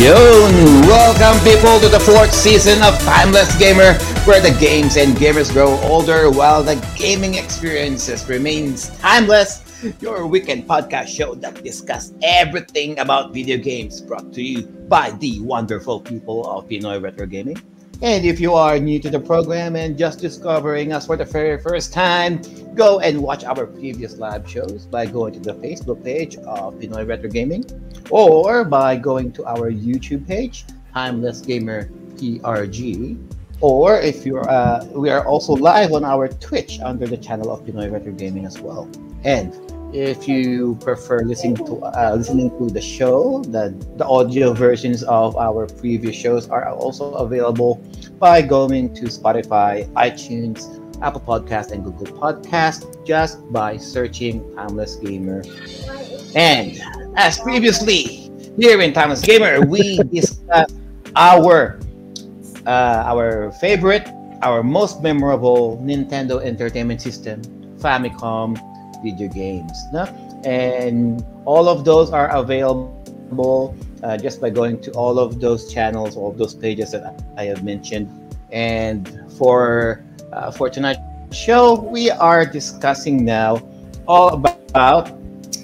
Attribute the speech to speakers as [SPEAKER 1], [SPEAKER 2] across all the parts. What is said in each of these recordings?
[SPEAKER 1] Yun! Welcome people to the fourth season of Timeless Gamer, where the games and gamers grow older while the gaming experiences remains timeless. Your weekend podcast show that discuss everything about video games brought to you by the wonderful people of Pinoy Retro Gaming. And if you are new to the program and just discovering us for the very first time, go and watch our previous live shows by going to the Facebook page of Pinoy Retro Gaming or by going to our YouTube page, Timeless Gamer PRG. Or if you're, uh, we are also live on our Twitch under the channel of Pinoy Retro Gaming as well. And if you prefer listening to uh, listening to the show, the the audio versions of our previous shows are also available by going to Spotify, iTunes, Apple Podcast, and Google Podcast just by searching Timeless Gamer. And as previously here in Timeless Gamer, we discuss our uh, our favorite, our most memorable Nintendo Entertainment System, Famicom video games. No? And all of those are available uh, just by going to all of those channels, all of those pages that I have mentioned. And for uh, for tonight's show, we are discussing now all about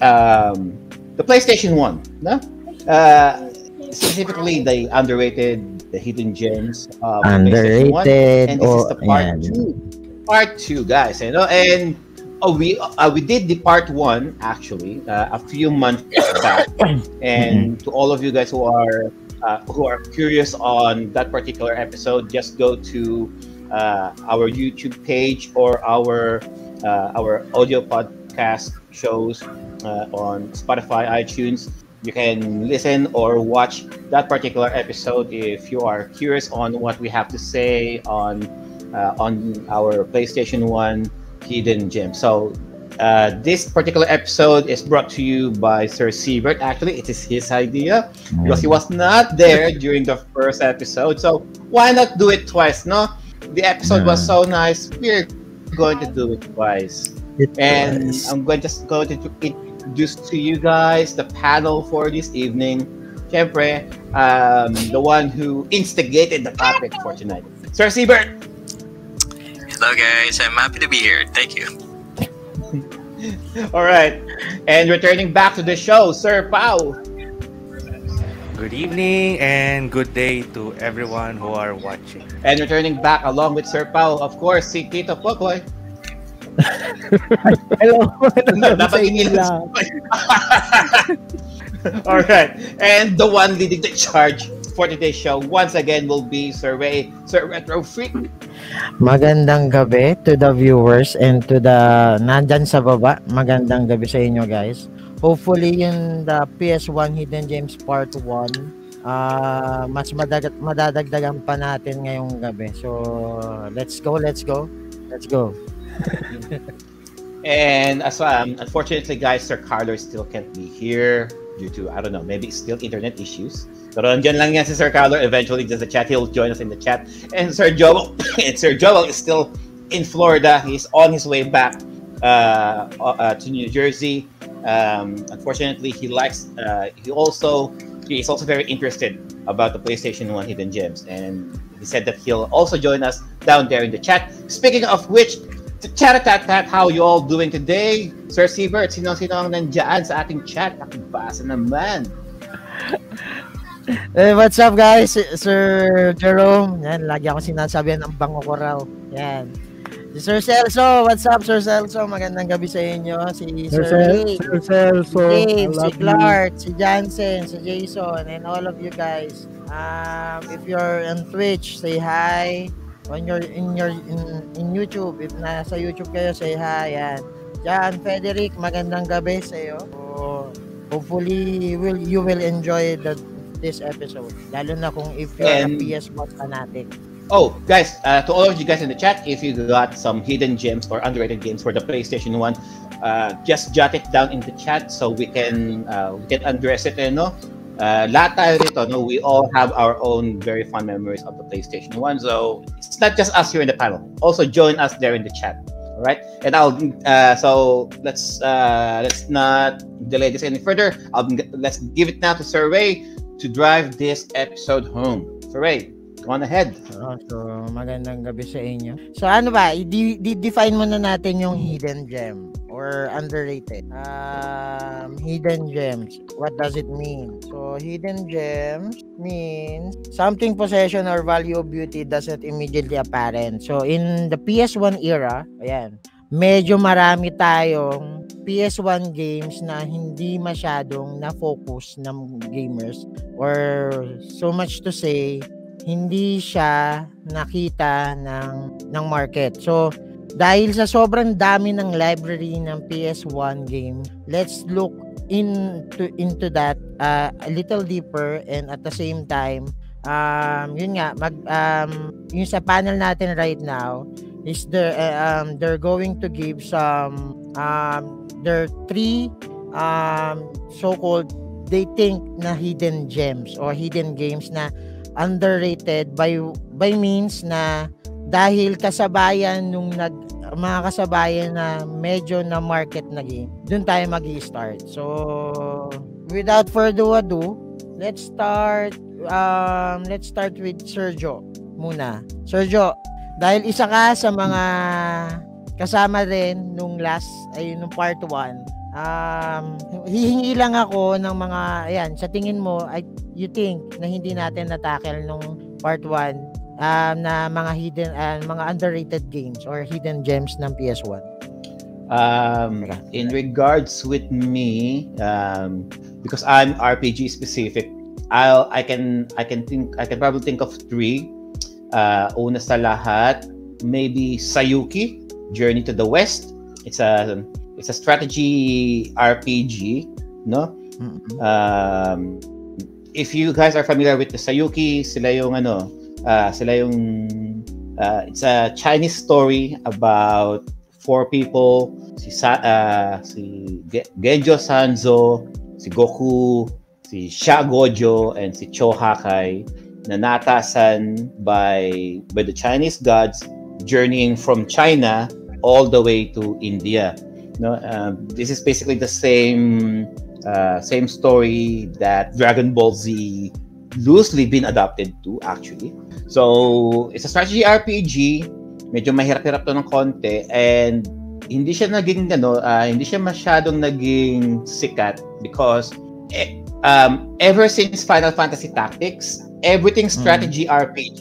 [SPEAKER 1] um, the PlayStation One. No? Uh, specifically, the underrated, the hidden gems of
[SPEAKER 2] underrated,
[SPEAKER 1] PlayStation One. And this
[SPEAKER 2] or,
[SPEAKER 1] is the part
[SPEAKER 2] yeah.
[SPEAKER 1] two. Part two, guys. You know, and Oh, we uh, we did the part one actually uh, a few months back, and to all of you guys who are uh, who are curious on that particular episode, just go to uh, our YouTube page or our uh, our audio podcast shows uh, on Spotify, iTunes. You can listen or watch that particular episode if you are curious on what we have to say on on our PlayStation One hidden gem. So uh, this particular episode is brought to you by Sir Siebert. Actually, it is his idea because he was not there during the first episode. So why not do it twice? No, the episode was so nice. We're going to do it twice.
[SPEAKER 2] It
[SPEAKER 1] And
[SPEAKER 2] was.
[SPEAKER 1] I'm going just going to introduce to you guys the panel for this evening. Siyempre, um, the one who instigated the topic for tonight. Sir Siebert!
[SPEAKER 3] Hello guys, I'm happy to be here. Thank you.
[SPEAKER 1] All right. And returning back to the show, Sir Pau.
[SPEAKER 4] Good evening and good day to everyone who are watching.
[SPEAKER 1] And returning back along with Sir Pau, of course, si Tito Pokoy.
[SPEAKER 2] Hello.
[SPEAKER 1] Dapat inilis. Eh. All right. And the one leading the charge for today's show once again will be Sir Ray, Sir Retro Freak.
[SPEAKER 2] Magandang gabi to the viewers and to the nandyan sa baba. Magandang gabi sa inyo guys. Hopefully yung the PS1 Hidden Gems Part 1 ah mas madadag madadagdagan pa natin ngayong gabi. So let's go, let's go. Let's go.
[SPEAKER 1] And as um, unfortunately, guys, Sir Carlos still can't be here due to I don't know, maybe still internet issues. Pero andyan lang yan si Sir Carlo. Eventually, just the chat, he'll join us in the chat. And Sir Joel, and Sir Joel is still in Florida. He's on his way back uh, uh, to New Jersey. Um, unfortunately, he likes. Uh, he also he's also very interested about the PlayStation One Hidden Gems, and he said that he'll also join us down there in the chat. Speaking of which, chat tat tat how you all doing today? Sir Siebert, sino-sino ang nandyan sa ating chat? Nakibasa naman.
[SPEAKER 2] Eh, what's up guys? Sir Jerome. Yan, lagi ako sinasabi ng bango ko raw. Yan. Si Sir Celso, what's up Sir Celso? Magandang gabi sa inyo. Si Sir, Ray,
[SPEAKER 5] Sir Celso,
[SPEAKER 2] si Dave, si
[SPEAKER 5] love you.
[SPEAKER 2] Clark, si Jansen, si Jason, and all of you guys. Um, if you're on Twitch, say hi. On your in your in, in YouTube, if nasa YouTube kayo, say hi. Yan. Jan Frederick, magandang gabi sa iyo. So, hopefully you will you will enjoy the this episode. Lalo na kung if you're
[SPEAKER 1] And-
[SPEAKER 2] a PS1 fanatic.
[SPEAKER 1] Oh, guys, uh, to all of you guys in the chat, if you got some hidden gems or underrated games for the PlayStation 1, uh, just jot it down in the chat so we can uh, we can address it, eh, no? Uh, lahat tayo rito, no? We all have our own very fun memories of the PlayStation 1. So, it's not just us here in the panel. Also, join us there in the chat. All right? And I'll, uh, so let's uh, let's not delay this any further. I'll, let's give it now to Sir Ray to drive this episode home. So Ray, go on ahead.
[SPEAKER 2] Oh, so, magandang gabi sa inyo. So, ano ba? I- define muna natin yung hidden gem or underrated. Um, hidden gems. What does it mean? So, hidden gems means something possession or value of beauty doesn't immediately apparent. So, in the PS1 era, ayan, medyo marami tayong PS1 games na hindi masyadong na-focus ng gamers or so much to say hindi siya nakita ng ng market. So dahil sa sobrang dami ng library ng PS1 game, let's look into into that uh, a little deeper and at the same time um yun nga mag um yung sa panel natin right now is there uh, um they're going to give some um there three um so-called they think na hidden gems or hidden games na underrated by by means na dahil kasabayan nung nag mga kasabayan na medyo na market na game, doon tayo magi-start. So, without further ado, let's start um let's start with Sergio muna. Sergio, dahil isa ka sa mga kasama rin nung last ay nung part 1, um hihingi lang ako ng mga ayan, sa tingin mo ay you think na hindi natin na-tackle nung part 1 um, na mga hidden uh, mga underrated games or hidden gems ng PS1?
[SPEAKER 1] Um, in regards with me, um, because I'm RPG specific, I'll I can I can think I can probably think of three. Uh, una sa lahat, maybe Sayuki, Journey to the West. It's a it's a strategy RPG, no?
[SPEAKER 2] Mm-hmm.
[SPEAKER 1] Um, if you guys are familiar with the Sayuki, sila yung ano, uh, sila yung uh, it's a Chinese story about four people, si Sa, uh, si Genjo Sanzo, si Goku, si Sha Gojo, and si Cho Hakai na natasan by by the Chinese gods journeying from China all the way to India. No, um, this is basically the same uh, same story that Dragon Ball Z loosely been adapted to actually. So, it's a strategy RPG. Medyo mahirap-hirap to ng konti and hindi siya naging ano, uh, hindi siya masyadong naging sikat because eh, um, ever since Final Fantasy Tactics, everything strategy mm. RPG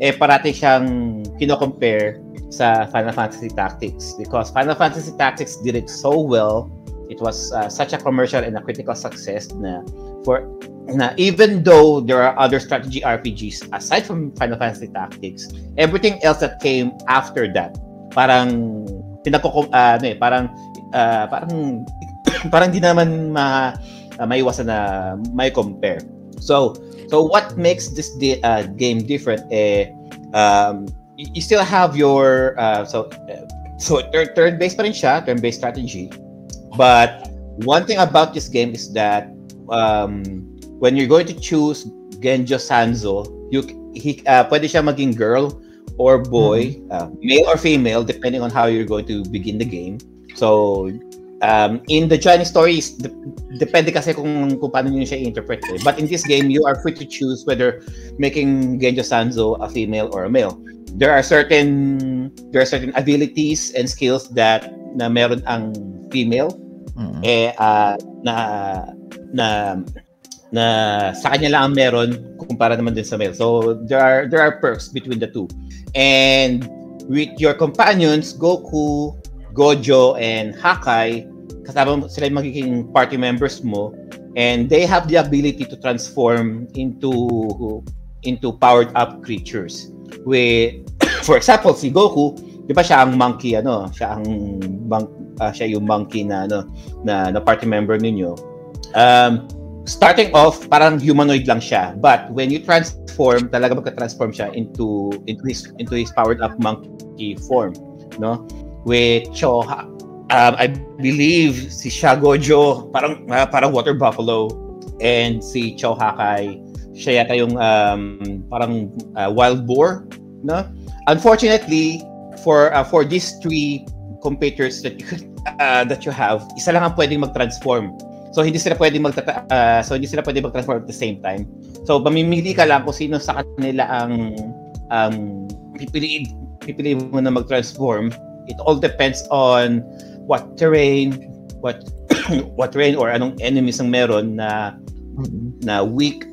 [SPEAKER 1] eh parati siyang kino-compare sa Final Fantasy Tactics because Final Fantasy Tactics did it so well it was uh, such a commercial and a critical success na for na even though there are other strategy RPGs aside from Final Fantasy Tactics, everything else that came after that, parang pinagko uh, ano eh, parang uh, parang parang di naman ma uh, maiwasan na may compare. So, so what makes this di- uh, game different eh um, you, you still have your uh, so uh, so turn turn based pa rin siya, turn based strategy But one thing about this game is that um, when you're going to choose Genjo Sanzo, you he uh, pwede siya maging girl or boy, mm-hmm. uh, male or female, depending on how you're going to begin the game. So, um, in the Chinese stories, de- depende kasi kung, kung paano nyo siya interpret. Eh. But in this game, you are free to choose whether making Genjo Sanzo a female or a male. There are certain there are certain abilities and skills that na meron ang female mm-hmm. eh uh, na na na sa kanya lang ang meron kumpara naman din sa male. So there are there are perks between the two. And with your companions, Goku, Gojo, and Hakai, kasama sila yung magiging party members mo and they have the ability to transform into into powered up creatures. With for example, si Goku, 'di ba siya ang monkey ano, siya ang monk, uh, siya yung monkey na ano na, na party member ninyo. Um, starting off parang humanoid lang siya but when you transform talaga magka-transform siya into into his into his powered up monkey form no with Cho um, I believe si Shagojo parang uh, parang water buffalo and si Cho Hakai siya yata yung um, parang uh, wild boar no unfortunately for uh, for these three competitors that you uh, that you have, isa lang ang pwedeng mag-transform. So hindi sila pwedeng magtata uh, so hindi sila pwedeng mag-transform at the same time. So mamimili ka lang kung sino sa kanila ang um pipiliin pipiliin mo na mag-transform. It all depends on what terrain, what what terrain or anong enemies ang meron na na weak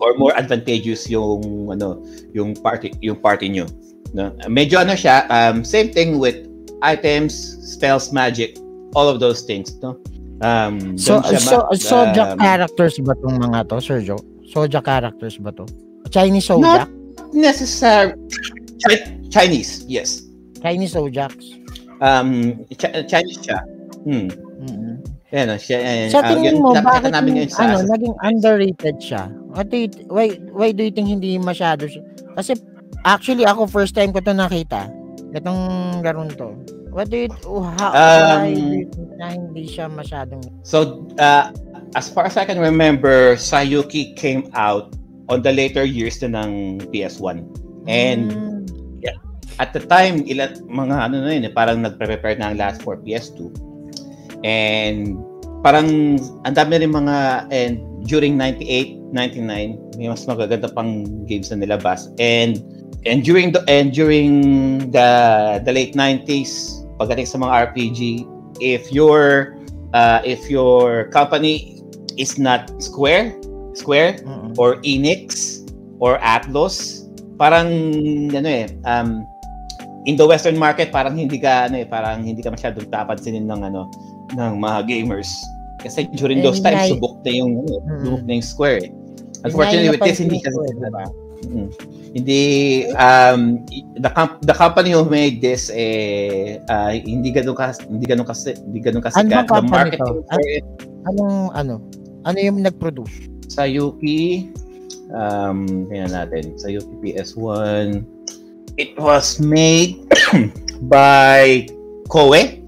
[SPEAKER 1] or more advantageous yung ano yung party yung party nyo no medyo ano siya um same thing with items spells magic all of those things no um
[SPEAKER 2] So, so,
[SPEAKER 1] ma-
[SPEAKER 2] Sojak
[SPEAKER 1] um,
[SPEAKER 2] characters ba tong mga to, Sir Joe? Sojak characters ba to? Chinese Sojak?
[SPEAKER 1] necessary Chi- Chinese yes
[SPEAKER 2] Chinese Sojaks?
[SPEAKER 1] Um Ch- Chinese siya hmm
[SPEAKER 2] mm
[SPEAKER 1] Ayan, oh, siya, ayan,
[SPEAKER 2] Sa
[SPEAKER 1] ah,
[SPEAKER 2] tingin
[SPEAKER 1] yun,
[SPEAKER 2] mo, bakit
[SPEAKER 1] namin
[SPEAKER 2] yung,
[SPEAKER 1] sa
[SPEAKER 2] ano, naging underrated siya? What do you, why, why do you think hindi masyado siya? Kasi, actually, ako first time ko to nakita. Itong laron to. What do you, oh, how, why do
[SPEAKER 1] Um,
[SPEAKER 2] you think na hindi siya masyadong,
[SPEAKER 1] So, uh, as far as I can remember, Sayuki came out on the later years na ng PS1. And
[SPEAKER 2] Hmm,
[SPEAKER 1] at the time, ilan, mga ano na yun, eh, parang nagpre-prepare na ang last for PS2. And parang ang dami rin mga, and during 98, 99, may mas magaganda pang games na nilabas. And and during the and during the the late 90s, pagdating sa mga RPG, if your uh, if your company is not Square, Square
[SPEAKER 2] mm-mm.
[SPEAKER 1] or Enix or Atlas, parang ano eh, um, in the western market parang hindi ka ano eh, parang hindi ka masyadong tapansinin ng ano ng mga gamers. Kasi during
[SPEAKER 2] Eh,
[SPEAKER 1] those times subok na yung ano,
[SPEAKER 2] Mm.
[SPEAKER 1] subok na yung Square. eh. Unfortunately with this hindi kasi
[SPEAKER 2] diba?
[SPEAKER 1] Mm. Hindi um the com- the company who made this eh ah, hindi ganun ka hindi ganun kasi hindi ganun kasi
[SPEAKER 2] Ano bang
[SPEAKER 1] the marketing for it
[SPEAKER 2] Anong, ano? Ano yung nag-produce?
[SPEAKER 1] Sayuki um tingnan natin Sayuki PS1 it was made by Koei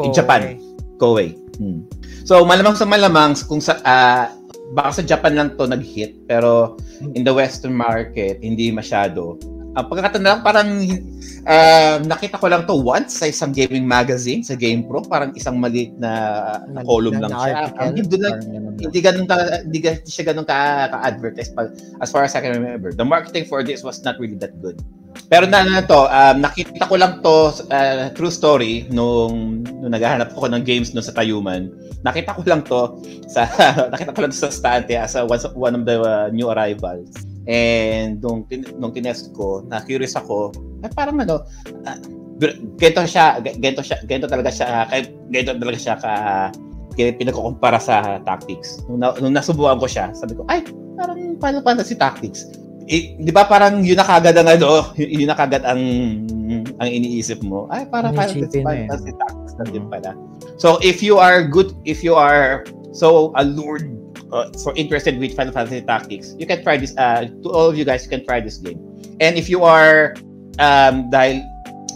[SPEAKER 1] in Japan. Koei. Hmm. so malamang sa malamang kung sa ah, baka sa Japan lang to nag-hit pero in the western market hindi masyado ang pagkakataon lang parang ah, nakita ko lang to once sa isang gaming magazine sa GamePro parang isang maliit na, na column lang siya ang hindi lang hindi ganun ka, hindi, hindi siya ganun ka, ka-advertise pa, as far as I can remember. The marketing for this was not really that good. Pero na na to, um, nakita ko lang to, uh, true story, nung, nung naghahanap ako ng games no sa Tayuman. Nakita ko lang to sa, nakita ko lang to sa stante as a, one, one of the uh, new arrivals. And nung, tin, nung tinest ko, na curious ako, eh, parang ano, uh, ganito siya, ganito siya, ganito talaga siya, kay, ganito talaga siya ka, pinagkukumpara sa tactics. Nung, na, nung nasubukan ko siya, sabi ko, ay, parang Final Fantasy Tactics. Eh, di ba parang yun na kagad ang ano, yun na kagad ang ang iniisip mo. Ay, parang Final Fantasy. Fantasy Tactics na din pala. So, if you are good, if you are so allured uh, for interested with Final Fantasy Tactics, you can try this, uh, to all of you guys, you can try this game. And if you are, um, dahil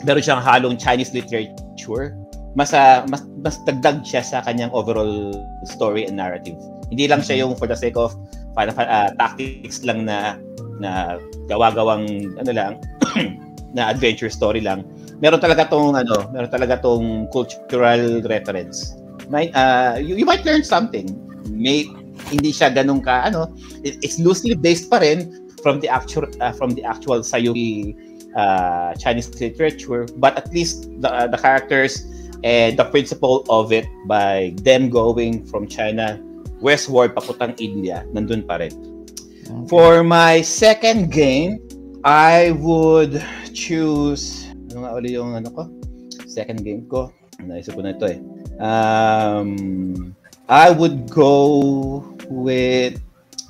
[SPEAKER 1] meron siyang halong Chinese literature, mas, ah, mas, mas dagdag siya sa kanyang overall story and narrative. Hindi lang siya yung for the sake of Final ah, tactics lang na na gawa-gawang ano lang na adventure story lang. Meron talaga tong ano, meron talaga tong cultural reference. Might uh, you, you might learn something. May hindi siya ganun ka ano, it- it's loosely based pa rin from the actual uh, from the actual Sayuri uh, Chinese literature, but at least the uh, the characters and the principle of it by them going from China westward papuntang India, nandun pa rin. For my second game, I would choose ano nga uli yung ano ko? Second game ko. Naisip ko na ito eh. Um, I would go with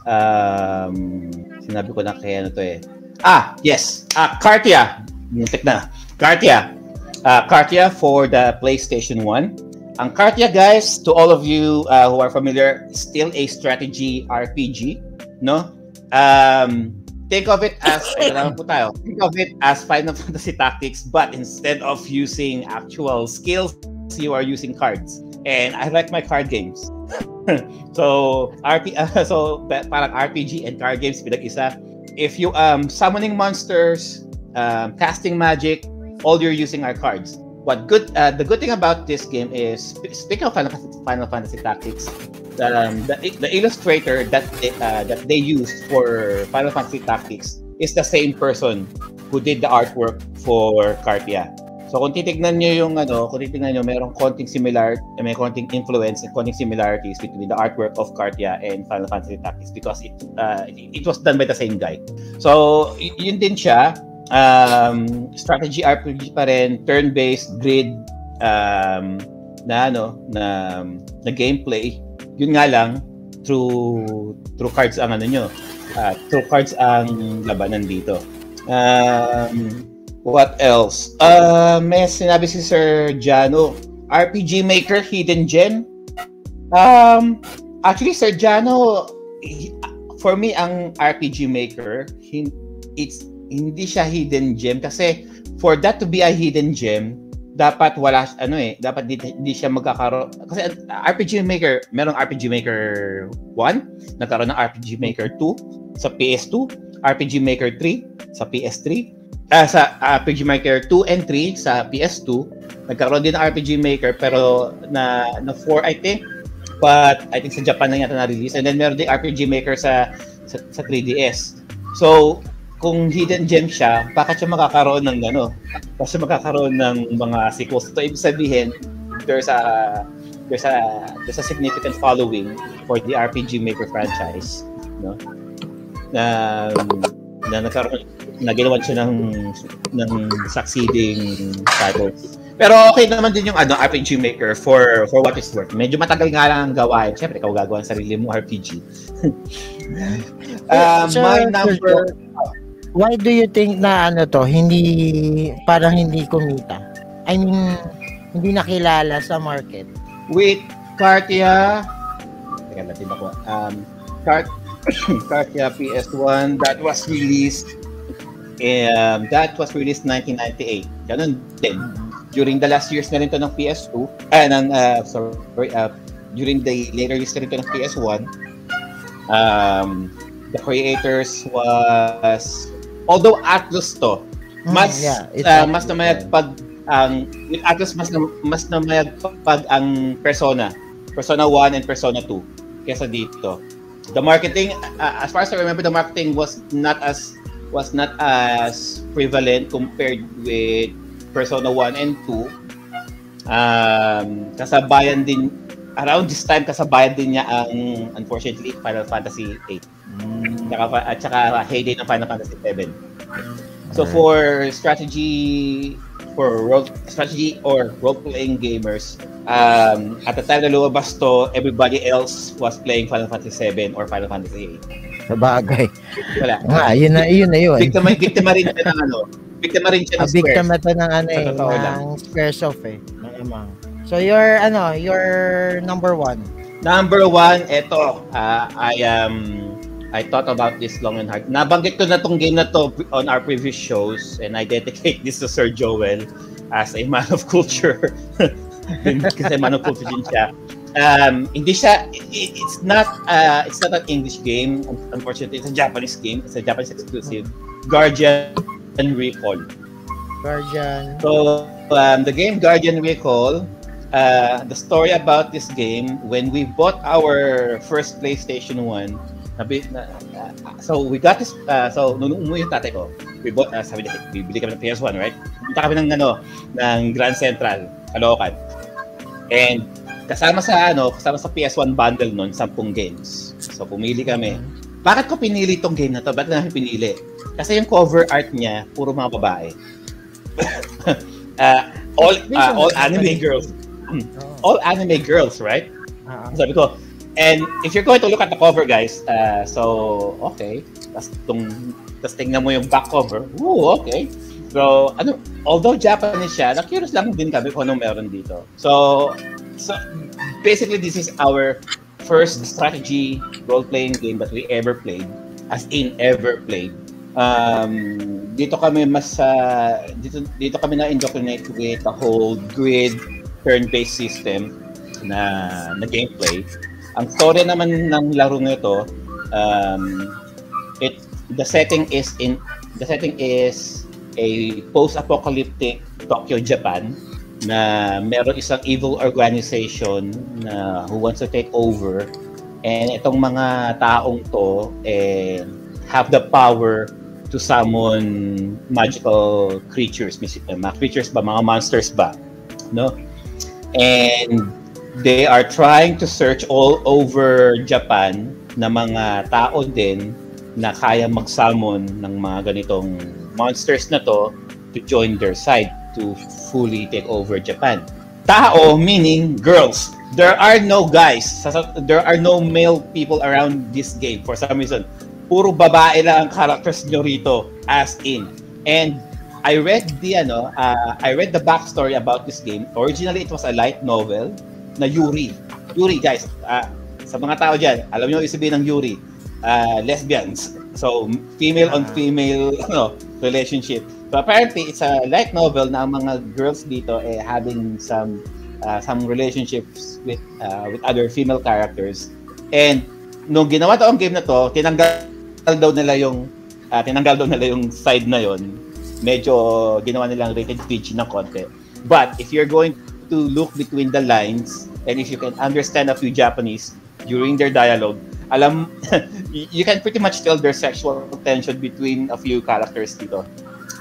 [SPEAKER 1] um, sinabi ko na kaya ano to eh. Ah, yes. Ah, Cartia. Muntik na. Cartia. Uh, Cartia for the PlayStation 1. Ang Cartia, guys, to all of you uh, who are familiar, still a strategy RPG, no? Um, think of it as, think of it as Final Fantasy Tactics, but instead of using actual skills, you are using cards. And I like my card games. so, RP, uh, so pa- parang RPG and card games pinag-isa. If you um summoning monsters, um, casting magic, all you're using are cards. what good uh, the good thing about this game is speaking of Final Fantasy, Final Fantasy Tactics, um, the the illustrator that they, uh, that they used for Final Fantasy Tactics is the same person who did the artwork for Cartia. So kung titignan niyo yung ano, kung titignan niyo merong konting similar, may konting influence and konting similarities between the artwork of Cartia and Final Fantasy Tactics because it uh, it was done by the same guy. So yun din siya um, strategy RPG pa rin, turn-based grid um, na ano na na gameplay. Yun nga lang through through cards ang ano nyo. Uh, through cards ang labanan dito. Um, What else? Uh, may sinabi si Sir Jano, RPG Maker Hidden Gem. Um, actually, Sir Jano, for me, ang RPG Maker, it's hindi siya hidden gem kasi for that to be a hidden gem, dapat wala ano eh, dapat di, di siya magkakaroon kasi RPG Maker, merong RPG Maker 1, nagkaroon ng RPG Maker 2 sa PS2, RPG Maker 3 sa PS3, uh, sa RPG Maker 2 and 3 sa PS2. Nagkaroon din ng RPG Maker pero na na 4 I think. But I think sa Japan na yata na-release. And then meron din RPG Maker sa, sa, sa 3DS. So, kung hidden gem siya, bakit siya makakaroon ng ano? Bakit siya makakaroon ng mga sequels? So, ibig sabihin, there's a there's a there's a significant following for the RPG Maker franchise, no? Na na nagkaroon na ginawan siya ng ng succeeding titles. Pero okay naman din yung ano RPG Maker for for what it's worth. Medyo matagal nga lang ang gawain. Siyempre, ikaw gagawa ng sarili mo RPG. uh,
[SPEAKER 2] Sir,
[SPEAKER 1] my number
[SPEAKER 2] Why do you think na ano to, hindi parang hindi kumita? I mean, hindi nakilala sa market.
[SPEAKER 1] with Cartia Teka, natin ako. Um, Cart Cartia PS1 that was released um, that was released 1998. Ganun din. During the last years na rin to ng PS2, ah, ng, uh, sorry, uh, during the later years na rin to ng PS1, um, the creators was, although Atlus to, mas,
[SPEAKER 2] Mm, yeah,
[SPEAKER 1] uh, mas namayag pag, ang, with Atlus mas, na, mas namayag pag ang Persona, Persona 1 and Persona 2, kesa dito. The marketing, uh, as far as I remember, the marketing was not as was not as prevalent compared with Persona 1 and 2. Um, kasabayan din, around this time, kasabayan din niya ang, unfortunately, Final Fantasy 8. Tsaka, at saka heyday ng Final Fantasy 7. So for strategy, for role, strategy or role-playing gamers, um, at the time na lumabas to, everybody else was playing Final Fantasy 7 or Final Fantasy 8.
[SPEAKER 2] Sa bagay.
[SPEAKER 1] Wala.
[SPEAKER 2] Nga, yun na, yun na yun.
[SPEAKER 1] Biktima, biktima rin siya ng ano. Biktima rin siya ng
[SPEAKER 2] Ah,
[SPEAKER 1] Square.
[SPEAKER 2] biktima to ng ano eh, ng Squaresoft eh. Malamang. So your ano, your number one.
[SPEAKER 1] Number one, eto. Uh, I um, I thought about this long and hard. Nabanggit ko na tong game na to on our previous shows and I dedicate this to Sir Joel as a man of culture. Kasi man of culture din siya. Um, hindi siya, it, it's not, uh, it's not an English game. Unfortunately, it's a Japanese game. It's a Japanese exclusive. Guardian Recall.
[SPEAKER 2] Guardian.
[SPEAKER 1] So, um, the game Guardian Recall, uh, the story about this game, when we bought our first PlayStation 1, nabi, na, uh, so we got this, uh, so nung umuwi yung tatay ko, we bought, uh, sabi niya, bibili kami ng PS1, right? Punta kami ng, ano, ng Grand Central, Caloocan. And kasama sa ano, kasama sa PS1 bundle nun, 10 games. So pumili kami. Bakit ko pinili tong game na to? Bakit namin pinili? Kasi yung cover art niya, puro mga babae. uh, all uh, all anime girls. All anime girls, right?
[SPEAKER 2] Ah.
[SPEAKER 1] Sabi ko, and if you're going to look at the cover, guys, uh, so, okay. Tapos tong, tapos tingnan mo yung back cover. Ooh, okay. So, ano, although Japanese siya, na-curious lang din kami kung anong meron dito. So, so basically, this is our first strategy role-playing game that we ever played. As in, ever played. Um, dito kami mas, uh, dito, dito kami na-indoctrinate with the whole grid turn-based system na, na gameplay. Ang story naman ng laro nito, um, it the setting is in the setting is a post-apocalyptic Tokyo, Japan na meron isang evil organization na who wants to take over. And itong mga taong to eh, have the power to summon magical creatures, mga creatures ba, mga monsters ba, no? And they are trying to search all over Japan na mga tao din na kaya mag-summon ng mga ganitong monsters na to to join their side to fully take over Japan. Tao meaning girls. There are no guys. There are no male people around this game for some reason. Puro babae lang ang characters nyo rito as in. And I read the ano, uh, I read the backstory about this game. Originally, it was a light novel na Yuri. Yuri, guys, uh, sa mga tao dyan, alam nyo yung sabihin ng Yuri, uh, lesbians. So, female on female ano, relationship. So, apparently, it's a light novel na ang mga girls dito eh having some uh, some relationships with uh, with other female characters. And nung ginawa to ang game na to, tinanggal daw nila yung uh, tinanggal daw nila yung side na yon. Medyo ginawa nilang rated PG ng konti. But if you're going to look between the lines and if you can understand a few Japanese during their dialogue, alam you can pretty much tell there's sexual tension between a few characters dito.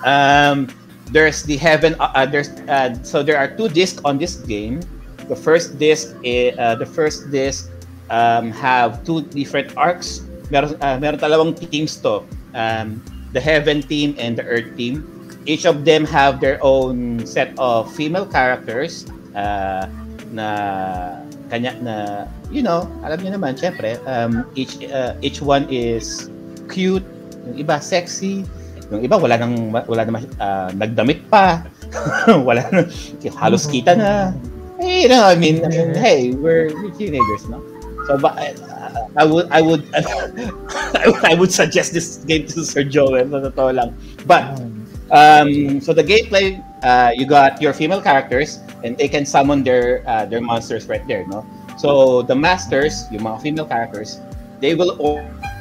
[SPEAKER 1] Um, there's the heaven uh, uh, there's uh, so there are two discs on this game. The first disc is, uh, the first disc um, have two different arcs. Meron uh, dalawang teams to. Um, the heaven team and the earth team. Each of them have their own set of female characters uh, na kanya na you know, alam niyo naman syempre, um, each uh, each one is cute, yung iba sexy, yung iba wala nang wala nang uh, nagdamit pa. wala nang halos kita na. Hey, you know, I mean, I mean hey, we're, we're teenagers, no? So, but uh, I would, I would, I would suggest this game to Sir Joel, sa totoo lang. But, um, so the gameplay, uh, you got your female characters, and they can summon their uh, their monsters right there, no? So the masters, yung mga female characters, they will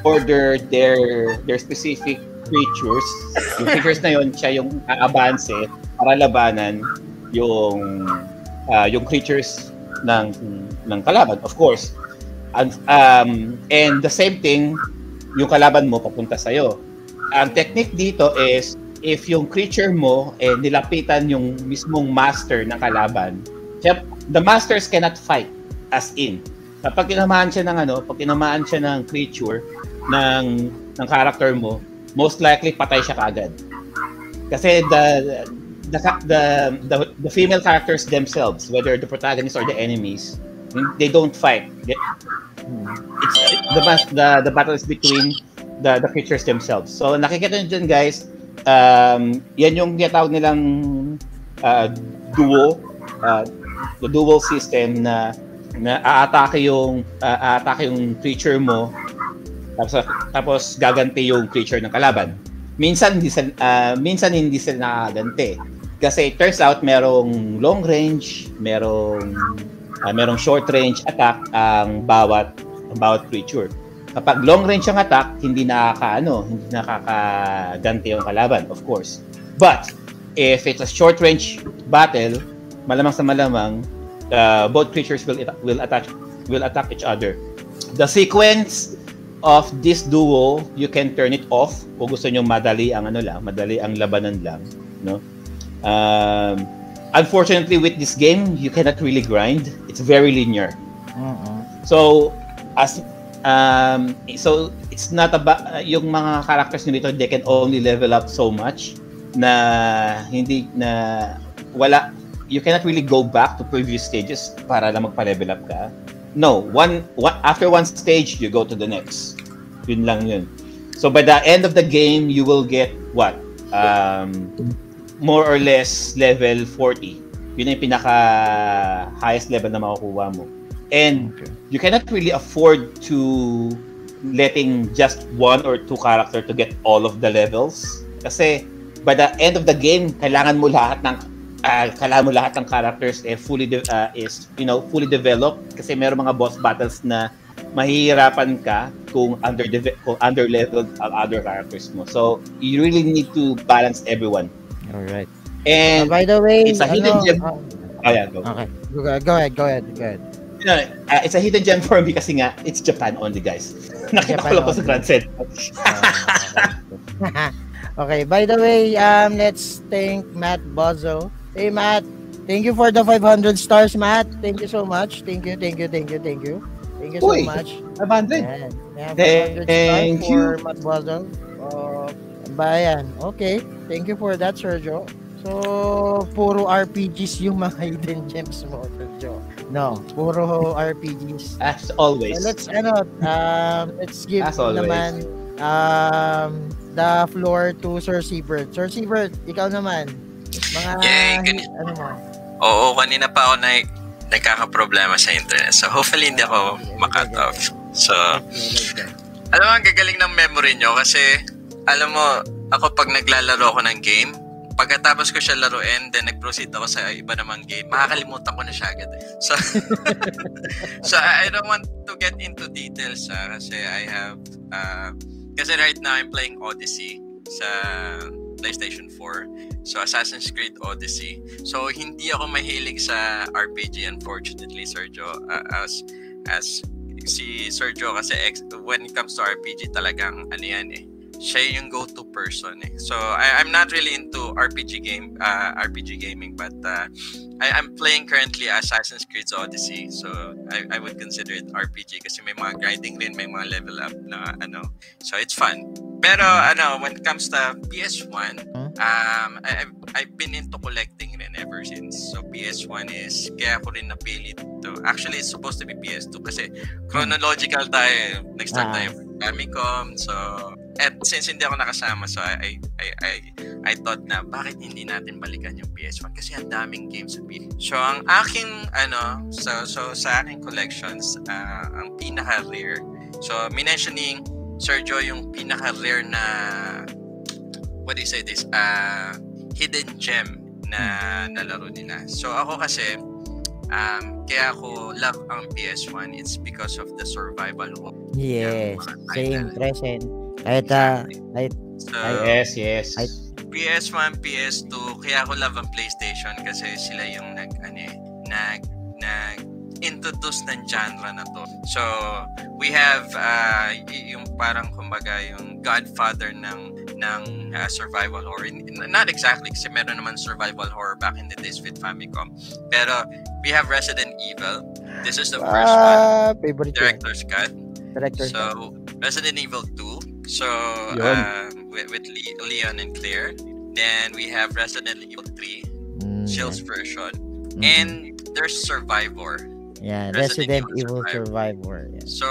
[SPEAKER 1] order their their specific creatures. Yung creatures na yon siya yung aabanse para labanan yung uh, yung creatures ng ng kalaban, of course. And, um, and the same thing, yung kalaban mo papunta sa'yo. Ang technique dito is if yung creature mo eh, nilapitan yung mismong master ng kalaban, the masters cannot fight as in. Kapag tinamaan siya ng ano, pag tinamaan siya ng creature ng ng character mo, most likely patay siya kagad. Kasi the the the the, the female characters themselves, whether the protagonists or the enemies, they don't fight. It's the the the battle is between the the creatures themselves. So nakikita niyo dyan guys, um, yan yung tinatawag nilang uh, duo, uh, the dual system na na aatake yung uh, aatake yung creature mo tapos tapos gaganti yung creature ng kalaban. Minsan hindi sila, uh, minsan hindi sila nakaganti. Kasi it turns out merong long range, merong uh, merong short range attack ang bawat ang bawat creature. Kapag long range ang attack, hindi nakakaano, hindi nakakaganti yung kalaban, of course. But if it's a short range battle, malamang sa malamang uh, both creatures will will attack will attack each other. The sequence of this duo, you can turn it off kung gusto niyo madali ang ano lang, madali ang labanan lang, no? Um, unfortunately with this game, you cannot really grind. It's very linear.
[SPEAKER 2] Uh-uh.
[SPEAKER 1] So as um, so it's not about yung mga characters nito they can only level up so much na hindi na wala you cannot really go back to previous stages para lang magpa-level up ka. No, one, one after one stage you go to the next. Yun lang yun. So by the end of the game you will get what? Um, more or less level 40. Yun yung pinaka highest level na makukuha mo. And okay. you cannot really afford to letting just one or two character to get all of the levels. Kasi by the end of the game, kailangan mo lahat ng uh, kailangan mo lahat ng characters eh fully de- uh, is you know fully developed kasi meron mga boss battles na mahihirapan ka kung under kung under leveled ang other characters mo. So you really need to balance everyone.
[SPEAKER 2] All right.
[SPEAKER 1] And
[SPEAKER 2] uh, by the way,
[SPEAKER 1] it's a hidden
[SPEAKER 2] ano,
[SPEAKER 1] gem.
[SPEAKER 2] Uh,
[SPEAKER 1] Oh, yeah, go.
[SPEAKER 2] Okay. Go, go ahead, go ahead, go ahead.
[SPEAKER 1] You know, uh, it's a hidden gem for me kasi nga, it's Japan only, guys. Nakita ko lang po sa. Grand Set.
[SPEAKER 2] okay, by the way, um, let's thank Matt Bozo. Hey, Matt. Thank you for the 500 stars, Matt. Thank you so much. Thank you, thank you, thank you, thank you. Thank you so
[SPEAKER 1] Uy.
[SPEAKER 2] much.
[SPEAKER 1] 500.
[SPEAKER 2] Yan. Yan, 500
[SPEAKER 1] Thank
[SPEAKER 2] stars for Matt Bozo. Oh, bayan. Okay. Thank you for that, Sergio. So, puro RPGs yung mga hidden gems mo, Sergio. No, puro RPGs.
[SPEAKER 1] As always.
[SPEAKER 2] So let's ano, um, let's give
[SPEAKER 1] As always.
[SPEAKER 2] naman um, the floor to Sir Siebert. Sir Siebert, ikaw naman. Mga
[SPEAKER 3] Yay, gani-
[SPEAKER 2] ano mo?
[SPEAKER 3] Oo, kanina pa ako na nagkakaproblema sa internet. So, hopefully hindi ako makat off. So, alam mo, ang gagaling ng memory nyo kasi, alam mo, ako pag naglalaro ako ng game, pagkatapos ko siya laruin, then nag-proceed ako sa iba namang game, makakalimutan ko na siya agad. eh. So, so I don't want to get into details ah, kasi I have, uh, kasi right now I'm playing Odyssey sa PlayStation 4. So, Assassin's Creed Odyssey. So, hindi ako mahilig sa RPG, unfortunately, Sergio. Uh, as, as si Sergio kasi ex, when it comes to RPG, talagang ano yan eh. Siya yung go-to person eh. So, I, I'm not really into RPG game, uh, RPG gaming, but uh, I, I'm playing currently Assassin's Creed Odyssey. So, I, I would consider it RPG kasi may mga grinding rin, may mga level up na ano. So, it's fun. Pero ano, when it comes to PS1, um, I, I've, I've been into collecting rin ever since. So PS1 is, kaya ko rin napili to. Actually, it's supposed to be PS2 kasi chronological tayo. eh. Nag-start
[SPEAKER 2] Ah.
[SPEAKER 3] tayo from Famicom. So, at since hindi ako nakasama, so I, I, I, I thought na bakit hindi natin balikan yung PS1 kasi ang daming games sa PS. So, ang aking, ano, so, so sa aking collections, ah, ang pinaka-rare, so, minentioning Sergio yung pinaka-rare na what do you say this? Uh, hidden gem na nalaro nila. So ako kasi um, kaya ako love ang PS1 it's because of the survival horror.
[SPEAKER 2] Yes, same present. Kahit ah, kahit
[SPEAKER 3] So,
[SPEAKER 1] Yes, yes.
[SPEAKER 2] I-
[SPEAKER 3] PS1, PS2, kaya ako love ang PlayStation kasi sila yung nag, ano eh, nag, nag, introduce ng genre na to. So, we have uh, yung parang kumbaga yung godfather ng ng uh, survival horror. Not exactly kasi meron naman survival horror back in the days with Famicom. Pero we have Resident Evil. This is the first one.
[SPEAKER 2] ah, favorite ko.
[SPEAKER 3] Director's cut.
[SPEAKER 2] Director.
[SPEAKER 3] So, Resident Evil 2. So, uh, with, with Le- Leon and Claire. Then we have Resident Evil 3,
[SPEAKER 2] Mm,
[SPEAKER 3] Chills version.
[SPEAKER 2] mm,
[SPEAKER 3] And there's Survivor.
[SPEAKER 2] yeah,
[SPEAKER 3] Resident
[SPEAKER 2] Resident
[SPEAKER 3] Evil
[SPEAKER 2] Evil Survivor. Yeah.
[SPEAKER 3] So,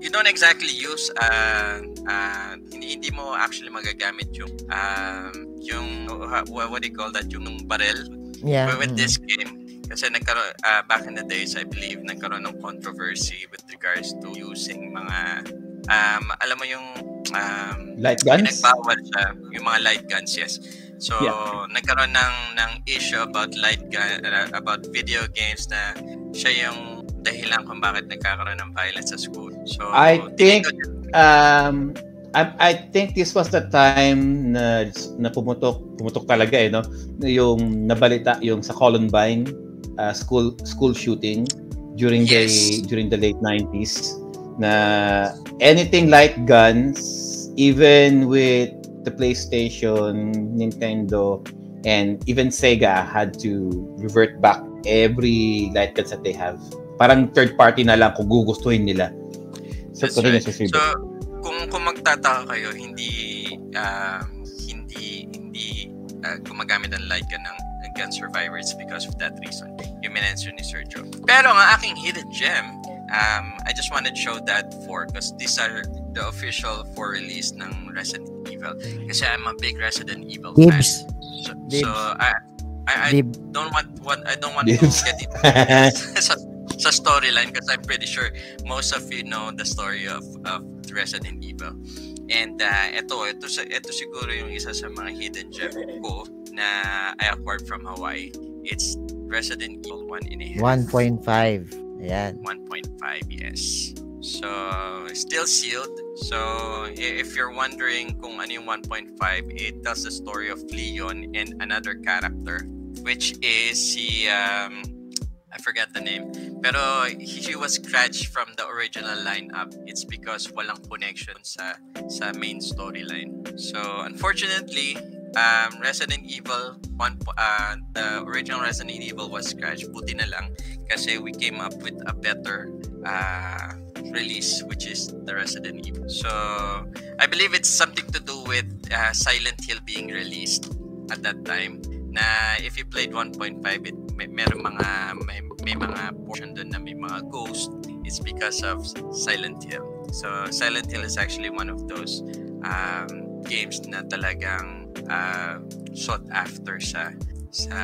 [SPEAKER 3] you don't exactly use, uh, uh, hindi, mo actually magagamit yung, um, yung, uh, what, what do you call that, yung barrel
[SPEAKER 2] Yeah.
[SPEAKER 3] with, with
[SPEAKER 2] mm.
[SPEAKER 3] this game. Kasi nagkaroon, uh, back in the days, I believe, nagkaroon ng controversy with regards to using mga, um, alam mo yung, um,
[SPEAKER 1] Light guns?
[SPEAKER 3] Pinagbawal siya, yung mga light guns, yes. So,
[SPEAKER 1] Yeah.
[SPEAKER 3] nagkaroon ng, ng issue about light gun, uh, about video games na siya yung dahilan kung bakit nagkakaroon ng violence sa school. So,
[SPEAKER 1] I think- Um, I, I think this was the time na, na pumutok, pumutok talaga eh, no? Yung nabalita, yung sa Columbine uh, school school shooting during
[SPEAKER 3] Yes.
[SPEAKER 1] the during the late 90s na anything light guns even with the PlayStation, Nintendo and even Sega had to revert back every light guns that they have. Parang third party na lang kung gugustuhin nila. So,
[SPEAKER 3] That's right.
[SPEAKER 1] sa Sibo.
[SPEAKER 3] So, kung kung magtataka kayo, hindi um, hindi hindi uh, gumagamit ng light gun ng ng gun survivors because of that reason. Yung minention ni Sergio. Pero ang aking hidden gem, um, I just wanted to show that for because these are the official for release ng Resident Evil. Kasi I'm a big Resident Evil fan.
[SPEAKER 2] Dibs.
[SPEAKER 3] So,
[SPEAKER 2] Dibs.
[SPEAKER 3] so I, I, I
[SPEAKER 2] Dib.
[SPEAKER 3] don't want, want I don't want
[SPEAKER 1] Dibs.
[SPEAKER 3] to get into sa, sa storyline because I'm pretty sure most of you know the story of of Resident Evil. And uh, ito, ito, ito siguro yung isa sa mga hidden gem ko na I acquired from Hawaii. It's Resident Evil 1 and a half.
[SPEAKER 2] 1.5. Ayan.
[SPEAKER 3] 1.5, yes. So, still sealed. So, if you're wondering kung ano yung 1.5, it tells the story of Leon and another character which is si um, I forgot the name. Pero he was scratched from the original lineup. It's because walang connection sa sa main storyline. So unfortunately, um, Resident Evil one uh, the original Resident Evil was scratched. Buti na lang kasi we came up with a better uh, release which is the Resident Evil. So I believe it's something to do with uh, Silent Hill being released at that time na if you played 1.5 it may meron mga may, may mga portion doon na may mga ghost it's because of Silent Hill. So Silent Hill is actually one of those um, games na talagang uh, sought after sa sa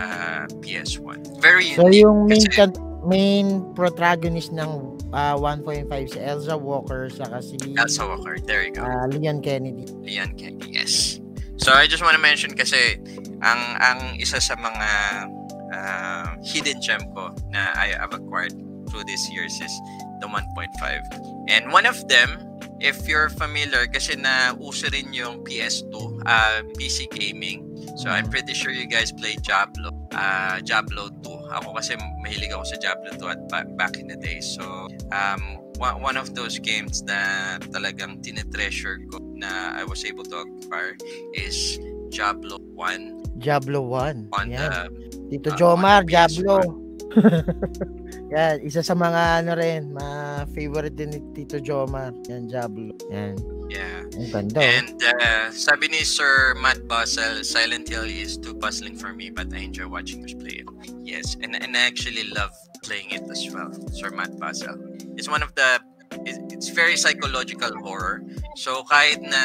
[SPEAKER 3] PS1. Very
[SPEAKER 2] So yung main
[SPEAKER 3] kasi-
[SPEAKER 2] main protagonist ng ah, 1.5 si Elsa Walker saka si
[SPEAKER 3] Elsa Walker. There you go.
[SPEAKER 2] ah, Leon Kennedy.
[SPEAKER 3] Leon Kennedy. Yes. So I just want to mention kasi ang ang isa sa mga uh, hidden gem ko na I have acquired through these years is the 1.5. And one of them, if you're familiar, kasi na uso rin yung PS2, uh, PC gaming. So I'm pretty sure you guys play Diablo, uh, Diablo 2. Ako kasi mahilig ako sa Diablo 2 at ba- back in the day. So um, one, of those games na talagang tinetreasure ko na I was able to acquire is Diablo 1
[SPEAKER 2] Diablo 1.
[SPEAKER 3] on
[SPEAKER 2] Yan.
[SPEAKER 3] the
[SPEAKER 2] Tito
[SPEAKER 3] ah,
[SPEAKER 2] Jomar, Diablo.
[SPEAKER 3] PS1.
[SPEAKER 2] Yan, isa sa mga ano rin, mga favorite din ni Tito Jomar. Yan, Diablo. Yan.
[SPEAKER 3] yeah.
[SPEAKER 2] Ang ganda. oh.
[SPEAKER 3] And uh, sabi ni Sir Matt Basel, Silent Hill is too puzzling for me, but I enjoy watching us play it. Yes, and, and I actually love playing it as well, Sir Matt Basel. It's one of the it- it's very psychological horror. So kahit na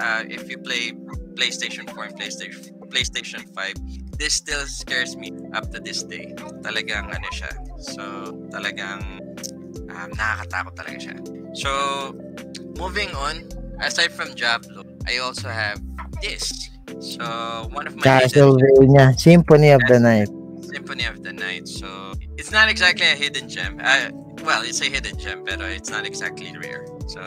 [SPEAKER 3] uh, if you play PlayStation 4 and PlayStation PlayStation 5, this still scares me up to this day. Talagang ano siya. So talagang um, nakakatakot talaga siya. So moving on, aside from Diablo, I also have this. So one of my
[SPEAKER 2] Castlevania, Symphony of the Night.
[SPEAKER 3] Symphony of the Night. So it's not exactly a hidden gem. Uh, well, it's a hidden gem, but it's not exactly rare. So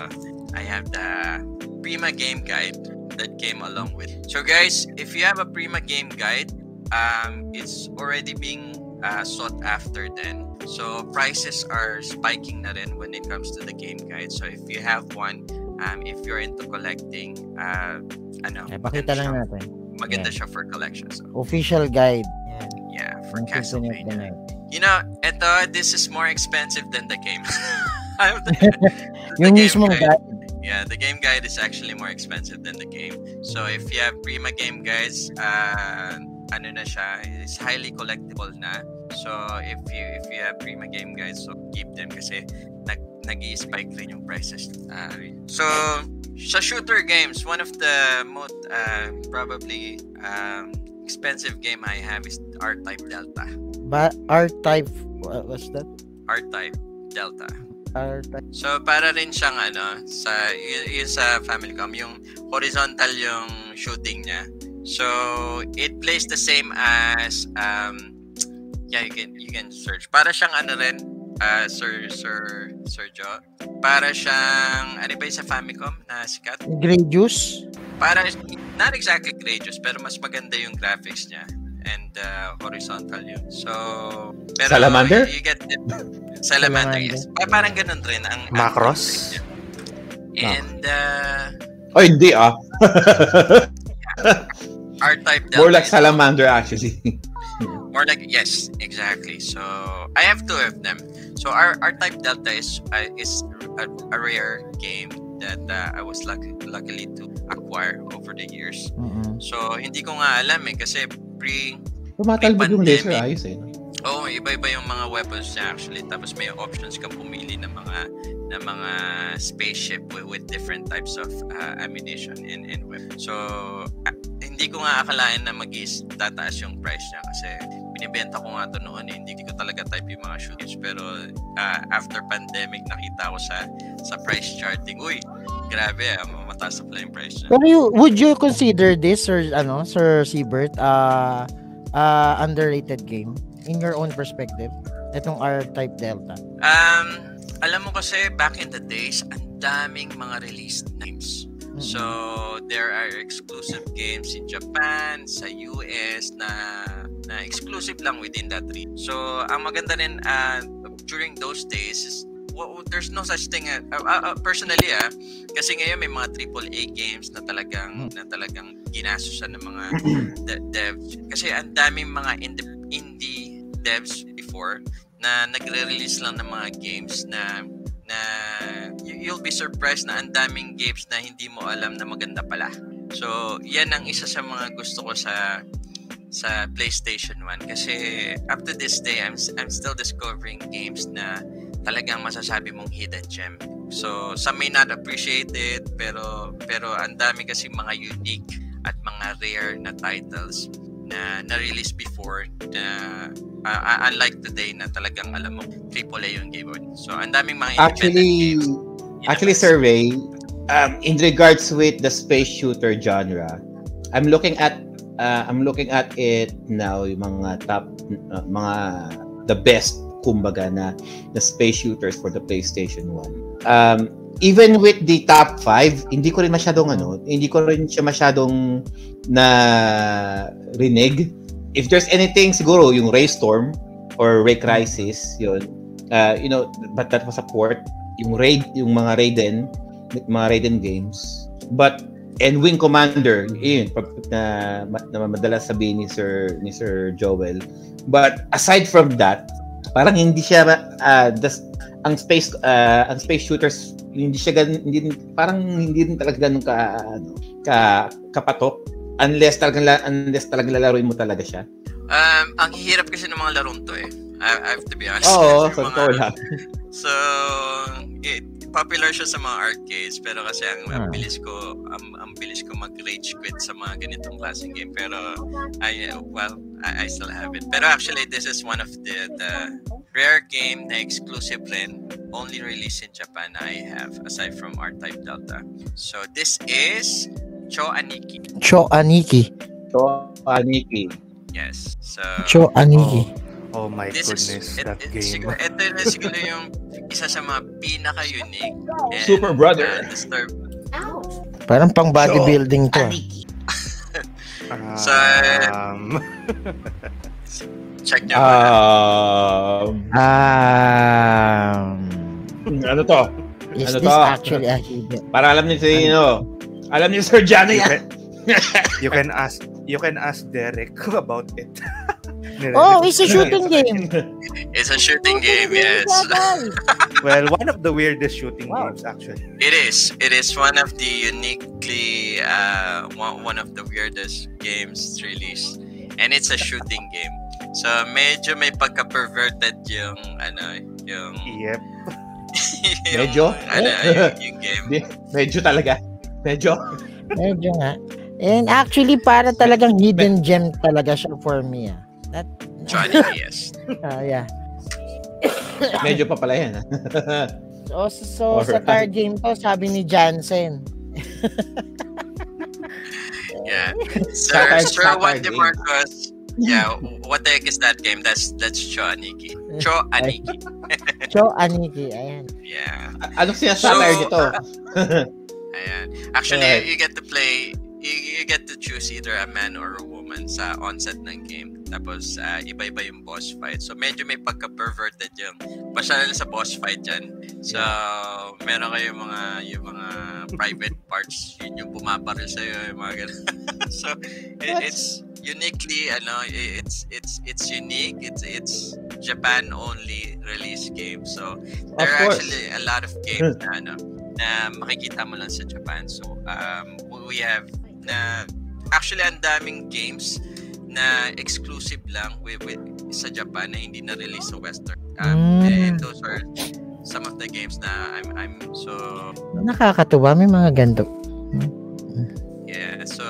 [SPEAKER 3] I have the Prima Game Guide that came along with. So guys, if you have a Prima Game Guide, um, it's already being uh, sought after then. So prices are spiking na rin when it comes to the game guide. So if you have one, um, if you're into collecting, uh, ano,
[SPEAKER 2] Eh, pakita
[SPEAKER 3] maganda
[SPEAKER 2] lang
[SPEAKER 3] siya.
[SPEAKER 2] natin.
[SPEAKER 3] Maganda siya for collection. So
[SPEAKER 2] Official guide. Yan.
[SPEAKER 3] yeah, for
[SPEAKER 2] Ng Symphony
[SPEAKER 3] Castlevania. You know, ito, this is more expensive than the game. I'm the- the
[SPEAKER 2] Yung
[SPEAKER 3] game
[SPEAKER 2] mismong
[SPEAKER 3] guide-
[SPEAKER 2] guide.
[SPEAKER 3] Yeah, the game guide is actually more expensive than the game. So if you have Prima game guides, uh, ano na siya, it's highly collectible na. So if you if you have Prima game guides, so keep them kasi nag nag-spike rin yung prices. Uh, so sa shooter games, one of the most uh, probably um, expensive game I have is R-Type Delta.
[SPEAKER 2] Ba- R-Type. What was that?
[SPEAKER 3] R-Type Delta.
[SPEAKER 2] R-Type.
[SPEAKER 3] So para rin siyang ano sa y- yun sa Famicom yung horizontal yung shooting niya. So it plays the same as um yeah you can you can search. Para siyang ano rin uh, Sir Sir Sir Joe. Para siyang ano ba yung sa Famicom na sikat?
[SPEAKER 2] Gradius.
[SPEAKER 3] Para not exactly Gradius pero mas maganda yung graphics niya and uh, horizontal yun. So pero
[SPEAKER 1] Salamander?
[SPEAKER 3] You, you get it. Salamander, yes. Pa- parang ganun rin ang niya. And uh,
[SPEAKER 1] Oh, hindi ah.
[SPEAKER 3] R-Type
[SPEAKER 1] More like
[SPEAKER 3] is
[SPEAKER 1] salamander actually.
[SPEAKER 3] More like yes, exactly. So I have two of them. So our R-Type Delta is uh, is a, a rare game that uh, I was lucky luckily to acquire over the years.
[SPEAKER 2] Mm-mm.
[SPEAKER 3] So hindi ko nga alam eh kasi pre
[SPEAKER 1] Tumatalbog yung laser ayos eh.
[SPEAKER 3] Oo, iba-iba yung mga weapons niya actually. Tapos may options kang pumili ng mga ng mga spaceship with, with different types of uh, ammunition and, and weapons. So, ah, hindi ko nga akalain na mag tataas yung price niya kasi binibenta ko nga to noon eh. Hindi ko talaga type yung mga shooters. Pero ah, after pandemic, nakita ko sa sa price charting. Uy, grabe ah, mataas pala yung price niya.
[SPEAKER 2] Pero you, would you consider this, Sir, ano, Sir Siebert, uh, uh, underrated game in your own perspective? Itong R-Type Delta.
[SPEAKER 3] Um, alam mo kasi back in the days, ang daming mga released games. So, there are exclusive games in Japan, sa US na na exclusive lang within that region. So, ang maganda rin uh, during those days is well, there's no such thing uh, uh, uh, personally ah kasi ngayon may mga AAA games na talagang na talagang ginasusan ng mga de- devs. Kasi ang daming mga indie, indie devs before na nagre-release lang ng mga games na na you'll be surprised na ang daming games na hindi mo alam na maganda pala. So, yan ang isa sa mga gusto ko sa sa PlayStation 1 kasi up to this day I'm I'm still discovering games na talagang masasabi mong hidden gem. So, some may not appreciate it pero pero ang dami kasi mga unique at mga rare na titles na na-release before na uh, unlike today na talagang alam mo AAA yung game. So, ang daming mga
[SPEAKER 1] actually games, actually survey um, in regards with the space shooter genre, I'm looking at uh, I'm looking at it now yung mga top uh, mga the best kumbaga na the space shooters for the PlayStation 1. Um, even with the top 5, hindi ko rin masyadong ano, hindi ko rin siya masyadong na rinig. If there's anything siguro yung Ray Storm or Ray Crisis, yun. Uh, you know, but that was a port. Yung Raid, yung mga Raiden, mga Raiden games. But and Wing Commander, yun, na, na madalas sabihin ni Sir ni Sir Joel. But aside from that, parang hindi siya uh, the, ang space uh, ang space shooters hindi siya gan, hindi parang hindi din talaga ganun ka ano, ka kapatok unless talaga unless talaga lalaruin mo talaga siya.
[SPEAKER 3] Um, ang hirap kasi ng mga larong to eh. I, I have to be honest.
[SPEAKER 1] Oo, so mga, lang.
[SPEAKER 3] So, it, popular siya sa mga arcades pero kasi ang, ang ah. bilis ko ang, ang bilis ko mag-rage quit sa mga ganitong klaseng game pero I well I, I still have it. Pero actually this is one of the the rare game na exclusive rin only released in Japan I have aside from R-Type Delta. So this is Cho Aniki.
[SPEAKER 2] Cho Aniki.
[SPEAKER 1] Cho Aniki.
[SPEAKER 3] Yes. So
[SPEAKER 2] Cho Aniki.
[SPEAKER 4] Oh. Oh my This goodness, is, that it, game.
[SPEAKER 3] Siguro, ito na siguro yung isa sa mga pinaka-unique and
[SPEAKER 1] Super Brother.
[SPEAKER 3] Uh, disturb.
[SPEAKER 2] Parang pang bodybuilding to.
[SPEAKER 3] um, so, check nyo
[SPEAKER 1] um,
[SPEAKER 2] um,
[SPEAKER 1] ano to?
[SPEAKER 2] Is
[SPEAKER 1] ano
[SPEAKER 2] this
[SPEAKER 1] to?
[SPEAKER 2] actually a?
[SPEAKER 1] Para alam niyo si ano. Alam niyo Sir Jano yan.
[SPEAKER 4] you can ask you can ask Derek about it.
[SPEAKER 2] oh, it's a shooting game.
[SPEAKER 3] It's a shooting game, yes.
[SPEAKER 4] well, one of the weirdest shooting wow. games actually.
[SPEAKER 3] It is. It is one of the uniquely uh, one, one of the weirdest games released. And it's a shooting game. So medyo may pagka-perverted yung ano, yung
[SPEAKER 4] Yep.
[SPEAKER 1] yung, medyo?
[SPEAKER 3] Ano, yung, yung game.
[SPEAKER 1] medyo talaga. Medyo.
[SPEAKER 2] medyo nga. And actually, para talagang hidden gem talaga siya for me. Ah. That,
[SPEAKER 3] Johnny, yes.
[SPEAKER 2] uh, yeah.
[SPEAKER 1] Medyo pa pala yan.
[SPEAKER 2] so, so sa card game to, sabi ni Jansen.
[SPEAKER 3] yeah. Sir, Sir Juan De Marcos, yeah, what the heck is that game? That's that's Cho Aniki. Cho Aniki.
[SPEAKER 2] Cho Aniki, ayan.
[SPEAKER 3] Yeah.
[SPEAKER 1] Anong sinasabi so, dito?
[SPEAKER 3] ayan. Actually, you get to play you, you get to choose either a man or a woman sa onset ng game. Tapos, uh, iba-iba yung boss fight. So, medyo may pagka-perverted yung basta na sa boss fight dyan. So, meron kayo mga, yung mga private parts, yun yung bumabaril sa'yo, yung mga ganun. so, it, it's uniquely, ano, it's, it's, it's unique. It's, it's Japan only release game. So, there are actually a lot of games na, ano, na makikita mo lang sa Japan. So, um, we have na actually ang daming games na exclusive lang with, with sa Japan na hindi na release sa Western. Um, mm. And those are some of the games na I'm I'm so
[SPEAKER 2] nakakatuwa may mga ganto.
[SPEAKER 3] Yeah, so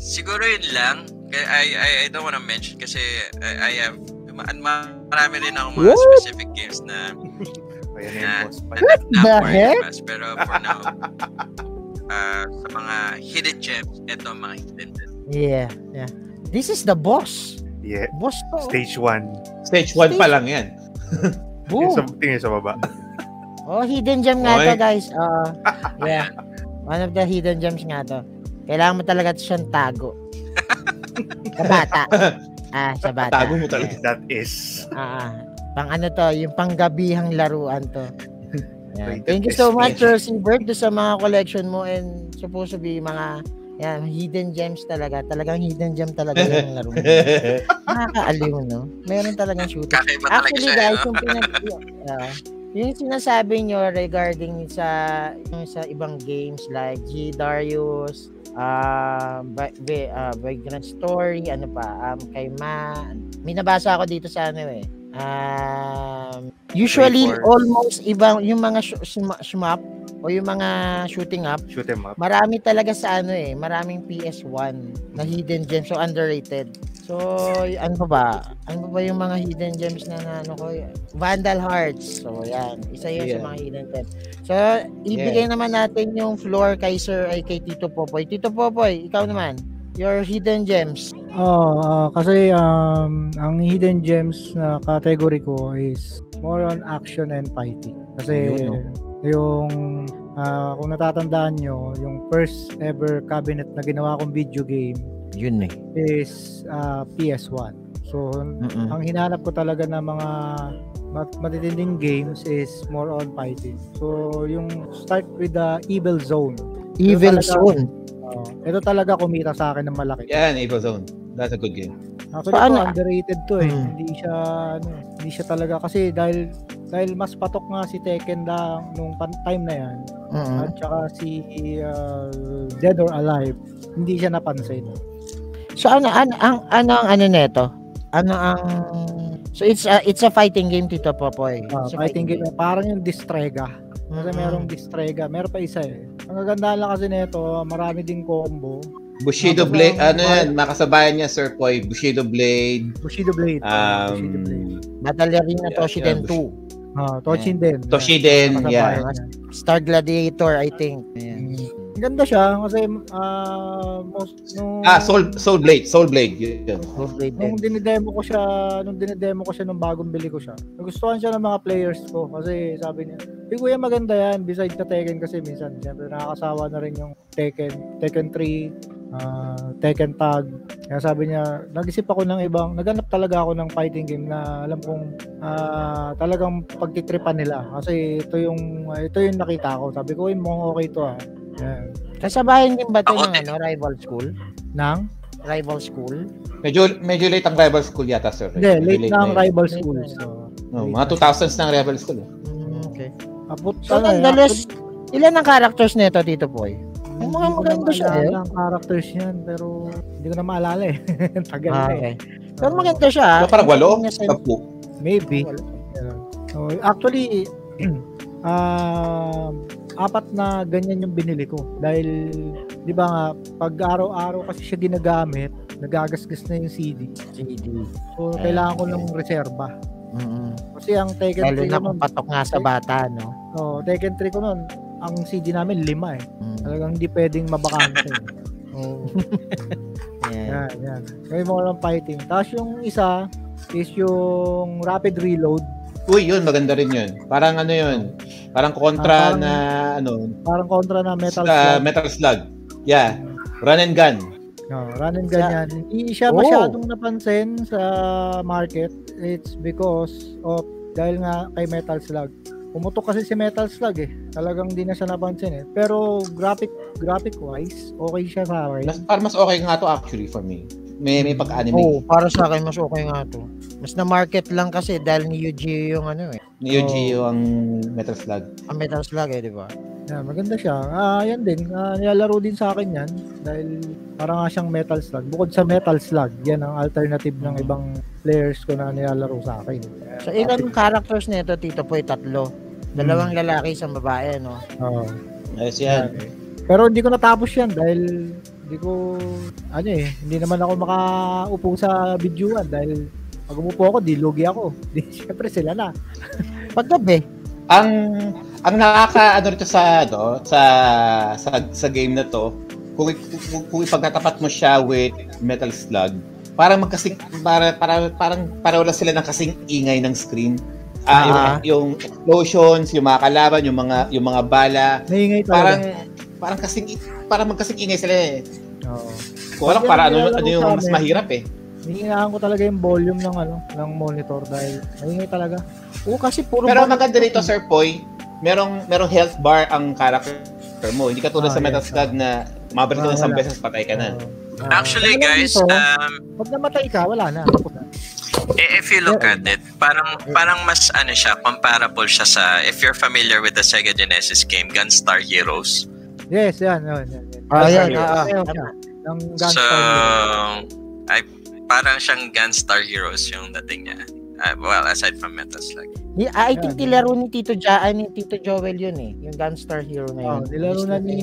[SPEAKER 3] siguro yun lang. I I I don't want to mention kasi I, I have marami rin ako mga What? specific games na
[SPEAKER 4] na,
[SPEAKER 2] na, na, na, na,
[SPEAKER 3] pero for now uh, sa mga hidden gems, ito ang mga hidden gems.
[SPEAKER 2] Yeah, yeah. This is the boss.
[SPEAKER 4] Yeah.
[SPEAKER 2] Boss to.
[SPEAKER 4] Stage 1.
[SPEAKER 1] Stage 1 pa lang yan.
[SPEAKER 4] Boom. sa, tingin sa baba.
[SPEAKER 2] oh, hidden gem nga Oy. to, guys. Uh, yeah. One of the hidden gems nga to. Kailangan mo talaga siyang tago. Kabata. Ah, sa bata.
[SPEAKER 1] Tago mo talaga.
[SPEAKER 4] That is.
[SPEAKER 2] Ah, ah. pang ano to, yung panggabihang laruan to. Yan.
[SPEAKER 4] Rated
[SPEAKER 2] Thank you so much, Rosie Bird, sa mga collection mo and supposed to be mga yan, hidden gems talaga. Talagang hidden gem talaga yung laro. mo. Nakakaaliw, no? Meron talagang shooter. Actually,
[SPEAKER 3] siya.
[SPEAKER 2] guys,
[SPEAKER 3] no?
[SPEAKER 2] yung, pinag, ah, yung sinasabi nyo regarding sa yung sa ibang games like G Darius, uh, by, by, uh, Vagrant Story, ano pa, um, kay Ma, may nabasa ako dito sa ano eh. Um, usually, almost ibang, yung mga shmup o yung mga shooting up,
[SPEAKER 4] Shoot em up.
[SPEAKER 2] marami talaga sa ano eh, maraming PS1 na hidden gems, so underrated. So, ano pa ba? Ano ba yung mga hidden gems na, na ano ko? Vandal Hearts. So, yan. Isa yun sa
[SPEAKER 1] Yeah.
[SPEAKER 2] mga hidden gems. So, ibigay naman natin yung floor kay Sir ay kay Tito Popoy. Tito Popoy, ikaw naman. Your hidden gems.
[SPEAKER 5] Oh, ah, kasi um, ang hidden gems na category ko is more on action and fighting. Kasi
[SPEAKER 1] Yun,
[SPEAKER 5] yung ah, kung natatandaan nyo, yung first ever cabinet na ginawa kong video game
[SPEAKER 2] Yun eh.
[SPEAKER 5] is ah, PS1. So, ang hinanap ko talaga ng mga mat- matitinding games is more on fighting. So, yung start with the Evil Zone.
[SPEAKER 2] Evil
[SPEAKER 5] talaga-
[SPEAKER 2] Zone.
[SPEAKER 5] Oh, ito talaga kumita sa akin ng malaki.
[SPEAKER 1] Yan, Evil Zone. That's a good game.
[SPEAKER 5] Actually,
[SPEAKER 2] Paano?
[SPEAKER 5] ito, underrated to eh.
[SPEAKER 2] Hmm.
[SPEAKER 5] Hindi siya, ano, hindi siya talaga kasi dahil dahil mas patok nga si Tekken lang nung pan- time na yan
[SPEAKER 2] Mm-mm.
[SPEAKER 5] at saka si uh, Dead or Alive hindi siya napansin.
[SPEAKER 2] So ano ano ang ano ang ano nito? Ano ang So it's a it's a fighting game Tito Popoy.
[SPEAKER 5] Uh,
[SPEAKER 2] It's a
[SPEAKER 5] fighting game parang yung Distrega. Kasi
[SPEAKER 2] Mm-mm.
[SPEAKER 5] merong Distrega, meron pa isa eh. Ang gaganda lang kasi nito, marami ding combo.
[SPEAKER 1] Bushido Blade, ano yan, makasabayan niya, Sir Poy. Bushido Blade.
[SPEAKER 5] Bushido Blade. uh, Bushido Blade.
[SPEAKER 1] Um, Yeah,
[SPEAKER 2] Toshiden
[SPEAKER 1] yeah,
[SPEAKER 2] 2.
[SPEAKER 5] Ah.
[SPEAKER 1] Toshiden,
[SPEAKER 5] Kasabay
[SPEAKER 1] yeah.
[SPEAKER 2] Star Gladiator, I think. Ayan.
[SPEAKER 5] Ganda siya kasi ah most nung
[SPEAKER 1] Ah, Soul, Soul Blade. Soul Blade. Yun.
[SPEAKER 2] Hellblade
[SPEAKER 5] nung
[SPEAKER 2] din.
[SPEAKER 5] dinidemo ko siya, nung dinidemo ko siya nung bagong bili ko siya. Nagustuhan siya ng mga players ko kasi sabi niya, "Hey kuya, maganda yan." Besides sa Tekken kasi minsan, siyempre nakakasawa na rin yung Tekken, Tekken 3, ah, Tekken Tag. Kaya sabi niya, nag-isip ako ng ibang, naganap talaga ako ng fighting game na alam kong ah, talagang pagtitripan nila. Kasi ito yung ito yung nakita ko. Sabi ko, "Uy, mukhang okay to ah." Yan.
[SPEAKER 2] Kasabayan din ba ito ng ano, rival school?
[SPEAKER 5] Nang?
[SPEAKER 2] Rival school?
[SPEAKER 1] Medyo, medyo late ang rival school yata, sir.
[SPEAKER 5] Hindi,
[SPEAKER 1] Medyo
[SPEAKER 5] late na ang
[SPEAKER 1] yun.
[SPEAKER 5] rival
[SPEAKER 2] Late
[SPEAKER 5] school.
[SPEAKER 2] na.
[SPEAKER 5] So,
[SPEAKER 1] No, mga 2000s na ang rival school. eh.
[SPEAKER 2] Mm, okay.
[SPEAKER 5] abot
[SPEAKER 2] So,
[SPEAKER 5] ano eh,
[SPEAKER 2] nonetheless, ilan ang characters nito, Tito Boy? Ang mga maganda
[SPEAKER 5] na
[SPEAKER 2] siya, eh.
[SPEAKER 5] ang characters niyan, pero hindi ko na maalala eh. Tagal
[SPEAKER 2] Ah,
[SPEAKER 5] na eh.
[SPEAKER 2] okay. Pero maganda siya. ah.
[SPEAKER 1] So, parang walo?
[SPEAKER 2] Yung
[SPEAKER 1] Sampu.
[SPEAKER 5] Maybe. Yeah. So, actually, um apat na ganyan yung binili ko. Dahil, di ba nga, pag araw-araw kasi siya ginagamit, nagagasgas na yung CD.
[SPEAKER 2] CD.
[SPEAKER 5] So,
[SPEAKER 2] Eh,
[SPEAKER 5] kailangan ko ng reserba.
[SPEAKER 2] Mm-mm.
[SPEAKER 5] Kasi ang Tekken
[SPEAKER 2] Lalo
[SPEAKER 5] 3
[SPEAKER 2] na
[SPEAKER 5] ko
[SPEAKER 2] kung patok nga sa bata, no?
[SPEAKER 5] oh, Tekken 3 ko nun, ang CD namin lima eh.
[SPEAKER 2] Mm.
[SPEAKER 5] Talagang hindi pwedeng mabakante.
[SPEAKER 2] Oh. yeah.
[SPEAKER 5] Yan, yan. Kaya mo lang fighting. Tapos yung isa is yung rapid reload.
[SPEAKER 1] Uy, yun, maganda rin yun. Parang ano yun, parang kontra
[SPEAKER 5] parang-
[SPEAKER 1] na, ano,
[SPEAKER 5] Parang kontra na metal slug.
[SPEAKER 1] Metal Slug. Yeah, run and gun.
[SPEAKER 5] No, run and gun yan. Hindi siya
[SPEAKER 2] Oh.
[SPEAKER 5] masyadong napansin sa market. It's because of dahil nga kay Metal Slug. Pumutok kasi si Metal Slug eh. Talagang hindi na siya napansin eh. Pero graphic graphic wise, okay siya sa akin.
[SPEAKER 1] Mas, parang mas okay nga to actually for me. May, may pag-anime.
[SPEAKER 2] Oh, para sa akin mas okay nga to. Mas na market lang kasi dahil ni Yuji yung ano eh.
[SPEAKER 1] Ni Yuji ang Metal Slug.
[SPEAKER 2] Ang Metal Slug eh, di ba?
[SPEAKER 5] Yeah, maganda siya. Ah, yan din. Ah, nilalaro din sa akin yan dahil parang nga siyang Metal Slug. Bukod sa Metal Slug, yan ang alternative ng ibang players ko na nilalaro sa akin.
[SPEAKER 2] So ilan characters nito, Tito Poy? Tatlo. Dalawang lalaki, isang babae, no?
[SPEAKER 5] Oo.
[SPEAKER 1] Ayos yan.
[SPEAKER 5] Pero hindi ko natapos yan dahil hindi ko, ano eh, hindi naman ako makaupo sa videoan dahil pag umupo ako, di lugi ako. Di, syempre sila na.
[SPEAKER 2] Paggabi.
[SPEAKER 1] Ang ang nakaka ano rito sa ano, sa sa sa game na to, kung kung, kung ipagtatapat mo siya with Metal Slug, parang magkasing para, para parang pareho lang sila ng kasing ingay ng screen. Ah,
[SPEAKER 2] Ah.
[SPEAKER 1] yung, yung explosions, yung mga kalaban, yung mga yung mga bala,
[SPEAKER 5] Naingay
[SPEAKER 1] parang parang kasing parang magkasing ingay sila eh.
[SPEAKER 5] Oo.
[SPEAKER 1] Kung alam
[SPEAKER 5] Pag
[SPEAKER 1] para
[SPEAKER 5] yan
[SPEAKER 1] ano, ano yung mas mahirap eh.
[SPEAKER 5] Hinihingahan ko talaga yung volume ng ano, ng monitor dahil maingay talaga.
[SPEAKER 2] Oo, kasi puro
[SPEAKER 1] Pero maganda rito, Sir Poy, merong merong health bar ang character mo. Hindi katulad
[SPEAKER 5] Ah,
[SPEAKER 1] sa
[SPEAKER 5] yes.
[SPEAKER 1] Metal Slug na mabalik ka
[SPEAKER 5] Ah,
[SPEAKER 1] ng isang beses, patay ka na.
[SPEAKER 5] Ah,
[SPEAKER 3] Actually,
[SPEAKER 5] Pero
[SPEAKER 3] guys,
[SPEAKER 5] dito,
[SPEAKER 3] um,
[SPEAKER 5] pag namatay ka, wala na.
[SPEAKER 3] Eh, if you look at it, parang parang mas ano siya, comparable siya sa if you're familiar with the Sega Genesis game Gunstar Heroes.
[SPEAKER 5] Yes, yan, yan, yan. yan.
[SPEAKER 2] Ah, yan,
[SPEAKER 1] Gunstar
[SPEAKER 2] ah,
[SPEAKER 5] Ayaw
[SPEAKER 2] ah.
[SPEAKER 5] siya. Ng
[SPEAKER 3] So,
[SPEAKER 5] Gunstar.
[SPEAKER 3] Parang siyang Gunstar Heroes yung dating niya. Uh, well, aside from Metal Slug.
[SPEAKER 2] Ah, I think
[SPEAKER 5] Yan.
[SPEAKER 2] nilaro ni Tito Ja, ay, ni Tito Joel yun eh. Yung Gunstar Hero na yun.
[SPEAKER 5] Oh, nilaro na ni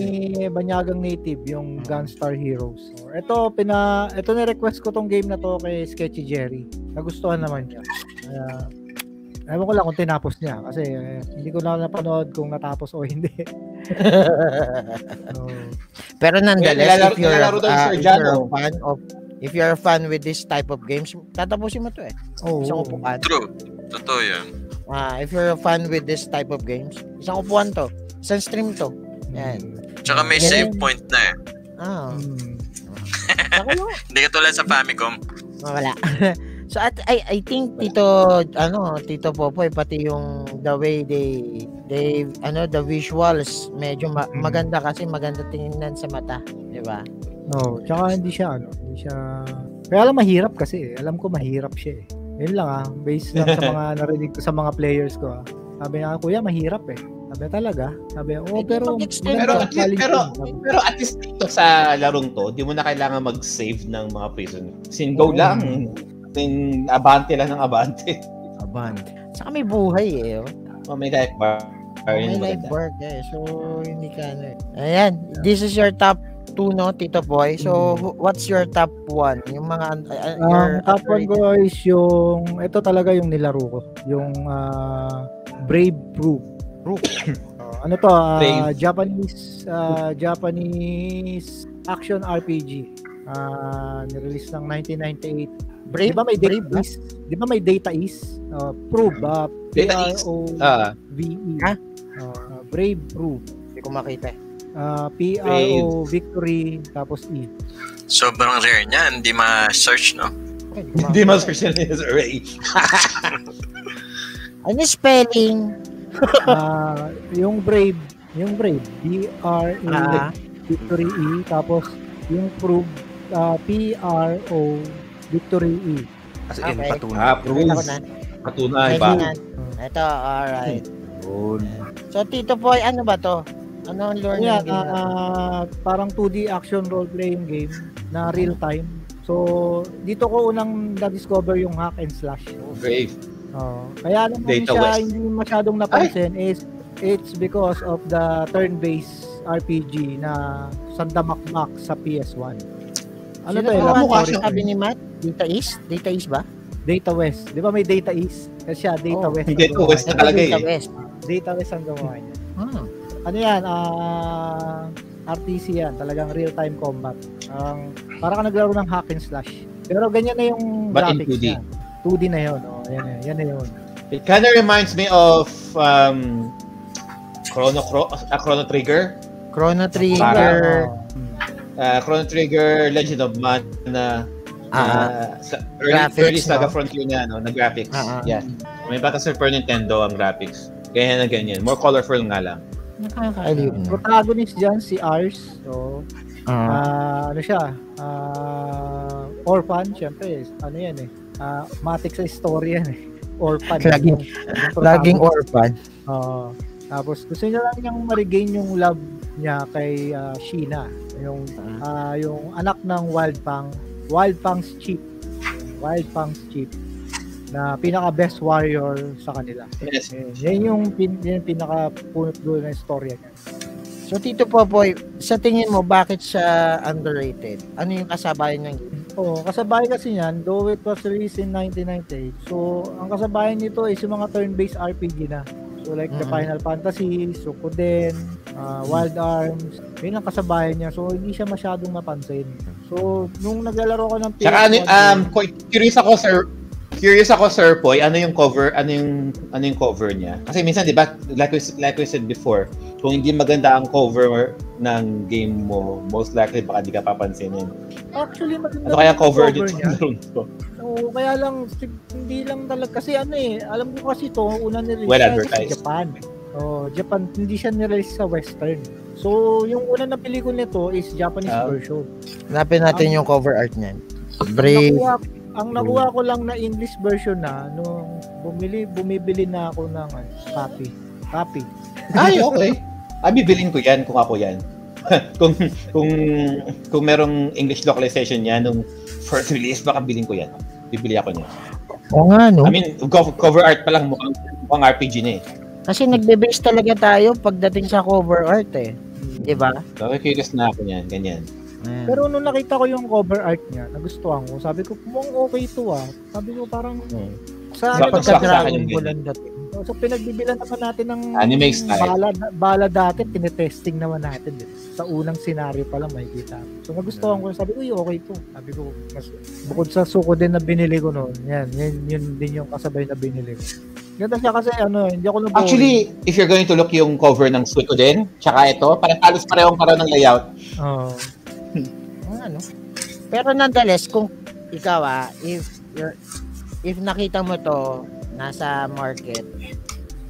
[SPEAKER 5] Banyagang Native yung Gunstar Heroes. So, ito pina ito ni request ko tong game na to kay Sketchy Jerry. Nagustuhan naman niya. Kaya Ewan ko lang kung tinapos niya kasi eh, hindi ko na napanood kung natapos o hindi. So,
[SPEAKER 2] Pero nonetheless,
[SPEAKER 1] Nilalaro-
[SPEAKER 2] if you're,
[SPEAKER 1] nilalaro
[SPEAKER 2] ah,
[SPEAKER 1] Sir
[SPEAKER 2] if you're a fan of if you're a fan with this type of games, tatapusin mo to eh.
[SPEAKER 5] oh,
[SPEAKER 2] Isang upuan.
[SPEAKER 3] True. Totoo yun.
[SPEAKER 2] Ah, if you're a fan with this type of games, isang upuan to. Isang stream to. Yan.
[SPEAKER 3] Tsaka may
[SPEAKER 2] Yan.
[SPEAKER 3] save point na eh.
[SPEAKER 2] Ah, lang.
[SPEAKER 3] Hindi katulad sa Famicom.
[SPEAKER 2] Ah, Wala. so at I I think Tito ano Tito Popoy pati yung the way they they ano the visuals medyo ma-
[SPEAKER 5] Mm.
[SPEAKER 2] maganda kasi maganda tingnan sa mata, 'di ba?
[SPEAKER 5] No, tsaka hindi siya ano, siya Kaya alam mahirap kasi, eh. alam ko mahirap siya eh. Yun lang ah, based lang sa mga narinig ko sa mga players ko ah. Sabi niya, kuya mahirap eh. Sabi talaga. Sabi oh pero
[SPEAKER 1] Pero, at least, pero,
[SPEAKER 5] yun." Sabi ko,
[SPEAKER 1] pero at least dito sa larong to, di mo na kailangan mag-save ng mga prison. Sin go
[SPEAKER 5] Oo.
[SPEAKER 1] lang. Sin abante lang ng abante.
[SPEAKER 2] Aban. Saka may buhay eh. Oh.
[SPEAKER 1] Oh, may life bar.
[SPEAKER 2] Oh, may
[SPEAKER 1] yung
[SPEAKER 2] life
[SPEAKER 1] maganda.
[SPEAKER 2] work eh. So hindi ka ano eh. Ayan, this is your top 2 no, Tito Boy. So wh- what's your top 1? Yung mga uh, your
[SPEAKER 5] Ang top one ko is yung, ito talaga yung nilaro ko. Yung ah, Brave Proof.
[SPEAKER 2] Proof.
[SPEAKER 5] Oh, ano to?
[SPEAKER 1] Brave.
[SPEAKER 5] Japanese ah, Japanese action RPG. Ah, nirelease ng 1998.
[SPEAKER 2] Brave,
[SPEAKER 5] Di ba may Data
[SPEAKER 2] Brave?
[SPEAKER 5] East? Di ba may Data East? Uh, Prove. Uh,
[SPEAKER 1] Data.
[SPEAKER 5] P-R-O-V-E.
[SPEAKER 2] Ha?
[SPEAKER 5] Uh, Brave Prove.
[SPEAKER 2] Hindi ko makita. eh.
[SPEAKER 5] Uh, P-R-O Victory tapos E.
[SPEAKER 3] Sobrang rare niya. Hindi ma-search, no?
[SPEAKER 2] Hindi ko
[SPEAKER 1] Hindi
[SPEAKER 2] makita.
[SPEAKER 1] mas version ni Sir Ray.
[SPEAKER 2] Ano yung spelling?
[SPEAKER 5] Uh, yung Brave, yung Brave, B-R-A
[SPEAKER 2] Ah,
[SPEAKER 5] Victory E tapos yung Prove uh, P-R-O Victory E.
[SPEAKER 4] As in,
[SPEAKER 2] Okay.
[SPEAKER 4] patunay.
[SPEAKER 1] Ah,
[SPEAKER 2] na.
[SPEAKER 1] Patunay ba?
[SPEAKER 2] Ito, alright.
[SPEAKER 4] Yun.
[SPEAKER 2] So, Tito Boy, ano ba to? Ano ang lore ng game?
[SPEAKER 5] ah, parang 2D action role-playing game na real time. So, dito ko unang na-discover yung hack and slash.
[SPEAKER 1] Brave.
[SPEAKER 5] Oh, kaya naman
[SPEAKER 1] Data
[SPEAKER 5] siya
[SPEAKER 1] West.
[SPEAKER 5] hindi masyadong napansin is it's because of the turn-based RPG na sandamakmak sa PS1. Ano
[SPEAKER 2] Sino
[SPEAKER 1] mukha
[SPEAKER 2] nito?
[SPEAKER 5] story
[SPEAKER 1] siya.
[SPEAKER 2] Sabi ni Matt? Data East? Data East ba?
[SPEAKER 5] Data West. Di ba may Data East? Kasi siya, Data
[SPEAKER 2] Oh,
[SPEAKER 5] West.
[SPEAKER 1] Data West
[SPEAKER 2] Data
[SPEAKER 1] eh.
[SPEAKER 2] West.
[SPEAKER 5] Data West ang gumawa niya.
[SPEAKER 2] Hmm.
[SPEAKER 5] Ano yan? Ah, RTC yan. Talagang real-time combat. Ang para ka naglaro ng hack and slash. Pero ganyan na yung
[SPEAKER 1] But in
[SPEAKER 5] graphics
[SPEAKER 1] 2D.
[SPEAKER 5] niya. 2D na yun. Oh, yan, yan, yan na yun.
[SPEAKER 1] It kind of reminds me of um, Chrono, Cro- uh, Chrono Trigger.
[SPEAKER 2] Chrono
[SPEAKER 1] Para-
[SPEAKER 2] Trigger.
[SPEAKER 5] Hmm.
[SPEAKER 1] Uh, Chrono Trigger, Legend of Mana.
[SPEAKER 2] Ah,
[SPEAKER 1] uh, sa early,
[SPEAKER 2] Graphics,
[SPEAKER 1] early Saga
[SPEAKER 2] no?
[SPEAKER 1] Frontier na, no, na graphics.
[SPEAKER 2] Ah, ah.
[SPEAKER 1] Yeah. May bata Super Nintendo ang graphics. Ganyan na ganyan. More colorful nga lang.
[SPEAKER 2] Nakakaaliw na.
[SPEAKER 5] Protagonist dyan, si Ars. So,
[SPEAKER 2] Ah.
[SPEAKER 5] ah, ano siya? Ah, orphan, syempre. Ano yan eh. Ah, matik sa story yan eh. Orphan.
[SPEAKER 2] Laging-
[SPEAKER 5] Yung
[SPEAKER 2] Laging orphan.
[SPEAKER 5] Oo. tapos gusto niya lang niyang ma-regain yung love niya kay ah, Sheena. Yung ah, yung anak ng Wild Pang, Wild Pang's chief. Wild Pang's chief na pinaka best warrior sa kanila.
[SPEAKER 1] Yes.
[SPEAKER 5] Eh, yan yung pin, yan yung pinaka punot dulo ng storya niya.
[SPEAKER 2] So, Tito Popoy, sa tingin mo, bakit siya underrated? Ano yung kasabayan game?
[SPEAKER 5] Oo, kasabay kasi niyan, though it was released in 1998, so ang kasabayan nito is yung mga turn-based RPG na. So like the
[SPEAKER 2] Mhm.
[SPEAKER 5] Final Fantasy, Suikoden, uh, Wild Arms, yun ang kasabayan niya. So hindi siya masyadong napansin. So nung naglalaro ko ng
[SPEAKER 1] Tsaka ano,
[SPEAKER 5] PS1
[SPEAKER 1] um,
[SPEAKER 5] game,
[SPEAKER 1] cu- curious ako, sir, curious ako, Sir Poy, ano yung cover, ano yung, ano yung cover niya? Kasi minsan, di ba, like we, like we said before, kung hindi maganda ang cover ng game mo, most likely baka di ka papansinin.
[SPEAKER 5] Actually, maganda
[SPEAKER 1] Ano kaya cover dito?
[SPEAKER 5] niya. Oo, kaya lang, hindi lang talaga, kasi ano eh, alam ko kasi to, una nirelease
[SPEAKER 1] Well
[SPEAKER 5] siya sa
[SPEAKER 1] advertised.
[SPEAKER 5] Japan. Oh, Japan, hindi siya nirelease sa Western. So, yung una na pelikula nito is Japanese
[SPEAKER 1] Ah.
[SPEAKER 5] version.
[SPEAKER 2] Hanapin natin yung cover art niyan. Brave.
[SPEAKER 5] Nakuha, ang nakuha ko lang na English version na, nung bumili, bumibili na ako ng ano, copy. Copy.
[SPEAKER 1] Ay, okay. Ah, bibilin ko yan kung ako yan. kung kung kung merong English localization niya nung first release, baka bilhin ko yan. Bibili ako niya.
[SPEAKER 2] Oo nga, no?
[SPEAKER 1] I mean, cover, cover art pa lang mukhang, mukhang RPG na eh.
[SPEAKER 2] Kasi nagbe-base talaga tayo pagdating sa cover art eh. Di ba?
[SPEAKER 1] So, curious na ako niyan, ganyan.
[SPEAKER 2] Ayan.
[SPEAKER 5] Pero nung nakita ko yung cover art niya, nagustuhan ko. Sabi ko, mukhang okay to ah. Sabi ko parang
[SPEAKER 1] Hmm.
[SPEAKER 5] sa ano
[SPEAKER 1] sa
[SPEAKER 2] Dragon Ball ang dating.
[SPEAKER 5] So, pinagbibilan naman natin ng
[SPEAKER 1] Anime style.
[SPEAKER 5] bala, bala dati, tinetesting naman natin. Din. Sa unang senaryo pa lang makikita. So nagustuhan ko, sabi ko, uy, okay to. Sabi ko, mas, bukod sa suko din na binili ko noon, yan, yan, yun din yung kasabay na binili ko. Ganda siya kasi ano, hindi ako na
[SPEAKER 1] Actually, if you're going to look yung cover ng Suikoden, tsaka ito, parang halos parehong pareho ng layout.
[SPEAKER 5] oh,
[SPEAKER 2] Oo nga, no? Pero nonetheless, kung ikaw ah, if you're, if nakita mo to nasa market,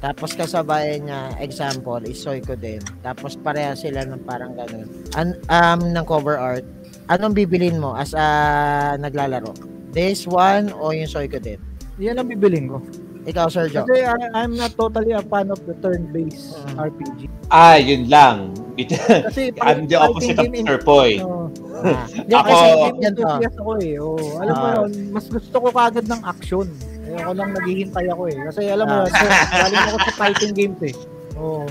[SPEAKER 2] tapos kasabayan niya, example, is Soyko din. Tapos pareha sila ng parang ganun. An, um, ng cover art. Anong bibilin mo as a naglalaro? This one o yung Soyko din?
[SPEAKER 5] yan ang bibiling ko.
[SPEAKER 2] Ikaw, Sergio.
[SPEAKER 5] Kasi I, I'm not totally a fan of the turn-based
[SPEAKER 2] Mm.
[SPEAKER 5] RPG.
[SPEAKER 1] Ah, yun lang.
[SPEAKER 5] Kasi
[SPEAKER 1] I'm the opposite of Sir Poy.
[SPEAKER 5] Oh,
[SPEAKER 2] Ah,
[SPEAKER 1] Ako-
[SPEAKER 2] kasi
[SPEAKER 5] Game
[SPEAKER 2] ganito.
[SPEAKER 5] enthusiast ako eh. Oh, alam mo
[SPEAKER 2] Ah.
[SPEAKER 5] yun, mas gusto ko kagad ng action. Eh, ako lang naghihintay ako eh. Kasi alam mo
[SPEAKER 2] Ah.
[SPEAKER 5] so, galing ako sa fighting games eh. Oh.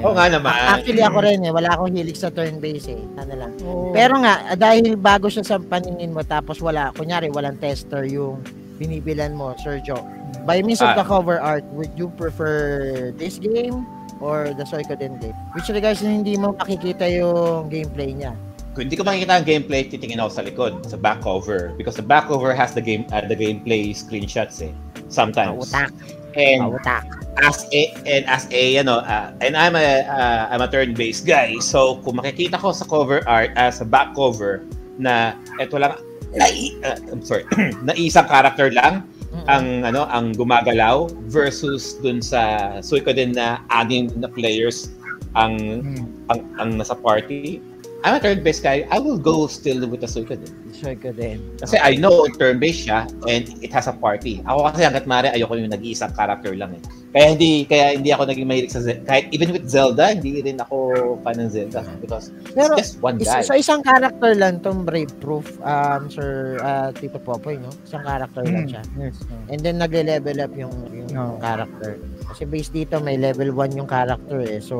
[SPEAKER 1] Oo nga naman.
[SPEAKER 2] Actually, ako rin eh. Wala akong hilig sa turn-based eh. Ano lang.
[SPEAKER 5] oh.
[SPEAKER 2] Pero nga, dahil bago siya sa paningin mo, tapos wala, kunyari, walang tester yung binibilan mo, Sergio. By means of
[SPEAKER 1] Ah.
[SPEAKER 2] the cover art, would you prefer this game or the Suikoden game? Which regards na hindi mo makikita yung gameplay niya.
[SPEAKER 1] Kung hindi ko makikita ang gameplay, titingin ako sa likod, sa back cover. Because the back cover has the game uh, the gameplay screenshots eh. Sometimes.
[SPEAKER 2] Pautak,
[SPEAKER 1] And
[SPEAKER 2] pautak.
[SPEAKER 1] as a and as a ano uh, and I'm a uh, I'm a turn-based guy. So kung makikita ko sa cover art as a back cover na eto lang na uh, I'm sorry, na isang character lang
[SPEAKER 2] Mm-mm.
[SPEAKER 1] ang ano ang gumagalaw versus dun sa Suikoden na anim na players ang
[SPEAKER 5] Hmm.
[SPEAKER 1] ang, ang nasa party. I'm a turn-based guy. I will go still with the Suikoden.
[SPEAKER 2] Suikoden.
[SPEAKER 1] Kasi I know turn-based siya and it has a party. Ako kasi hanggat maaari ayoko yung nag-iisang character lang eh. Kaya hindi kaya hindi ako naging mahilig sa Zelda. Kahit even with Zelda, hindi rin ako fan ng Zelda because
[SPEAKER 2] Pero,
[SPEAKER 1] it's just one guy.
[SPEAKER 2] Isa, sa isang character lang tong Brave Proof, um, Sir uh, Tito Popoy, no? Isang character lang
[SPEAKER 5] Hmm.
[SPEAKER 2] siya.
[SPEAKER 5] Yes.
[SPEAKER 2] And then nagle-level up yung yung
[SPEAKER 5] Oo.
[SPEAKER 2] character. Kasi based dito may level 1 yung character eh. So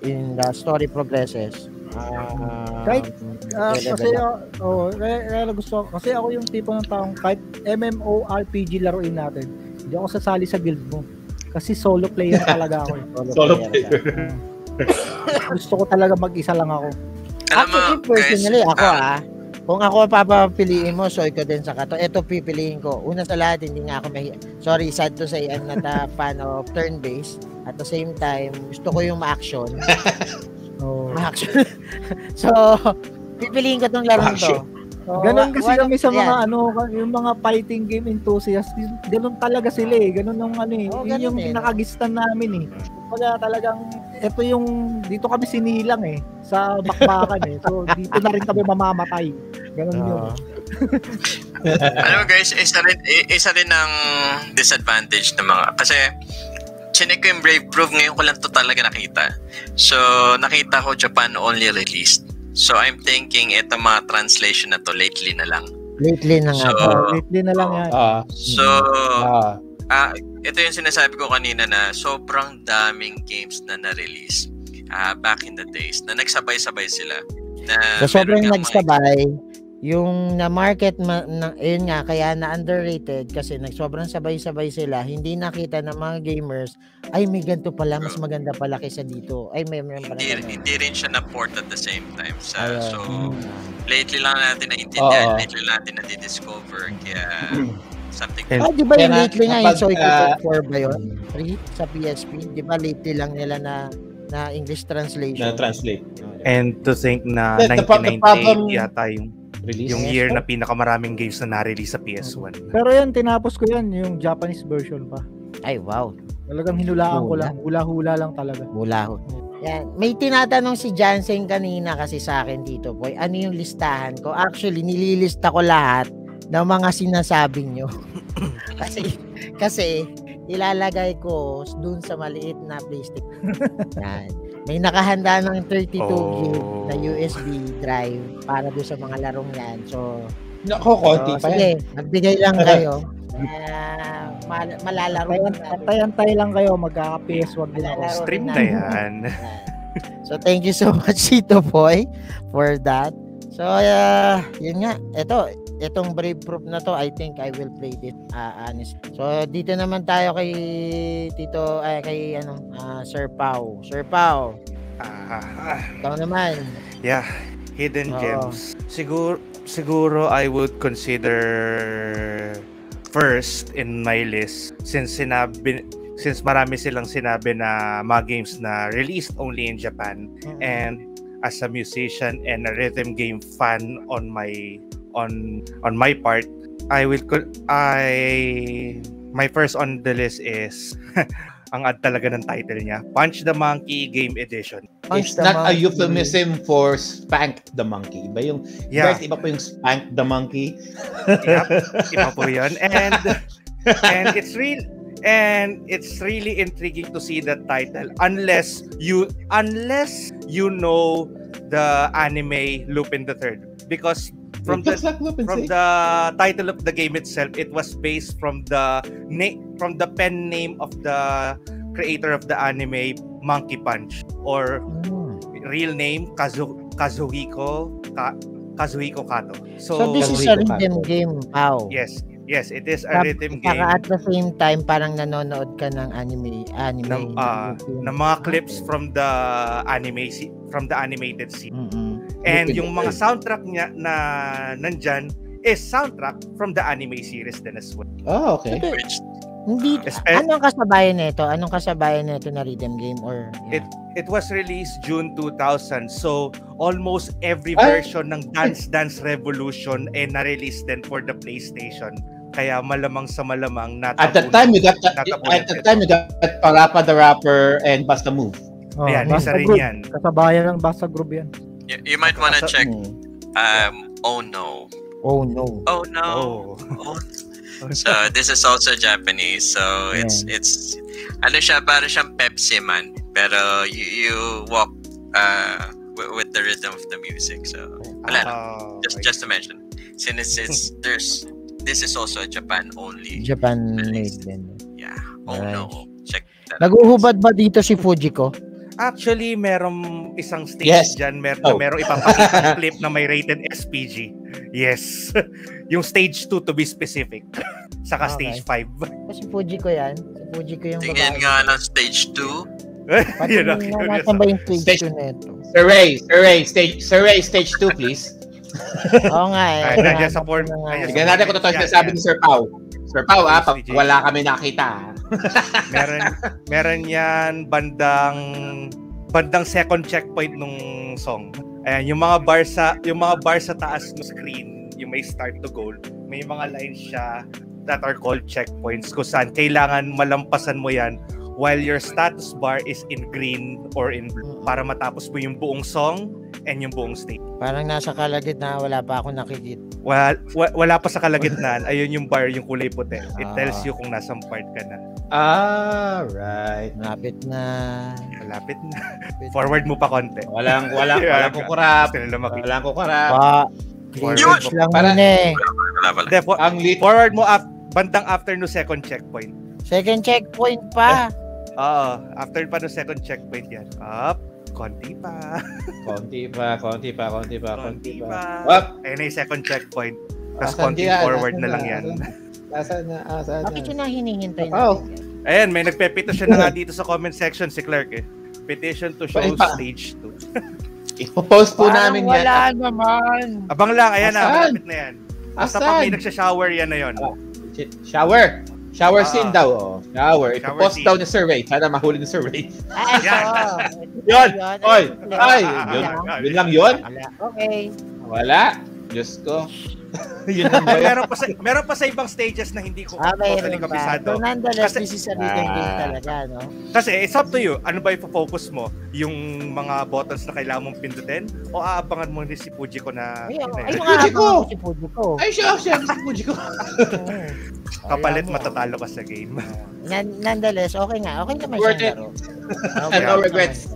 [SPEAKER 2] in the story progresses, uh,
[SPEAKER 5] Kahit, Ah,
[SPEAKER 2] level
[SPEAKER 5] kasi
[SPEAKER 2] up.
[SPEAKER 5] oh, kaya, kaya gusto ko. Kasi ako yung tipo ng taong kahit MMORPG laruin natin, hindi ako sasali sa guild mo. Kasi solo player talaga ako. eh.
[SPEAKER 1] Solo
[SPEAKER 2] player ka.
[SPEAKER 1] player.
[SPEAKER 5] gusto ko talaga mag-isa lang ako.
[SPEAKER 3] Alam mo,
[SPEAKER 2] Actually,
[SPEAKER 3] guys,
[SPEAKER 2] personally, ako
[SPEAKER 3] um,
[SPEAKER 2] ah, kung ako papapiliin mo, so ikaw din sa kato, ito pipiliin ko. Una sa lahat, hindi nga ako mahi... Sorry, sad to say, I'm not a fan of turn-based. At the same time, gusto ko yung ma-action.
[SPEAKER 5] Oh.
[SPEAKER 2] Ma-action. so, pipiliin ko tong laro to. So,
[SPEAKER 5] Ganon
[SPEAKER 2] wa-
[SPEAKER 5] kasi kami sa mga
[SPEAKER 2] yan.
[SPEAKER 5] ano, yung mga fighting game enthusiasts, ganon talaga sila eh. Ganon yung ano eh.
[SPEAKER 2] Oo,
[SPEAKER 5] yun yung
[SPEAKER 2] eh.
[SPEAKER 5] nakagistan namin eh. Kaya talagang, ito yung, dito kami sinilang eh, sa bakbakan eh. So, dito na rin kami mamamatay. Ganon yun.
[SPEAKER 3] Alam mo guys, isa rin, isa rin ang disadvantage ng mga, kasi chinek ko yung Brave Proof, ngayon ko lang to talaga nakita. So, nakita ko Japan only released. So, I'm thinking ito mga translation na to lately na lang.
[SPEAKER 2] Lately na nga.
[SPEAKER 3] So.
[SPEAKER 5] Oh, lately na lang yan.
[SPEAKER 1] Ah,
[SPEAKER 3] So,
[SPEAKER 1] ah,
[SPEAKER 3] ah ito yung sinasabi ko kanina na sobrang daming games na na-release ah back in the days na nagsabay-sabay sila. Na
[SPEAKER 2] So, sobrang
[SPEAKER 3] kang mga-
[SPEAKER 2] yung na-market, ma- na, yun nga, kaya na-underrated kasi nag sobrang sabay-sabay sila, hindi nakita ng mga gamers, ay may ganito pala, mas maganda pala kaysa dito. Ay, may meron pala.
[SPEAKER 3] hindi,
[SPEAKER 2] ganun.
[SPEAKER 3] hindi rin siya na-port at the same time. Sa,
[SPEAKER 2] Ayun.
[SPEAKER 3] so, lately lang natin naintindihan,
[SPEAKER 1] Oo.
[SPEAKER 3] lately lang natin na-discover. Kaya, something
[SPEAKER 4] And-
[SPEAKER 2] Ah, di ba yung
[SPEAKER 1] na-
[SPEAKER 2] lately nga, yung Soy
[SPEAKER 1] ah,
[SPEAKER 2] 4 ba yun? Free sa PSP? Di ba lately lang nila na na English translation?
[SPEAKER 1] na translate.
[SPEAKER 4] And to think na
[SPEAKER 1] the
[SPEAKER 4] 1998
[SPEAKER 1] problem-
[SPEAKER 4] yata yung
[SPEAKER 1] Release?
[SPEAKER 4] Yung year na pinakamaraming games na na-release sa PS1.
[SPEAKER 5] Pero yan, tinapos ko yan, yung Japanese version pa.
[SPEAKER 2] Ay, wow.
[SPEAKER 5] Talagang hinulaan ko
[SPEAKER 2] Hula.
[SPEAKER 5] lang. Hula-hula lang talaga.
[SPEAKER 2] Mula ho. Yan. May tinatanong si Jansen kanina kasi sa akin dito, boy. Ano yung listahan ko? Actually, nililista ko lahat ng mga sinasabi nyo. kasi, kasi, ilalagay ko dun sa maliit na PlayStation. Yan. May nakahanda ng 32
[SPEAKER 4] Oh.
[SPEAKER 2] gig na USB drive para doon sa mga larong yan. So,
[SPEAKER 1] Nako, konti
[SPEAKER 2] so
[SPEAKER 1] pa yan.
[SPEAKER 2] sige, magbigay lang kayo. Uh, mal- malalaro
[SPEAKER 5] Tayan,
[SPEAKER 2] na.
[SPEAKER 5] tayan-tay lang kayo, magkaka-PS1 din ako.
[SPEAKER 4] Stream na yan.
[SPEAKER 2] So thank you so much Tito Boy for that. So uh, yun nga, ito itong Brave Proof na to, I think I will play it uh, honest. So dito naman tayo kay Tito ay kay ano, ah, Sir Pau. Sir Pau,
[SPEAKER 4] Ah, ah,
[SPEAKER 2] ikaw naman.
[SPEAKER 4] yeah, hidden
[SPEAKER 2] Oo.
[SPEAKER 4] gems. Siguro siguro I would consider first in my list since sinabi since marami silang sinabi na mga games na released only in Japan and as a musician and a rhythm game fan on my on on my part I will co- I my first on the list is ang ad talaga ng title niya Punch the Monkey Game Edition
[SPEAKER 2] Punch
[SPEAKER 1] It's
[SPEAKER 2] the
[SPEAKER 1] not a
[SPEAKER 2] monkey.
[SPEAKER 1] euphemism for spank the monkey. Iba yung,
[SPEAKER 4] yeah
[SPEAKER 1] guys, iba po yung spank the monkey.
[SPEAKER 4] Yep, iba po yun. And and it's real and it's really intriguing to see the title unless you unless you know the anime Lupin the Third because from the from the title of the game itself it was based from the name from the pen name of the creator of the anime Monkey Punch or
[SPEAKER 2] Mm.
[SPEAKER 4] real name Kazu Kazuhiko Ka, Kazuhiko Kato.
[SPEAKER 2] So, this is a rhythm
[SPEAKER 1] Kato.
[SPEAKER 2] game, Pau.
[SPEAKER 4] Yes, yes, it is a
[SPEAKER 2] Tap-
[SPEAKER 4] rhythm
[SPEAKER 2] Saka
[SPEAKER 4] game
[SPEAKER 2] at the same time, parang nanonood ka ng anime. anime
[SPEAKER 4] ng,
[SPEAKER 2] Lupin.
[SPEAKER 4] ng mga clips from the anime from the animated scene.
[SPEAKER 2] Mm-mm.
[SPEAKER 4] And yung mga soundtrack niya na nandyan is soundtrack from the anime series din as well.
[SPEAKER 1] Oh, okay.
[SPEAKER 2] Hindi,
[SPEAKER 4] Espe-
[SPEAKER 2] anong kasabayan nito? Anong kasabayan nito na rhythm game or
[SPEAKER 4] It it was released June 2000. So almost every
[SPEAKER 1] Ay!
[SPEAKER 4] version ng Dance Dance Revolution ay na-release din for the PlayStation. Kaya malamang sa malamang
[SPEAKER 1] At the
[SPEAKER 4] natapunan-
[SPEAKER 1] time, you got
[SPEAKER 4] Natapunan
[SPEAKER 1] at the time you got Parappa the Rapper and Basta Move.
[SPEAKER 5] Oh,
[SPEAKER 4] Ayan, isa rin
[SPEAKER 5] Group.
[SPEAKER 4] yan.
[SPEAKER 5] Kasabayan ng Basta Group yan.
[SPEAKER 3] You, you might wanna
[SPEAKER 4] Sa-
[SPEAKER 3] check, um, oh no.
[SPEAKER 2] Oh no.
[SPEAKER 3] Oh no.
[SPEAKER 4] Oh.
[SPEAKER 3] Oh. So this is also Japanese. So it's it's ano siya para siyang Pepsi man. Pero you, you walk uh with, with the rhythm of the music. So wala.
[SPEAKER 4] Oh,
[SPEAKER 3] just
[SPEAKER 4] okay.
[SPEAKER 3] just to mention. Since it's there's this is also a Japan only.
[SPEAKER 2] Japan made din.
[SPEAKER 3] Yeah. Oh no. Check that.
[SPEAKER 2] Naguhubad ba dito si Fujiko?
[SPEAKER 4] Actually, merong isang stage
[SPEAKER 1] Yes.
[SPEAKER 4] dyan, mer
[SPEAKER 1] Oh.
[SPEAKER 4] na merong ipapakita clip na may rated SPG. Yes. yung stage 2 to be specific. Saka
[SPEAKER 2] Okay.
[SPEAKER 4] stage 5.
[SPEAKER 2] Si Fujiko yan. Si Fujiko yung
[SPEAKER 3] Tingin
[SPEAKER 2] babae.
[SPEAKER 3] nga ng stage 2.
[SPEAKER 2] Pati
[SPEAKER 4] Yun ang
[SPEAKER 2] na
[SPEAKER 4] curious
[SPEAKER 2] nasan ba yung stage
[SPEAKER 1] Stage-
[SPEAKER 2] 2 nito?
[SPEAKER 1] Sir Ray, Sir Ray, stage, Sir Ray, stage 2, please.
[SPEAKER 2] Oo nga eh.
[SPEAKER 4] Nandiyan sa
[SPEAKER 2] ko
[SPEAKER 4] nandiyan
[SPEAKER 1] Tignan natin kung totoo sinasabi ni Sir Pau. Sir Pau, ah, pag wala kami nakita.
[SPEAKER 4] meron meron yan bandang bandang second checkpoint nung song. Ayan, yung mga bar sa yung mga bar sa taas ng screen, yung may start to goal, may mga lines siya that are called checkpoints kung saan kailangan malampasan mo yan while your status bar is in green or in blue para matapos mo yung buong song and yung buong stage.
[SPEAKER 2] Parang nasa kalagitnaan, wala pa ako nakikita.
[SPEAKER 4] Wala, wa- wala pa sa kalagitnaan, ayun yung bar, yung kulay puti. It
[SPEAKER 2] Ah.
[SPEAKER 4] tells you kung nasang part ka na.
[SPEAKER 1] Ah, right.
[SPEAKER 2] Malapit na.
[SPEAKER 4] Malapit na. Forward mo pa konti.
[SPEAKER 1] Walang, walang,
[SPEAKER 4] Yeah,
[SPEAKER 1] walang kukurap. Walang kukurap.
[SPEAKER 2] Pa.
[SPEAKER 4] Forward
[SPEAKER 2] Cleavage
[SPEAKER 4] mo.
[SPEAKER 2] lang
[SPEAKER 1] Para-
[SPEAKER 2] muna eh.
[SPEAKER 4] Hindi, for-
[SPEAKER 1] Ang lit.
[SPEAKER 4] forward mo af- bandang after no second checkpoint.
[SPEAKER 2] Second checkpoint pa.
[SPEAKER 4] Oo, after pa no second checkpoint yan. Up, konti pa.
[SPEAKER 1] Konti pa, konti pa, konti pa, konti
[SPEAKER 4] Konti
[SPEAKER 1] pa.
[SPEAKER 4] pa.
[SPEAKER 1] Up.
[SPEAKER 4] Ayun na yung second checkpoint. Tapos
[SPEAKER 1] Asan
[SPEAKER 4] konti
[SPEAKER 1] yan?
[SPEAKER 4] forward
[SPEAKER 1] Asan
[SPEAKER 4] na lang
[SPEAKER 1] na?
[SPEAKER 4] yan.
[SPEAKER 1] Asan na, asan
[SPEAKER 2] Bakit
[SPEAKER 1] na?
[SPEAKER 2] yun ang hinihintay
[SPEAKER 1] Oh.
[SPEAKER 2] natin?
[SPEAKER 4] Ayan, may nagpe-petition na nga dito sa comment section si Clark eh. Petition to show
[SPEAKER 1] Ay, pa-
[SPEAKER 4] stage 2.
[SPEAKER 1] Ipopost po
[SPEAKER 2] Parang
[SPEAKER 1] namin
[SPEAKER 2] wala
[SPEAKER 1] yan.
[SPEAKER 2] naman.
[SPEAKER 4] Abang lang, ayan na,
[SPEAKER 1] Asan?
[SPEAKER 4] malapit na yan. Basta pag may
[SPEAKER 1] Asan?
[SPEAKER 4] nagsha-shower yan na yun.
[SPEAKER 1] Shower. Shower
[SPEAKER 4] Ah.
[SPEAKER 1] scene daw. Oh. Shower.
[SPEAKER 4] Shower
[SPEAKER 1] Ipopost
[SPEAKER 4] scene.
[SPEAKER 1] daw ni survey. Sana mahuli ni survey.
[SPEAKER 2] Ah, ito.
[SPEAKER 4] Yan.
[SPEAKER 1] Yun!
[SPEAKER 2] Yun.
[SPEAKER 1] Oy! Ay! Yun, yun lang yun?
[SPEAKER 2] Okay.
[SPEAKER 1] Wala. Diyos ko. Yun
[SPEAKER 4] Ay, meron pa sa meron pa sa ibang stages na hindi ko
[SPEAKER 2] Ah,
[SPEAKER 4] totally kabisado.
[SPEAKER 2] So, nonetheless,
[SPEAKER 4] Kasi-
[SPEAKER 2] this is a rhythm game
[SPEAKER 1] Ah.
[SPEAKER 2] talaga, no?
[SPEAKER 4] Kasi it's up to you. Ano ba i-focus mo? Yung mga buttons na kailangan mong pindutin? O aabangan mo ni si Fujiko na
[SPEAKER 2] Ay, ay,
[SPEAKER 4] eh,
[SPEAKER 2] mga
[SPEAKER 1] Fuji ko!
[SPEAKER 2] habang si Fuji ko.
[SPEAKER 1] Ay, siya, siya. Si Fuji ko.
[SPEAKER 4] kapalit matatalo ka sa game.
[SPEAKER 2] Nonetheless, okay nga. Okay naman
[SPEAKER 1] Worth
[SPEAKER 2] siya
[SPEAKER 1] it.
[SPEAKER 2] laro.
[SPEAKER 1] No regrets.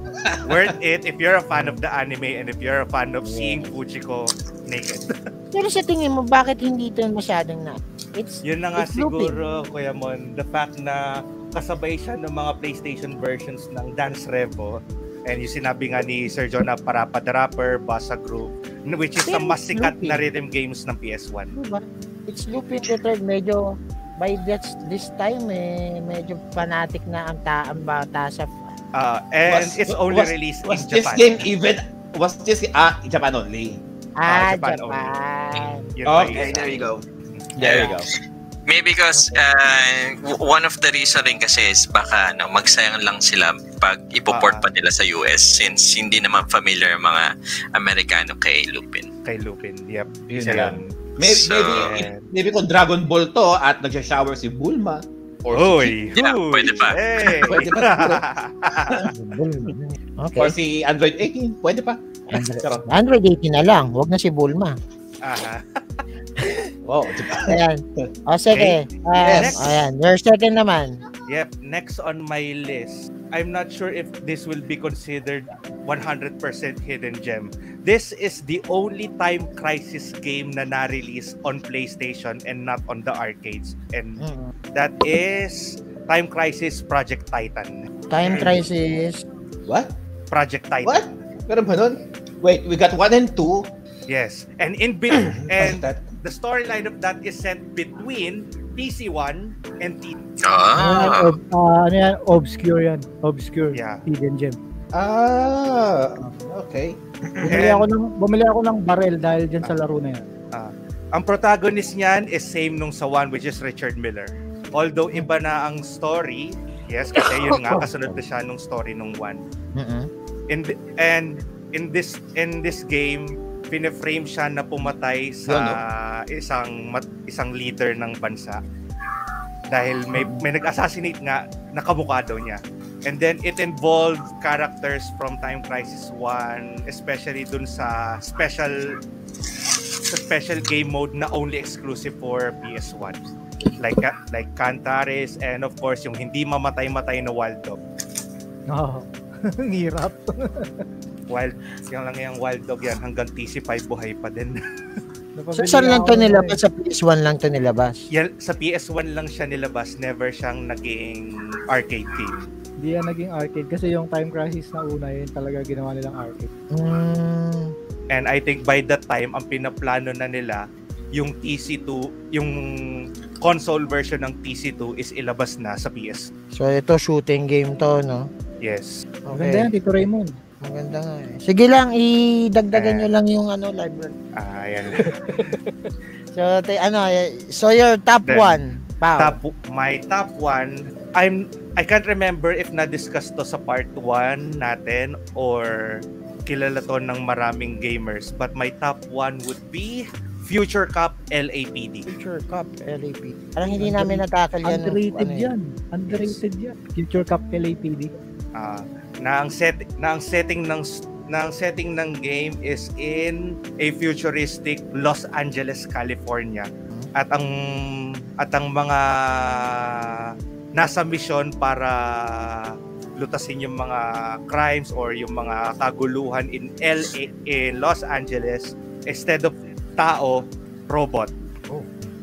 [SPEAKER 4] Worth it if you're a fan of the anime and if you're a fan of seeing Fujiko naked.
[SPEAKER 2] Pero sa tingin mo, bakit hindi ito masyadong na? It's,
[SPEAKER 4] Yun na nga
[SPEAKER 2] It's looping.
[SPEAKER 4] siguro, Kuya Mon, the fact na kasabay siya ng mga PlayStation versions ng Dance Revo and yung sinabi nga ni Sir John na Parapa the Rapper, Basa Group, which is ang mas sikat
[SPEAKER 2] looping.
[SPEAKER 4] na rhythm games ng PS1.
[SPEAKER 2] diba? It's looping the third. Medyo, by that, this time, eh, medyo fanatic na ang ta ang bata sa
[SPEAKER 4] Uh, and
[SPEAKER 1] Was-
[SPEAKER 4] it's only
[SPEAKER 1] was-
[SPEAKER 4] released
[SPEAKER 1] Was
[SPEAKER 4] in
[SPEAKER 1] this
[SPEAKER 4] Japan.
[SPEAKER 1] game even... Was this... Ah, Japan only.
[SPEAKER 2] Ah,
[SPEAKER 4] Japan
[SPEAKER 2] Japan.
[SPEAKER 4] Yun pa
[SPEAKER 1] Okay, there you go. There you go.
[SPEAKER 3] Maybe because uh, one of the reason rin kasi is baka ano, magsayang lang sila pag ipoport pa nila sa US since hindi naman familiar ang mga Amerikano kay Lupin.
[SPEAKER 4] Kay Lupin. Yep.
[SPEAKER 1] Yun
[SPEAKER 4] yun.
[SPEAKER 1] Maybe,
[SPEAKER 3] So-
[SPEAKER 1] maybe, maybe kung Dragon Ball to at nagsha-shower si Bulma. Or si,
[SPEAKER 4] Uy!
[SPEAKER 3] Yeah,
[SPEAKER 4] uy,
[SPEAKER 3] pwede pa.
[SPEAKER 4] Hey.
[SPEAKER 1] Pwede pa
[SPEAKER 2] Okay.
[SPEAKER 1] or si Android 18. Pwede pa. Charot.
[SPEAKER 2] Android 18 na lang. Huwag na si Bulma.
[SPEAKER 4] Aha.
[SPEAKER 1] Wow, Japan.
[SPEAKER 2] Ayan. O, sige. Um,
[SPEAKER 1] Yes.
[SPEAKER 2] Ayan. Your second naman.
[SPEAKER 4] Yep, next on my list. I'm not sure if this will be considered 100% hidden gem. This is the only Time Crisis game na na-release on PlayStation and not on the arcades. And
[SPEAKER 2] Mm.
[SPEAKER 4] that is Time Crisis Project Titan.
[SPEAKER 2] Time Crisis.
[SPEAKER 1] What?
[SPEAKER 4] Project Titan.
[SPEAKER 1] What? Meron ba nun? Wait, we got 1 and 2.
[SPEAKER 4] Yes. And in bit and
[SPEAKER 1] that?
[SPEAKER 4] the storyline of that is set between PC1 and T.
[SPEAKER 3] Ah,
[SPEAKER 5] Ob- ah, ano yan? Obscure yan. Obscure.
[SPEAKER 4] Yeah.
[SPEAKER 5] Hidden gem.
[SPEAKER 1] Ah, okay.
[SPEAKER 5] Bumili
[SPEAKER 4] And-
[SPEAKER 5] ako ng bumili ako ng barrel dahil diyan sa laro na yan.
[SPEAKER 4] Ang protagonist niyan is same nung sa one which is Richard Miller. Although iba na ang story, yes, kasi yun nga kasunod na siya nung story nung one.
[SPEAKER 2] Mm-mm.
[SPEAKER 4] In and in this in this game, pineframe siya na pumatay sa isang mat- isang leader ng bansa. Dahil may may nag-assassinate nga nakamukha daw niya. And then it involved characters from Time Crisis 1, especially dun sa special sa special game mode na only exclusive for PS1. Like like Cantares and of course yung hindi mamatay-matay na Wild Dog.
[SPEAKER 5] Oo. Ang hirap.
[SPEAKER 4] Wild, yung lang yung Wild Dog yan hanggang TC5 buhay pa din.
[SPEAKER 2] So, saan lang to nilabas? Sa PS1 lang to nilabas?
[SPEAKER 4] yan, sa PS1 lang siya nilabas, never siyang naging arcade game.
[SPEAKER 5] Hindi yan naging arcade kasi yung Time Crisis na una yun talaga ginawa nilang arcade.
[SPEAKER 2] Mm,
[SPEAKER 4] And I think by that time, ang pinaplano na nila, yung TC2, yung console version ng TC2 is ilabas na sa PS.
[SPEAKER 2] so, ito shooting game to, no?
[SPEAKER 4] Yes.
[SPEAKER 5] Maganda yan, Tito Raymond.
[SPEAKER 2] Maganda nga eh. Sige lang, idagdagan
[SPEAKER 4] Eh.
[SPEAKER 2] nyo lang yung ano, library.
[SPEAKER 4] Ah, yan.
[SPEAKER 2] So, te, ano, eh, so your top
[SPEAKER 4] Then,
[SPEAKER 2] one, Pao.
[SPEAKER 4] top my top one I'm I can't remember if na-discuss to sa part 1 natin or kilala to ng maraming gamers but my top one would be Future Cup LAPD.
[SPEAKER 2] Future Cup, LAP. Parang hindi namin natakal yan.
[SPEAKER 5] Underrated
[SPEAKER 2] ano eh.
[SPEAKER 5] yan. Underrated yan. Future Cup LAPD.
[SPEAKER 4] Ah, na ang set na ang setting ng na ang setting ng game is in a futuristic Los Angeles, California. At ang at ang mga nasa mission para lutasin yung mga crimes or yung mga kaguluhan in LA in Los Angeles instead of tao robot.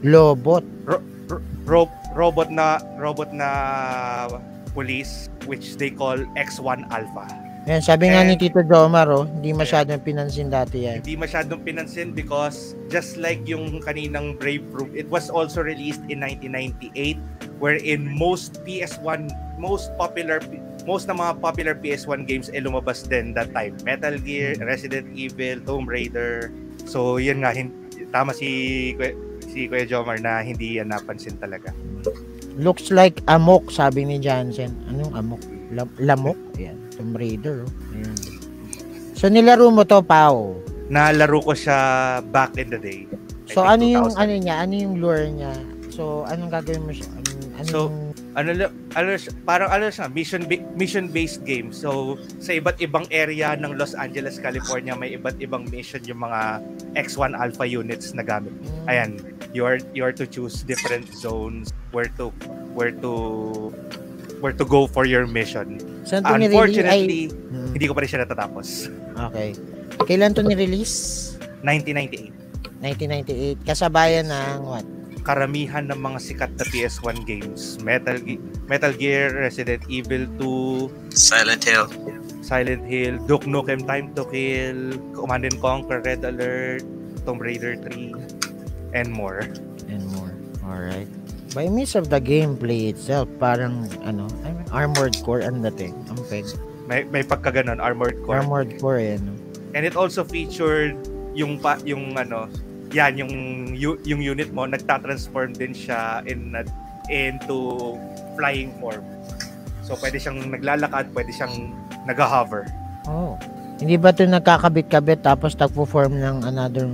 [SPEAKER 2] Lobot.
[SPEAKER 4] ro- robot na robot na police which they call X1 Alpha
[SPEAKER 2] Yan, sabi nga ni
[SPEAKER 4] And-
[SPEAKER 2] Tito Jomar, oh, hindi masyadong pinansin dati yan.
[SPEAKER 4] hindi masyadong pinansin because just like yung kaninang Brave Proof, it was also released in 1998 wherein most PS1, most popular most na mga popular PS1 games ay lumabas din that time. Metal Gear, Resident Evil, Tomb Raider. So yun nga, hin- tama si si Kuya Jomar na hindi yan napansin talaga.
[SPEAKER 2] Looks like amok, sabi ni Jansen. Anong amok? Lam- lamok? Ayan. Tomb Raider. Oh. Ayan. So, nilaro mo to, Pao.
[SPEAKER 4] nalaro ko siya back in the day. I
[SPEAKER 2] So ano yung
[SPEAKER 4] 2000.
[SPEAKER 2] ano niya? Ano yung lure niya? So anong gagawin mo siya? Ano, ano
[SPEAKER 4] So,
[SPEAKER 2] yung-
[SPEAKER 4] ano ano siya- parang ano siya mission mission based game so sa iba't ibang area ng Los Angeles California may iba't ibang mission yung mga X1 alpha units na gamit
[SPEAKER 2] Hmm.
[SPEAKER 4] ayan you are you are to choose different zones where to where to where to go for your mission
[SPEAKER 2] Saan to ni-release? Ay,
[SPEAKER 4] unfortunately
[SPEAKER 2] Hmm,
[SPEAKER 4] hindi ko pa rin siya natatapos
[SPEAKER 2] okay. Kailan to ni-release?
[SPEAKER 4] 1998
[SPEAKER 2] 1998. Kasabayan ng what?
[SPEAKER 4] karamihan ng mga sikat na PS1 games Metal Ge- Metal Gear Resident Evil 2
[SPEAKER 3] Silent Hill.
[SPEAKER 4] Silent Hill, Duke Nukem Time to Kill, Command and Conquer, Red Alert, Tomb Raider 3, and more.
[SPEAKER 2] and more. Alright. By means of the gameplay itself, parang ano, I mean, Armored Core ang dating. Ang peg.
[SPEAKER 4] May, may pagkaganon, Armored Core.
[SPEAKER 2] Armored Core eh, no?
[SPEAKER 4] And it also featured yung pa, yung ano, yan yung yu- yung unit mo nagta-transform din siya in into flying form. So pwede siyang naglalakad, pwede siyang nag-hover.
[SPEAKER 2] Oh. Hindi ba ito nagkakabit-kabit tapos nagpo-form ng another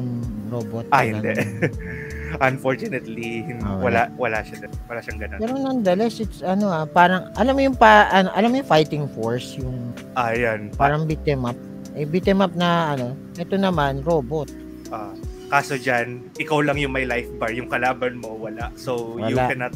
[SPEAKER 2] robot?
[SPEAKER 4] Ah, hindi. Unfortunately, hin-
[SPEAKER 2] Ah,
[SPEAKER 4] wala wala siya wala siyang ganun.
[SPEAKER 2] Pero nonetheless, it's ano ah, parang, alam mo yung pa, ano, alam mo yung fighting force, yung
[SPEAKER 4] Ah, yan. Pa-
[SPEAKER 2] parang beat 'em up. Eh, beat 'em up na ano, ito naman, robot.
[SPEAKER 4] Ah, kaso dyan, ikaw lang yung may life bar, yung kalaban mo wala. So you
[SPEAKER 2] Wala.
[SPEAKER 4] cannot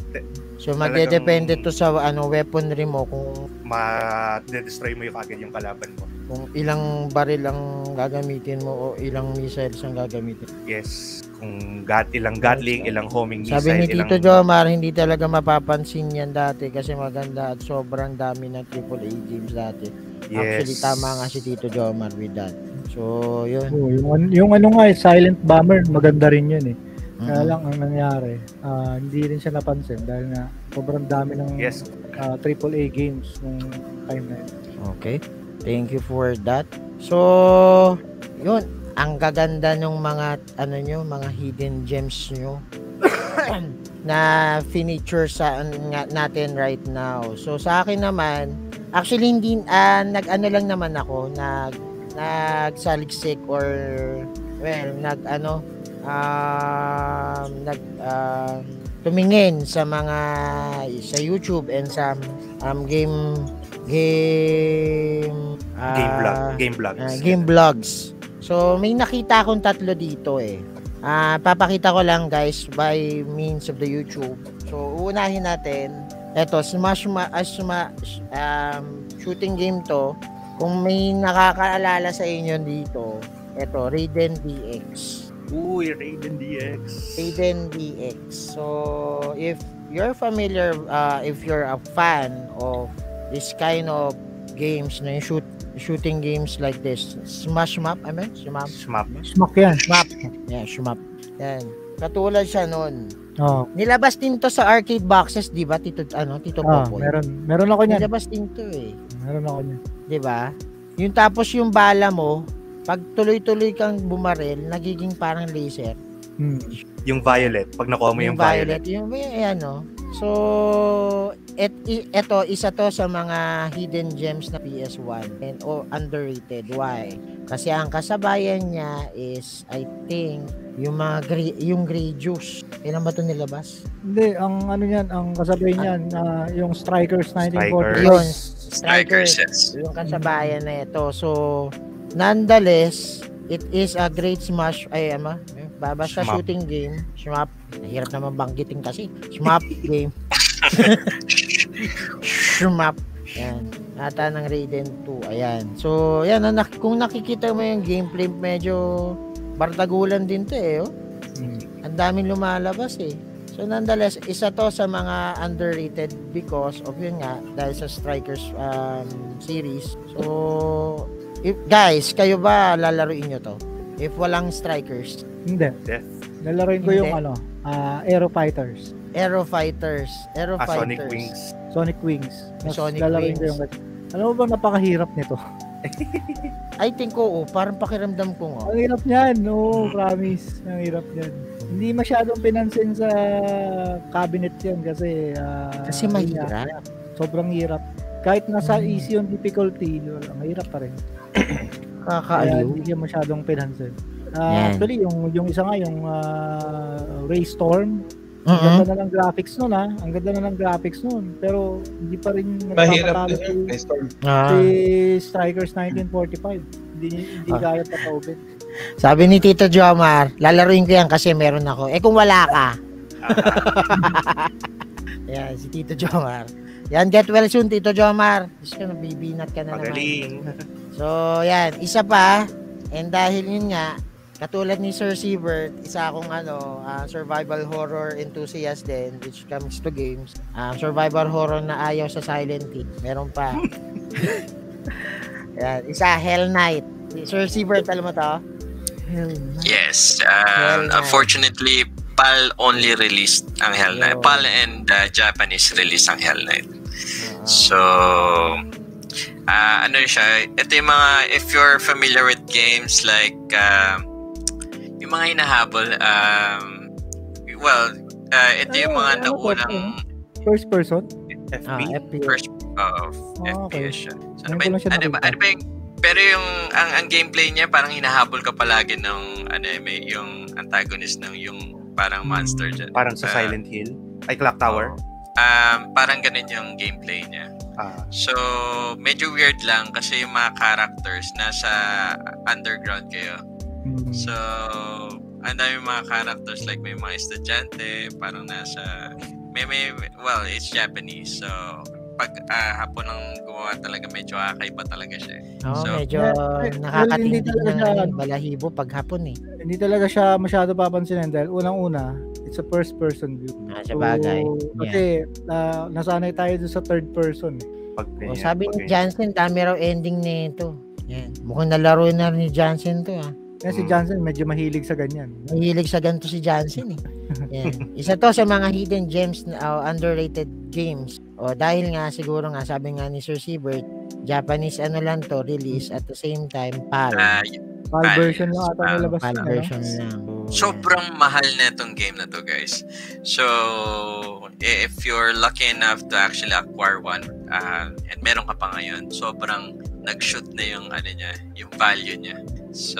[SPEAKER 2] So, magdedepende to sa ano weaponry mo kung
[SPEAKER 4] ma-destroy mo yung kagad yung kalaban mo.
[SPEAKER 2] Kung ilang baril ang gagamitin mo o ilang missiles ang gagamitin.
[SPEAKER 4] Yes, kung gat ilang gatling, ilang homing missile,
[SPEAKER 2] Sabi ni
[SPEAKER 4] ilang
[SPEAKER 2] Tito Jomar, hindi talaga mapapansin yan dati kasi maganda at sobrang dami ng AAA games dati.
[SPEAKER 4] yes.
[SPEAKER 2] Actually, tama nga si Tito Jomar with that. So, yun.
[SPEAKER 5] Oh, yung, yung ano nga, eh, Silent Bomber, maganda rin yun eh. Kaya
[SPEAKER 2] Mhm.
[SPEAKER 5] lang ang nangyari, ah, hindi rin siya napansin dahil nga sobrang dami ng
[SPEAKER 4] Yes.
[SPEAKER 5] ah, AAA games nung time na yun.
[SPEAKER 2] Okay. Thank you for that. So, yun. Ang gaganda ng mga, ano nyo, mga hidden gems nyo na finiture sa natin right now. So, sa akin naman, actually, hindi, ah, nag-ano lang naman ako, nag, nagsaliksik or, well, nag, ano, um, nag, um, tumingin sa mga, sa YouTube and sa um, game game ah,
[SPEAKER 4] game vlog, game vlogs.
[SPEAKER 2] ah, game vlogs. So may nakita akong tatlo dito eh. Ah, papakita ko lang guys by means of the YouTube. So uunahin natin. Eto, Smash Ma, ah, Smash um, shooting game to. Kung may nakakaalala sa inyo dito, eto, Raiden DX.
[SPEAKER 4] Uy, Raiden DX.
[SPEAKER 2] Raiden DX. So, if you're familiar, uh, if you're a fan of this kind of games, na yung shoot, shooting games like this, Smash Map, I mean, Smash
[SPEAKER 4] Smap.
[SPEAKER 5] Smack yan.
[SPEAKER 2] Map. Yeah, Shmap. Yan. Katulad siya noon.
[SPEAKER 5] Oh,
[SPEAKER 2] Nilabas din to sa arcade boxes, di ba? Tito, ano, Tito
[SPEAKER 5] ah,
[SPEAKER 2] Popoy.
[SPEAKER 5] meron, meron ako niyan.
[SPEAKER 2] Nilabas din to eh.
[SPEAKER 5] Meron ako niyan.
[SPEAKER 2] 'di ba? Yung tapos yung bala mo, pag tuloy-tuloy kang bumaril, nagiging parang laser.
[SPEAKER 5] Hmm.
[SPEAKER 4] Yung violet, pag nakuha mo yung, violet.
[SPEAKER 2] Yung may ano. So, et, i- eto, isa to sa mga hidden gems na PS1 and o underrated. Why? Kasi ang kasabayan niya is, I think, yung mga gray, yung gray juice. Kailan ba to nilabas?
[SPEAKER 5] Hindi, ang ano niyan, ang kasabay niyan, ah, yung Strikers 1940.
[SPEAKER 2] Yun,
[SPEAKER 3] Strikers, yes.
[SPEAKER 2] yung kasabayan na ito. So, nonetheless, it is a great smash, ay, ama, ba- basta
[SPEAKER 4] Shmup.
[SPEAKER 2] shooting game, shmup, nahirap naman banggitin kasi, shmup game. shmup. Yan. Ata ng Raiden 2. Ayan. So, yan. kung nakikita mo yung gameplay, medyo bardagulan din to eh. Oh.
[SPEAKER 5] Hmm.
[SPEAKER 2] Ang daming lumalabas eh. So nonetheless, isa to sa mga underrated because of yun nga, dahil sa Strikers um, series. So, if, guys, kayo ba lalaruin nyo to? If walang Strikers,
[SPEAKER 5] Hindi.
[SPEAKER 4] Death.
[SPEAKER 5] Lalaroin ko yung ano, ah, Aero Fighters.
[SPEAKER 2] Aero Fighters, Aero
[SPEAKER 4] Ah,
[SPEAKER 2] Fighters.
[SPEAKER 4] Sonic Wings.
[SPEAKER 5] Sonic Wings. Mas
[SPEAKER 2] Sonic
[SPEAKER 5] lalaroin ko
[SPEAKER 2] Wings.
[SPEAKER 5] yung Alam mo ba napakahirap nito?
[SPEAKER 2] I think oo, parang pakiramdam ko nga.
[SPEAKER 5] Ang hirap niyan, no, promise. Ang hirap niyan. Hindi masyadong pinansin sa cabinet yan kasi ah,
[SPEAKER 2] Kasi mahirap.
[SPEAKER 5] sobrang hirap. Kahit nasa
[SPEAKER 2] Mm.
[SPEAKER 5] easy yung difficulty, mahirap pa rin.
[SPEAKER 2] Kakaaliw.
[SPEAKER 5] hindi masyadong pinansin. Ah,
[SPEAKER 2] Yan.
[SPEAKER 5] actually, yung, yung isa nga, yung uh, Ray Storm, ang
[SPEAKER 2] Mhm.
[SPEAKER 5] ganda na ng graphics nun ha. Ang ganda na ng graphics nun. Pero hindi pa rin
[SPEAKER 1] Mahirap
[SPEAKER 5] nagpapatalo
[SPEAKER 1] din.
[SPEAKER 5] si.
[SPEAKER 2] Ah.
[SPEAKER 5] si Strikers 1945. Hindi, hindi
[SPEAKER 2] Ah.
[SPEAKER 5] kaya pataubin.
[SPEAKER 2] Sabi ni Tito Jomar, lalaruin ko yan kasi meron ako. Eh kung wala ka. Yan, si Tito Jomar. Yan, get well soon, Tito Jomar. Diyos ka, nabibinat ka na naman.
[SPEAKER 4] Magaling.
[SPEAKER 2] So, yan. Isa pa. And dahil yun nga, katulad ni Sir Siebert, isa akong ano, ah, survival horror enthusiast din, which comes to games. Ah, survival horror na ayaw sa Silent Hill. Meron pa. yan. Isa, Hell Knight. Sir Siebert, alam mo to? Hell Knight.
[SPEAKER 3] Yes.
[SPEAKER 2] Hell
[SPEAKER 3] Um,
[SPEAKER 2] Knight.
[SPEAKER 3] unfortunately, PAL only released ang Hell Knight. PAL and uh, Japanese released ang Hell Knight.
[SPEAKER 2] Ah.
[SPEAKER 3] So, ah ano siya, ito yung mga, if you're familiar with games like, um, yung mga hinahabol, um, well, uh, ito yung mga
[SPEAKER 5] Ano, ano to,
[SPEAKER 3] naunang
[SPEAKER 5] First person?
[SPEAKER 2] Ah,
[SPEAKER 4] FB.
[SPEAKER 2] FPS.
[SPEAKER 3] first of
[SPEAKER 5] Ah, okay.
[SPEAKER 3] FPS siya. So, ano, ba, ano, ba, ano ba yung, pero yung, ang, ang gameplay niya, parang hinahabol ka palagi ng, ano, eh, may, yung antagonist ng yung parang monster dyan.
[SPEAKER 4] Parang sa
[SPEAKER 3] Ah,
[SPEAKER 4] Silent Hill. Ay, Clock Tower.
[SPEAKER 3] Um, parang ganun yung gameplay niya.
[SPEAKER 4] Ah,
[SPEAKER 3] So, medyo weird lang kasi yung mga characters nasa underground kayo.
[SPEAKER 5] Hmm.
[SPEAKER 3] So, ang dami mga characters like may mga estudyante, parang nasa may may well, it's Japanese. So, pag ah, hapon ang gumawa talaga medyo kakaiba talaga siya. eh.
[SPEAKER 2] Oo,
[SPEAKER 3] So-
[SPEAKER 2] medyo
[SPEAKER 5] Yeah, well, hindi
[SPEAKER 2] nakakatingin
[SPEAKER 5] talaga
[SPEAKER 2] ng
[SPEAKER 5] siya-
[SPEAKER 2] ano, balahibo pag hapon eh.
[SPEAKER 5] Hindi talaga siya masyado papansinin dahil unang-una, it's a first person view.
[SPEAKER 2] Ah, sa bagay.
[SPEAKER 5] Kasi ah, nasanay tayo dun sa third person. eh.
[SPEAKER 4] pag
[SPEAKER 2] O,
[SPEAKER 4] ganyan,
[SPEAKER 2] sabi ni. Jansen, dami raw ending nito. Yan. Mukhang nalaro na rin ni Jansen to ah.
[SPEAKER 5] Kaya si
[SPEAKER 4] Hmm.
[SPEAKER 5] Johnson medyo mahilig sa ganyan.
[SPEAKER 2] Mahilig sa ganito si Jansen eh. Yan. Isa to sa mga hidden gems na oh, underrated games. O dahil nga siguro nga sabi nga ni Sir Siebert, Japanese ano lang to release at the same time PAL.
[SPEAKER 3] Ah,
[SPEAKER 5] PAL
[SPEAKER 3] Ah,
[SPEAKER 5] version lang ata nilabas
[SPEAKER 2] PAL
[SPEAKER 5] no?
[SPEAKER 2] version lang.
[SPEAKER 3] sobrang mahal na itong game na to, guys. So, if you're lucky enough to actually acquire one, uh, and meron ka pa ngayon, sobrang nag-shoot na yung ano niya, yung value niya. So,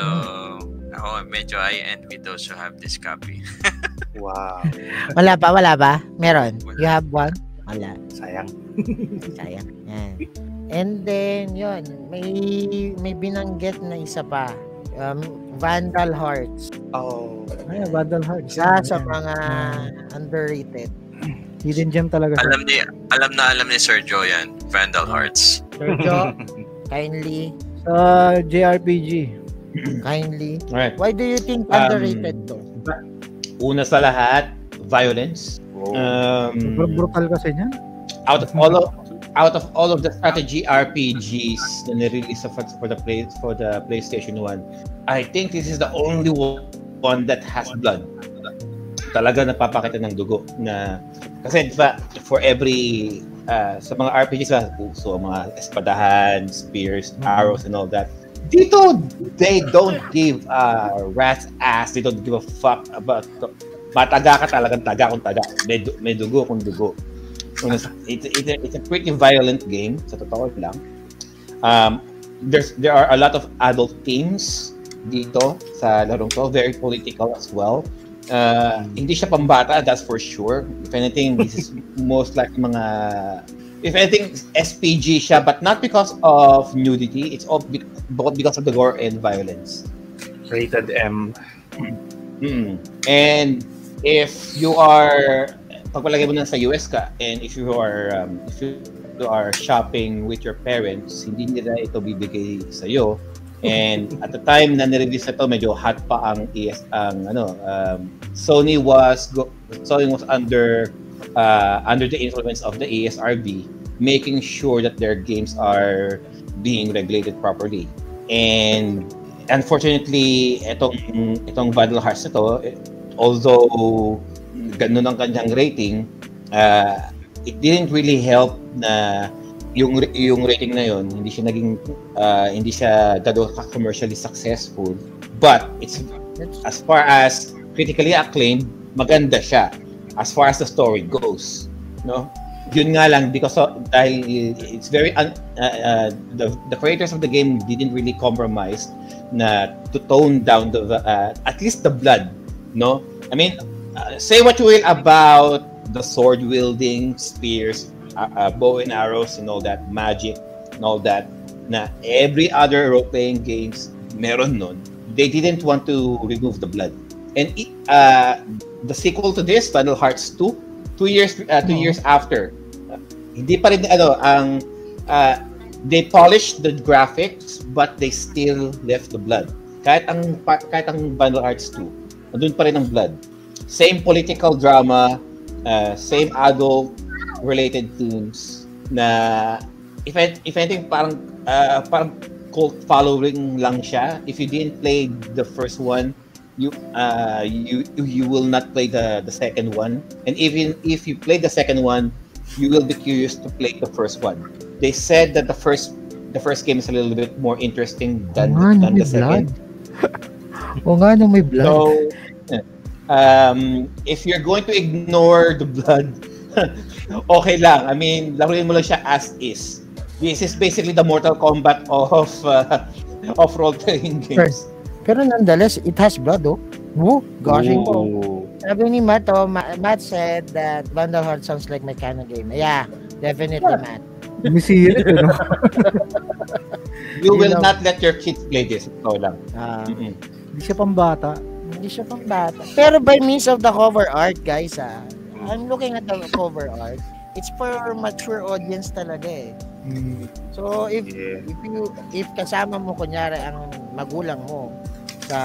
[SPEAKER 3] ako medyo I envy those who have this copy.
[SPEAKER 4] Wow.
[SPEAKER 2] Wala pa, wala pa? Meron? You have one? Wala.
[SPEAKER 4] Sayang.
[SPEAKER 2] Sayang. Yan. And then, yun, may, may binanggit na isa pa. Um, Vandal Hearts.
[SPEAKER 4] Oh.
[SPEAKER 5] Ay, Vandal Hearts.
[SPEAKER 2] Isa sa mga underrated.
[SPEAKER 5] Hidden gem talaga
[SPEAKER 3] alam ni alam na alam ni Sergio yan, Vandal Hearts.
[SPEAKER 2] Sergio, kindly,
[SPEAKER 5] Sa JRPG.
[SPEAKER 2] Kindly.
[SPEAKER 1] Alright.
[SPEAKER 2] Why do you think
[SPEAKER 1] Um,
[SPEAKER 2] underrated to?
[SPEAKER 1] Una sa lahat, violence.
[SPEAKER 4] Oh.
[SPEAKER 1] Um,
[SPEAKER 5] Sobrang brutal kasi niyan.
[SPEAKER 1] out of all of out of all of the strategy RPGs na nirelease for, for the play for the PlayStation 1, I think this is the only one that has blood. Talaga napapakita ng dugo na kasi di ba for every uh, sa mga RPGs ba so mga espadahan, spears, arrows and all that. Dito they don't give a rat's ass. They don't give a fuck about mataga ka talagang taga kung taga. May, may dugo kung dugo. It's, it's, it's a pretty violent game, sa totoo lang. Um, there's, there are a lot of adult themes dito sa larong to, very political as well. Uh, hindi siya pambata, that's for sure. If anything, this is most like mga if anything, SPG siya, but not because of nudity. It's all because of the gore and violence.
[SPEAKER 4] Rated M.
[SPEAKER 1] Mm. And if you are pagpalagay mo na sa US ka and if you are um, if you are shopping with your parents, hindi nila ito bibigay sa iyo. And at the time na nirelease na to, medyo hot pa ang ES ang ano um, Sony was go, Sony was under uh, under the influence of the ESRB making sure that their games are being regulated properly. And unfortunately, itong itong Battle Hearts na to, eh, although ganun ang kanyang rating, uh, it didn't really help na yung yung rating na yon hindi siya naging uh, hindi siya gado ka commercially successful but it's as far as critically acclaimed maganda siya as far as the story goes no? Yun nga lang because of, dahil it's very un, uh, uh, the the creators of the game didn't really compromise na to tone down the uh, at least the blood no? I mean uh, say what you will about the sword wielding spears uh, uh, bow and arrows and all that magic and all that na every other role playing games meron nun they didn't want to remove the blood. And uh, the sequel to this Final Hearts 2 two years uh, two
[SPEAKER 5] Oo.
[SPEAKER 1] years after. Hindi pa rin ano ang uh, they polished the graphics but they still left the blood. Kahit ang kahit ang Final Hearts 2 andun pa rin ang blood. Same political drama uh, same adult related themes na if I, if anything parang uh, parang cult following lang siya. If you didn't play the first one you uh you you will not play the the second one. And even if you play the second one you will be curious to play the first one. They said that the first the first game is a little bit more interesting than
[SPEAKER 2] nga,
[SPEAKER 1] than the second.
[SPEAKER 2] O nga no, may blood.
[SPEAKER 1] so um if you're going to ignore the blood okay lang. I mean laruin mo lang siya as is. This is basically the mortal kombat of uh, of role playing games
[SPEAKER 2] Pero nonetheless, it has blood, oh. Woo, gushing po.
[SPEAKER 1] Ooh.
[SPEAKER 2] Sabi ni Matt, oh, Ma- Matt said that Vandal Heart sounds like my kind of game. Yeah, definitely, Matt.
[SPEAKER 5] Misirit, ano?
[SPEAKER 1] You
[SPEAKER 2] You
[SPEAKER 1] will
[SPEAKER 2] know.
[SPEAKER 1] not let your kids play this. Ito lang.
[SPEAKER 2] Ah,
[SPEAKER 1] Mm-mm.
[SPEAKER 5] Hindi siya pambata.
[SPEAKER 2] hindi siya pang bata. Pero by means of the cover art, guys, ah, I'm looking at the cover art. It's for mature audience talaga eh.
[SPEAKER 5] Hmm.
[SPEAKER 2] So if
[SPEAKER 4] Yeah.
[SPEAKER 2] if you if kasama mo kunyari ang magulang mo sa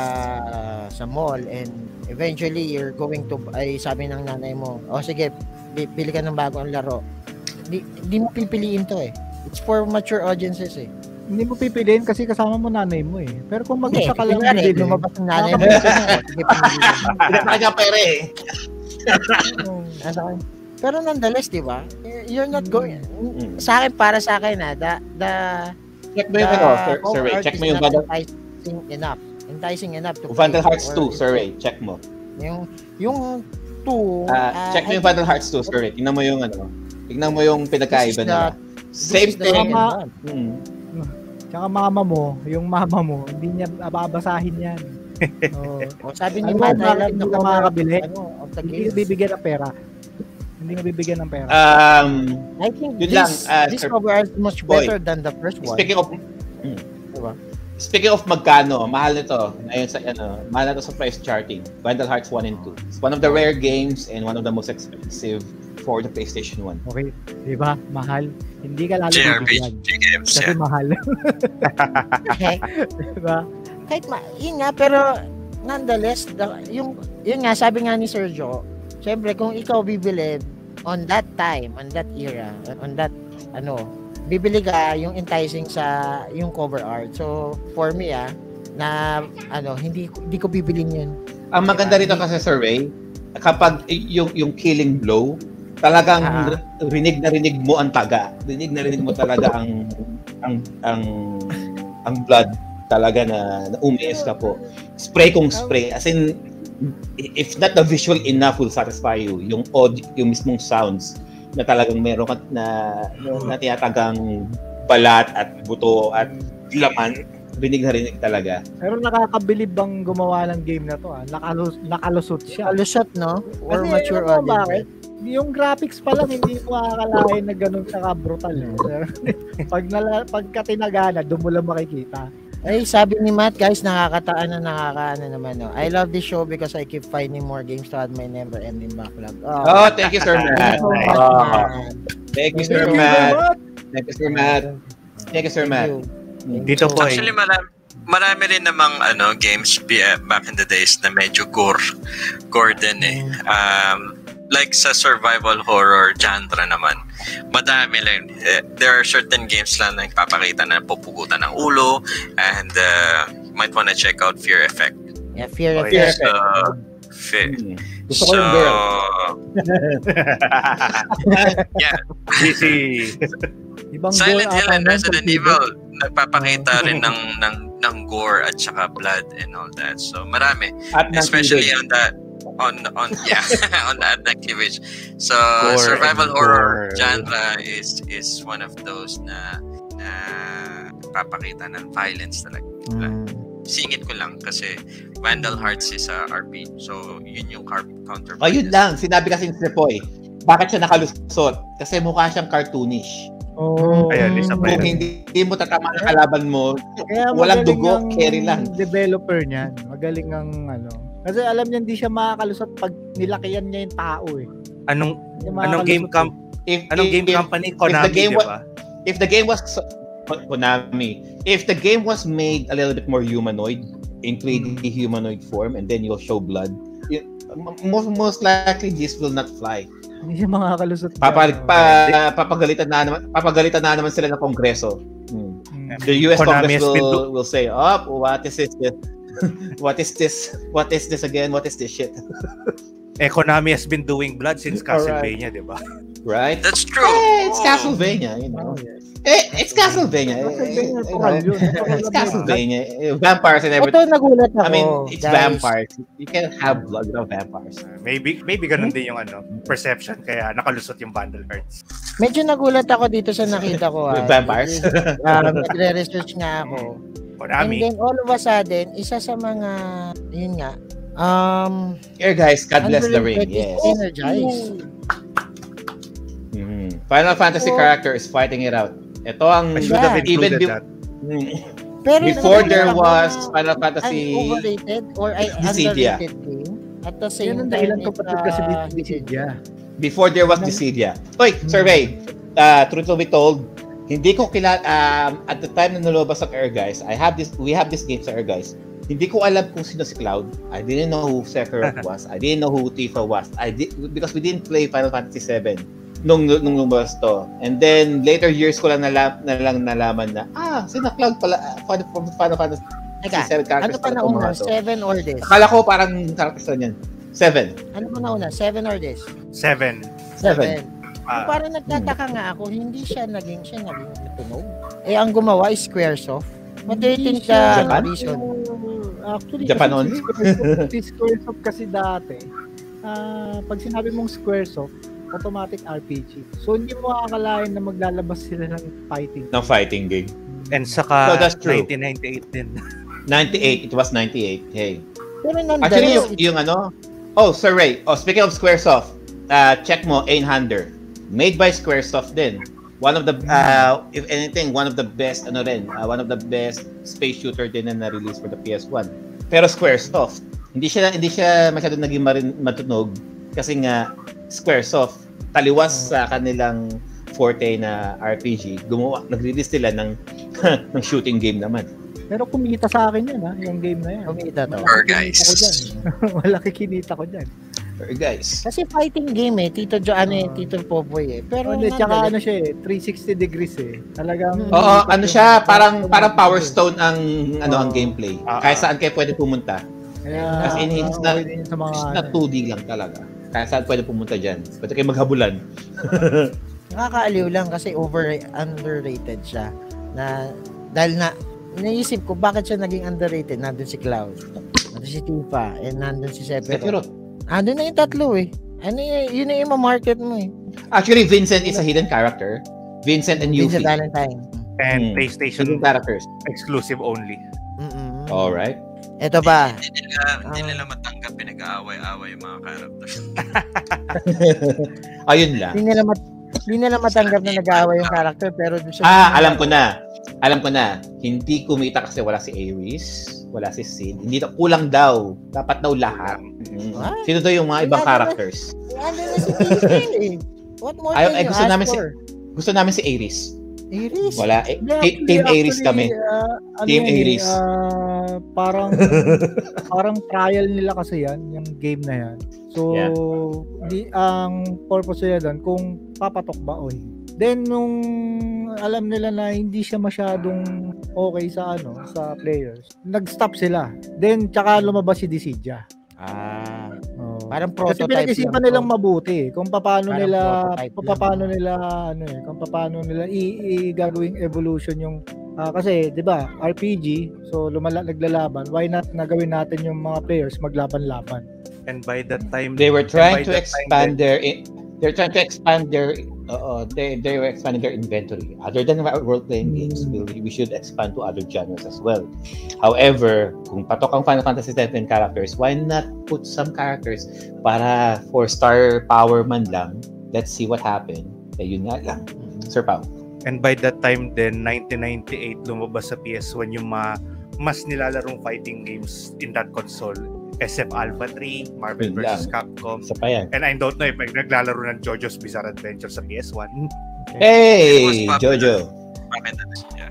[SPEAKER 2] sa mall and eventually you're going to ay sabi ng nanay mo, "O sige, bili ka ng bagong laro." Di, di mo pipiliin to eh. It's for mature audiences eh.
[SPEAKER 5] Hindi mo pipiliin kasi kasama mo nanay mo eh. Pero kung
[SPEAKER 2] Hindi,
[SPEAKER 5] mag-isa ka lang bibili,
[SPEAKER 2] lumabas ng nanay mo. Ka
[SPEAKER 1] pera eh.
[SPEAKER 2] Ano? Pero nonetheless, di ba? You're not going...
[SPEAKER 1] Mm.
[SPEAKER 2] Sa akin, para sa akin ha, the, the,
[SPEAKER 1] Check mo yung ano, Sir, Sir
[SPEAKER 2] art
[SPEAKER 1] Check mo yung
[SPEAKER 2] enticing enough. Enticing enough to
[SPEAKER 1] Vandal
[SPEAKER 2] play.
[SPEAKER 1] Hearts
[SPEAKER 2] Or
[SPEAKER 1] 2, Sir Ray. Check mo.
[SPEAKER 2] Yung, yung 2,
[SPEAKER 1] Ah, check mo yung Vandal Hearts 2, Sir Ray. Tingnan mo yung ano. Tingnan mo yung pinagkaiba nila. Same
[SPEAKER 2] the
[SPEAKER 1] thing.
[SPEAKER 2] second
[SPEAKER 5] Tama.
[SPEAKER 2] one.
[SPEAKER 1] Mm.
[SPEAKER 5] tsaka mama mo, yung mama mo, hindi niya babasahin yan. Oo.
[SPEAKER 2] O, sabi ni
[SPEAKER 5] Alam bakit
[SPEAKER 2] love
[SPEAKER 5] hindi
[SPEAKER 2] cover
[SPEAKER 5] makakabili?
[SPEAKER 2] ano,
[SPEAKER 5] Hindi bibigyan ng pera. Hindi ka bibigyan ng pera.
[SPEAKER 1] Um,
[SPEAKER 2] I think this,
[SPEAKER 1] lang, ah,
[SPEAKER 2] this
[SPEAKER 1] Sir
[SPEAKER 2] cover is much
[SPEAKER 1] Boy.
[SPEAKER 2] better than the first one.
[SPEAKER 1] speaking of mm.
[SPEAKER 2] Diba?
[SPEAKER 1] Speaking of magkano, mahal nito. Ngayon sa ano, mahal na to sa price charting. Vandal Hearts 1 and 2. It's one of the rare games and one of the most expensive for the PlayStation 1.
[SPEAKER 5] Okay, di ba? Mahal. Hindi ka lalo bibigyan.
[SPEAKER 3] JRPG games,
[SPEAKER 5] Kasi
[SPEAKER 3] yeah.
[SPEAKER 5] mahal.
[SPEAKER 2] Okay.
[SPEAKER 5] di ba?
[SPEAKER 2] kahit ma, yun nga, pero nonetheless, the, yung, yun nga, sabi nga ni Sergio, syempre, kung ikaw bibili on that time, on that era, on that, ano, bibili ka yung enticing sa yung cover art. So, for me, ah, na, ano, hindi, hindi ko bibilin yun.
[SPEAKER 1] Ang maganda rito kasi Sir Ray, kapag yung yung killing blow, talagang
[SPEAKER 2] Ah.
[SPEAKER 1] rinig na rinig mo ang taga. Rinig na rinig mo talaga ang ang ang ang blood talaga na, na umiis ka po. Spray kung spray. As in, if not the visual enough will satisfy you, yung audio, yung mismong sounds na talagang meron ka na, na tinatagang balat at buto at laman, rinig na rinig talaga.
[SPEAKER 5] Pero nakakabilib bang gumawa ng game na to ah. Nakalus nakalusot siya.
[SPEAKER 2] Alusot, no? Or
[SPEAKER 5] Kasi
[SPEAKER 2] mature
[SPEAKER 5] mo
[SPEAKER 2] audience.
[SPEAKER 5] bakit? Yung graphics pa lang hindi ko makakalain na ganun ka brutal eh. pag nala, pagka tinagana, doon mo lang makikita.
[SPEAKER 2] Ay, sabi ni Matt, guys, nakakataan na nakakaano naman, no? I love this show because I keep finding more games to add my never-ending backlog.
[SPEAKER 1] Oh, thank you, Sir Matt.
[SPEAKER 2] so much,
[SPEAKER 1] Oh,
[SPEAKER 2] Matt.
[SPEAKER 1] thank you,
[SPEAKER 2] Thank
[SPEAKER 1] Sir
[SPEAKER 2] you,
[SPEAKER 1] Matt. Thank you, Sir Matt. Thank you, Sir Matt.
[SPEAKER 2] Thank you.
[SPEAKER 4] Dito po
[SPEAKER 3] Actually,
[SPEAKER 4] eh.
[SPEAKER 3] marami, marami rin namang ano, games uh, back in the days na medyo gore. Gore din eh. Um, like sa survival horror genre naman, madami lang. Eh, there are certain games lang na nagpapakita na pupugutan ng ulo and uh, might wanna check out Fear Effect.
[SPEAKER 2] Yeah, fear
[SPEAKER 4] Oh,
[SPEAKER 1] yeah.
[SPEAKER 3] So, fe-
[SPEAKER 1] Hmm. Gusto ko
[SPEAKER 3] so,
[SPEAKER 1] yung girl.
[SPEAKER 3] yeah,
[SPEAKER 4] Busy.
[SPEAKER 5] Ibang
[SPEAKER 3] Silent Hill and Resident Evil nagpapakita rin ng ng ng gore at saka blood and all that. So marami,
[SPEAKER 1] At
[SPEAKER 3] especially on the on on yeah on the Activision. So
[SPEAKER 4] Gore
[SPEAKER 3] survival horror
[SPEAKER 4] gore.
[SPEAKER 3] genre is is one of those na na papakita ng violence talaga.
[SPEAKER 2] Mm.
[SPEAKER 3] Singit ko lang kasi Vandal Hearts is a RPG. So yun yung car- counterpart.
[SPEAKER 1] Oh, yun lang. Sinabi kasi ni Sepoy, bakit siya nakalusot? Kasi mukha siyang cartoonish.
[SPEAKER 5] Oh,
[SPEAKER 4] Ayun, isa pa
[SPEAKER 1] Kung
[SPEAKER 4] yun.
[SPEAKER 1] hindi mo tatama ng kalaban mo,
[SPEAKER 5] Kaya
[SPEAKER 1] walang dugo,
[SPEAKER 5] ang
[SPEAKER 1] carry lang.
[SPEAKER 5] developer niyan. Magaling ang ano. Kasi alam niya hindi siya makakalusot pag nilakihan niya yung tao eh.
[SPEAKER 4] Anong anong game camp
[SPEAKER 1] if,
[SPEAKER 4] anong
[SPEAKER 1] if,
[SPEAKER 4] game
[SPEAKER 1] if,
[SPEAKER 4] company Konami,
[SPEAKER 1] game
[SPEAKER 4] di
[SPEAKER 1] wa-
[SPEAKER 4] ba?
[SPEAKER 1] if the game was Konami, if the game was made a little bit more humanoid, in 3D humanoid form, and then you'll show blood, y- most, most likely this will not fly.
[SPEAKER 5] Hindi siya makakalusot.
[SPEAKER 1] Papa,
[SPEAKER 5] dyan.
[SPEAKER 1] pa, papagalitan na naman, papagalitan na naman sila ng kongreso. Hmm.
[SPEAKER 5] Mm.
[SPEAKER 1] The US
[SPEAKER 4] Konami
[SPEAKER 1] Congress will, will say, "Oh, what is this? What is this? What is this again? What is this shit?"
[SPEAKER 4] Eh, Konami has been doing blood since. Castlevania, di ba?
[SPEAKER 1] Right?
[SPEAKER 3] That's true.
[SPEAKER 1] Eh, it's
[SPEAKER 3] Oh.
[SPEAKER 1] Castlevania, you know.
[SPEAKER 5] Oh, yes.
[SPEAKER 1] Eh, it's Castlevania.
[SPEAKER 5] Castlevania,
[SPEAKER 1] eh,
[SPEAKER 5] tural yun.
[SPEAKER 1] It's Castlevania. Eh, Vampires and
[SPEAKER 2] Ito
[SPEAKER 1] everything.
[SPEAKER 2] nagulat ako.
[SPEAKER 1] I mean, it's
[SPEAKER 2] guys.
[SPEAKER 1] vampires. You can't have blood without vampires.
[SPEAKER 4] Maybe maybe ganun din yung ano, perception kaya nakalusot yung Vandal Hearts.
[SPEAKER 2] Medyo nagulat ako dito sa nakita ko. Ah.
[SPEAKER 1] vampires.
[SPEAKER 2] Um, nagre-research nga ako. And
[SPEAKER 4] Konami.
[SPEAKER 2] then all of a sudden, isa sa mga, yun nga, um,
[SPEAKER 1] Here, guys, God bless the ring. Yes.
[SPEAKER 2] Energized.
[SPEAKER 1] Mhm. Final Fantasy
[SPEAKER 2] Oh.
[SPEAKER 1] character is fighting it out. Ito ang
[SPEAKER 4] I should have
[SPEAKER 1] even be-
[SPEAKER 4] that.
[SPEAKER 1] Mm.
[SPEAKER 2] Pero
[SPEAKER 1] before there was
[SPEAKER 2] na
[SPEAKER 1] Final
[SPEAKER 2] an
[SPEAKER 1] Fantasy
[SPEAKER 2] overrated or ay
[SPEAKER 1] Dissidia.
[SPEAKER 2] underrated game. At the
[SPEAKER 5] Yan
[SPEAKER 2] same
[SPEAKER 5] ang
[SPEAKER 2] time,
[SPEAKER 5] dahilan ko kasi Dissidia.
[SPEAKER 1] before there was Dissidia. Oy, survey. Uh, truth to be told, hindi ko kilala um, at the time na nalabas ang Air Guys, I have this we have this game sa Air Guys. Hindi ko alam kung sino si Cloud. I didn't know who Sephiroth was. I didn't know who Tifa was. I did because we didn't play Final Fantasy 7 nung nung lumabas to. And then later years ko lang nala, na lang nalaman na ah, sino Cloud pala ah, Final, Final Fantasy
[SPEAKER 2] Teka,
[SPEAKER 1] 7 characters
[SPEAKER 2] ano pa nauna? Seven or this?
[SPEAKER 1] Akala ko parang characters lang yan. Seven.
[SPEAKER 2] Ano pa nauna? Seven or this?
[SPEAKER 4] Seven.
[SPEAKER 1] Seven.
[SPEAKER 4] Ah,
[SPEAKER 2] Parang nagtataka nga ako, hindi siya naging siya naging tunog. Eh, ang gumawa is Squaresoft. What do you think
[SPEAKER 5] siya-
[SPEAKER 2] the
[SPEAKER 1] Japan?
[SPEAKER 2] reason?
[SPEAKER 5] Actually,
[SPEAKER 1] Japan
[SPEAKER 5] kasi Squaresoft, si Squaresoft kasi dati, ah pag sinabi mong Squaresoft, automatic RPG. So, hindi mo akalain na maglalabas sila ng fighting.
[SPEAKER 1] ng fighting game.
[SPEAKER 4] and saka
[SPEAKER 1] So, that's true.
[SPEAKER 4] 1998 din.
[SPEAKER 1] 98. It was 98. Hey.
[SPEAKER 2] Pero
[SPEAKER 1] Actually, yung, yung ano, oh, Sir Ray, oh, speaking of Squaresoft, uh, check mo, Einhander. Made by Squaresoft din. One of the, uh, if anything, one of the best, ano rin, uh, one of the best space shooter din na na-release for the PS1. Pero Squaresoft, hindi siya, hindi siya masyado naging marin, matunog kasi nga, Squaresoft, taliwas sa kanilang forte na RPG, gumawa, nag-release sila ng, ng shooting game naman.
[SPEAKER 5] Pero kumita sa akin yun, ha, yung game na yan.
[SPEAKER 2] Kumita to.
[SPEAKER 3] Or guys.
[SPEAKER 5] Malaki kinita ko dyan.
[SPEAKER 1] Pero guys,
[SPEAKER 2] Kasi fighting game eh, Tito Jo, ano eh, Tito Popoy eh. Pero
[SPEAKER 5] hindi, tsaka ano siya eh, 360 degrees eh. Talagang...
[SPEAKER 1] Oo, ano siya, parang parang Power Stone ang ano ang gameplay.
[SPEAKER 4] Ah,
[SPEAKER 1] Kahit
[SPEAKER 4] ah.
[SPEAKER 1] saan kayo pwede pumunta.
[SPEAKER 5] Kaya,
[SPEAKER 1] As in, it's not-
[SPEAKER 5] okay din sa mga...
[SPEAKER 1] It's
[SPEAKER 5] ano,
[SPEAKER 1] not 2D lang talaga. Kahit saan pwede pumunta dyan. Pwede kayo maghabulan.
[SPEAKER 2] nakakaaliw lang kasi over underrated siya. Na dahil na naisip ko bakit siya naging underrated. Nandun si Cloud, nandun si Tifa, and nandun si Sephiroth.
[SPEAKER 1] Sephiroth.
[SPEAKER 2] Andun na yung tatlo eh. Ano yun, yun na yung ma-market mo eh.
[SPEAKER 1] Actually, Vincent is a hidden character. Vincent and
[SPEAKER 2] Vincent
[SPEAKER 1] Yuffie.
[SPEAKER 2] Valentine.
[SPEAKER 4] And
[SPEAKER 1] Hmm.
[SPEAKER 4] PlayStation
[SPEAKER 1] Hidden characters.
[SPEAKER 4] exclusive only.
[SPEAKER 2] Mm-mm.
[SPEAKER 1] Alright.
[SPEAKER 2] Ito ba?
[SPEAKER 3] Hindi nila, hindi nila matanggap pinag-aaway-aaway yung mga characters.
[SPEAKER 1] Ayun lang.
[SPEAKER 2] Hindi nila, mat- hindi nila matanggap na nag-aaway yung character pero
[SPEAKER 1] Ah, alam ko na. Alam ko na. Hindi kumita kasi wala si Ares. Wala si Sid. Hindi daw. Kulang daw. Dapat daw lahat. Mm.
[SPEAKER 2] What?
[SPEAKER 1] Sino daw yung mga ibang
[SPEAKER 2] Wala
[SPEAKER 1] characters?
[SPEAKER 2] Andun na si eh. What more
[SPEAKER 1] Ay-
[SPEAKER 2] can you
[SPEAKER 1] gusto
[SPEAKER 2] ask
[SPEAKER 1] namin si-
[SPEAKER 2] for?
[SPEAKER 1] Gusto namin si Ares.
[SPEAKER 2] Iris.
[SPEAKER 1] Wala. Eh,
[SPEAKER 5] Hindi,
[SPEAKER 1] Team-
[SPEAKER 5] actually-
[SPEAKER 1] Team Ares
[SPEAKER 5] actually,
[SPEAKER 1] kami.
[SPEAKER 5] ah, ano
[SPEAKER 1] Team
[SPEAKER 5] yan eh,
[SPEAKER 1] Ares.
[SPEAKER 5] ah, parang parang trial nila kasi yan, yung game na yan. So,
[SPEAKER 1] Yeah.
[SPEAKER 5] di, ang purpose nila doon, kung papatok ba o hindi. Then, nung alam nila na hindi siya masyadong okay sa ano sa players, nag-stop sila. Then, tsaka lumabas si Dissidia.
[SPEAKER 2] Ah,
[SPEAKER 5] Oh.
[SPEAKER 2] parang
[SPEAKER 5] Kasi
[SPEAKER 2] prototype
[SPEAKER 5] pinag-isipan
[SPEAKER 2] lang
[SPEAKER 5] nilang mabuti kung paano
[SPEAKER 2] Parang
[SPEAKER 5] nila kung paano nila ano eh, kung paano nila i, i gagawing evolution yung Ah, kasi 'di ba, RPG, so lumala naglalaban. Why not nagawin natin yung mga players maglaban-laban?
[SPEAKER 4] And by that time,
[SPEAKER 1] They were trying to
[SPEAKER 4] that time
[SPEAKER 1] expand their they're trying to expand their uh, they they were expanding their inventory. Other than role playing games, we, we should expand to other genres as well. However, kung patok ang Final Fantasy VII characters, why not put some characters para for star power man lang? Let's see what happened. Eh, yun nga lang. Sir Pao.
[SPEAKER 4] And by that time then 1998 lumabas sa PS1 yung mga mas nilalarong fighting games in that console. SF Alpha 3, Marvel vs. Capcom.
[SPEAKER 1] Isa pa yan.
[SPEAKER 4] And I don't know if naglalaro ng JoJo's Bizarre Adventure sa PS1.
[SPEAKER 1] Hey, Jojo.
[SPEAKER 3] Siya?